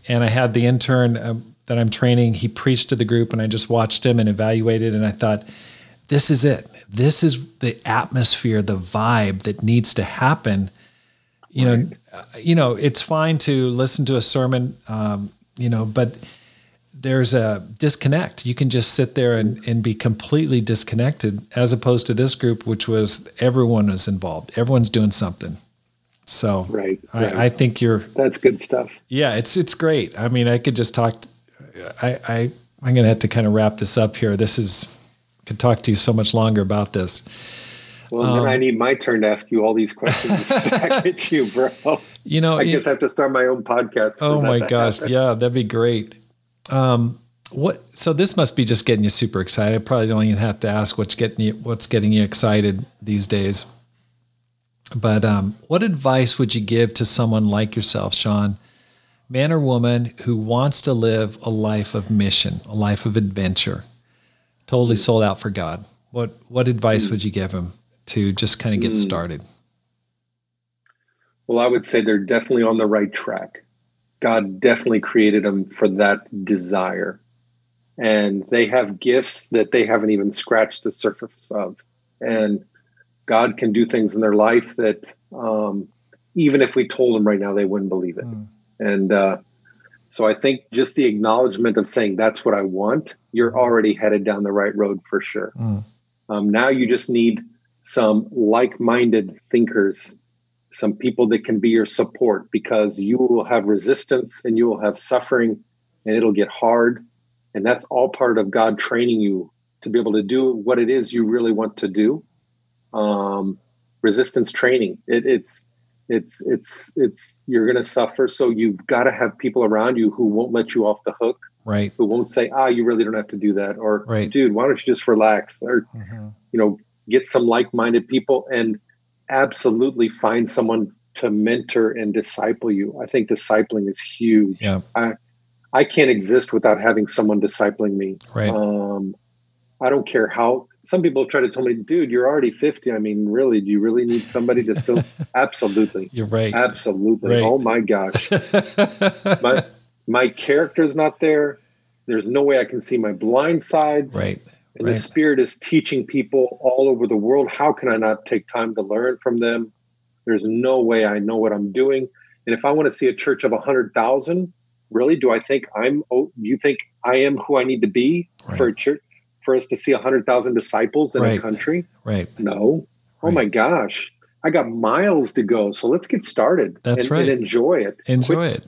Speaker 1: And i had the intern um, that I'm training, he preached to the group and I just watched him and evaluated and I thought, this is it. This is the atmosphere, the vibe that needs to happen. You right. know, you know, it's fine to listen to a sermon, um, you know, but there's a disconnect. You can just sit there and, and be completely disconnected as opposed to this group, which was everyone was involved. Everyone's doing something. So
Speaker 2: right,
Speaker 1: right. I, I, think you're
Speaker 2: that's good stuff.
Speaker 1: Yeah, it's it's great. I mean, I could just talk I, I I'm gonna have to kind of wrap this up here. This is could talk to you so much longer about this.
Speaker 2: Well, um, then I need my turn to ask you all these questions back at you, bro.
Speaker 1: You know,
Speaker 2: I guess I have to start my own podcast.
Speaker 1: Oh my gosh, happen. yeah, that'd be great. Um, what? So this must be just getting you super excited. I probably don't even have to ask what's getting you what's getting you excited these days. But um, what advice would you give to someone like yourself, Shawn, man or woman who wants to live a life of mission, a life of adventure, totally sold out for God. What what advice would you give him to just kind of get started?
Speaker 2: Well, I would say they're definitely on the right track. God definitely created them for that desire. And they have gifts that they haven't even scratched the surface of. And God can do things in their life that um, even if we told them right now, they wouldn't believe it. Mm. And uh, so I think just the acknowledgement of saying that's what I want, you're hmm. already headed down the right road for sure. Mm. Um, now you just need some like minded thinkers, some people that can be your support because you will have resistance and you will have suffering and it'll get hard. And that's all part of God training you to be able to do what it is you really want to do. Um, resistance training. It, it's it's it's it's you're going to suffer. So you've got to have people around you who won't let you off the hook.
Speaker 1: Right.
Speaker 2: Who won't say, "Ah, you really don't have to do that," or
Speaker 1: right.
Speaker 2: "Dude, why don't you just relax?" Or mm-hmm. you know, get some like-minded people and absolutely find someone to mentor and disciple you. I think discipling is huge.
Speaker 1: Yeah.
Speaker 2: I I can't exist without having someone discipling me.
Speaker 1: Right.
Speaker 2: Um, I don't care how some people try to tell me, dude, you're already 50. I mean, really, do you really need somebody to still? Absolutely.
Speaker 1: You're right.
Speaker 2: Absolutely.
Speaker 1: Right.
Speaker 2: Oh my gosh. my, my character's not there. There's no way I can see my blind sides.
Speaker 1: Right.
Speaker 2: And
Speaker 1: right.
Speaker 2: the spirit is teaching people all over the world. How can I not take time to learn from them? There's no way I know what I'm doing. And if I want to see a church of 100,000, really, do I think I'm, oh, you think I am who I need to be right. for a church? For us to see 100,000 disciples in
Speaker 1: right.
Speaker 2: a country?
Speaker 1: Right.
Speaker 2: No. Oh right. my gosh. I got miles to go. So let's get started.
Speaker 1: That's
Speaker 2: and,
Speaker 1: right.
Speaker 2: And enjoy it.
Speaker 1: Enjoy Quit. it.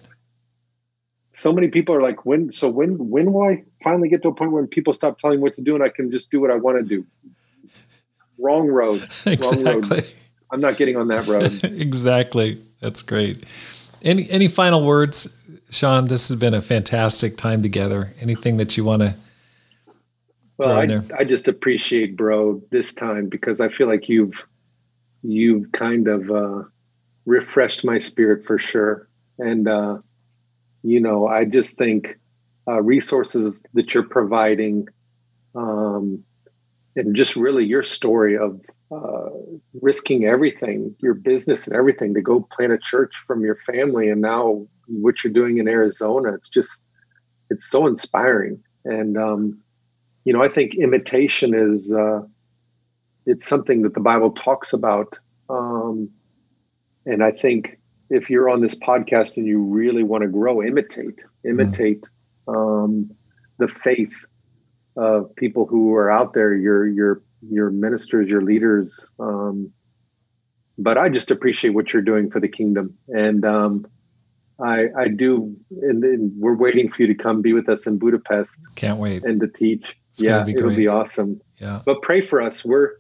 Speaker 2: So many people are like, when, so when, when will I finally get to a point when people stop telling me what to do and I can just do what I want to do? Wrong road.
Speaker 1: exactly.
Speaker 2: Wrong road. I'm not getting on that road.
Speaker 1: exactly. That's great. Any, any final words, Shawn? This has been a fantastic time together. Anything that you want to
Speaker 2: well, I, I just appreciate, bro, this time because I feel like you've you've kind of uh, refreshed my spirit for sure. And uh, you know, I just think uh, resources that you're providing, um, and just really your story of uh, risking everything, your business and everything, to go plant a church from your family, and now what you're doing in Arizona. It's just it's so inspiring, and um, you know, I think imitation is uh, it's something that the Bible talks about, um, and I think if you're on this podcast and you really want to grow, imitate, imitate um, the faith of people who are out there, your your your ministers, your leaders. Um, but I just appreciate what you're doing for the kingdom, and um, I I do, and, and, we're waiting for you to come be with us in Budapest.
Speaker 1: Can't wait
Speaker 2: and to teach.
Speaker 1: It's
Speaker 2: yeah, be it'll be awesome.
Speaker 1: Yeah.
Speaker 2: But pray for us. We're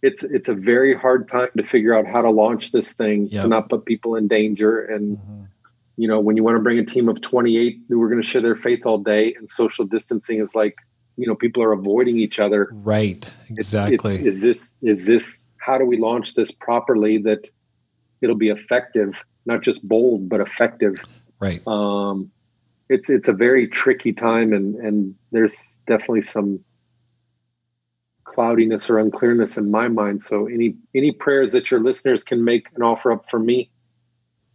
Speaker 2: it's it's a very hard time to figure out how to launch this thing yep. to not put people in danger. And mm-hmm. you know, when you want to bring a team of 28 who are going to share their faith all day, and social distancing is like, you know, people are avoiding each other.
Speaker 1: Right. Exactly.
Speaker 2: It's, it's, is this is this how do we launch this properly that it'll be effective, not just bold but effective.
Speaker 1: Right.
Speaker 2: Um, it's it's a very tricky time and and there's definitely some cloudiness or unclearness in my mind. So any any prayers that your listeners can make and offer up for me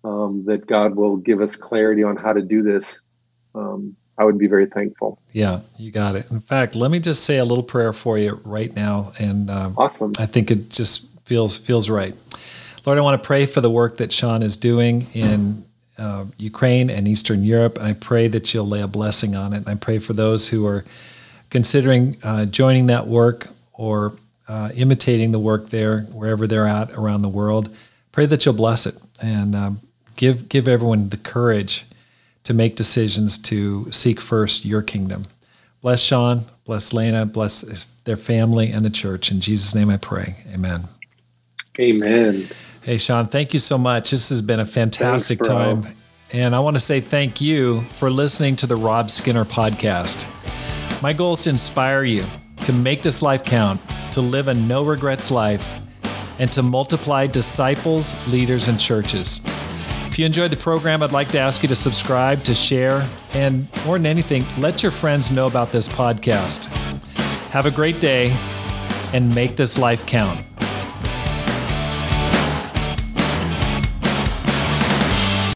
Speaker 2: um, that god will give us clarity on how to do this um, i would be very thankful.
Speaker 1: Yeah you got it. In fact let me just say a little prayer for you right now and um,
Speaker 2: awesome.
Speaker 1: I think it just feels feels right. Lord i want to pray for the work that shawn is doing in uh, Ukraine and Eastern Europe. I pray that you'll lay a blessing on it. And I pray for those who are considering uh, joining that work or uh, imitating the work there, wherever they're at around the world. Pray that you'll bless it and um, give give everyone the courage to make decisions to seek first your kingdom. Bless Shawn, bless Lena, bless their family and the church. In Jesus' name I pray. Amen.
Speaker 2: Amen.
Speaker 1: Hey, Shawn, thank you so much. This has been a fantastic Thanks, time. And I want to say thank you for listening to the Rob Skinner podcast. My goal is to inspire you to make this life count, to live a no regrets life, and to multiply disciples, leaders, and churches. If you enjoyed the program, I'd like to ask you to subscribe, to share, and more than anything, let your friends know about this podcast. Have a great day and make this life count.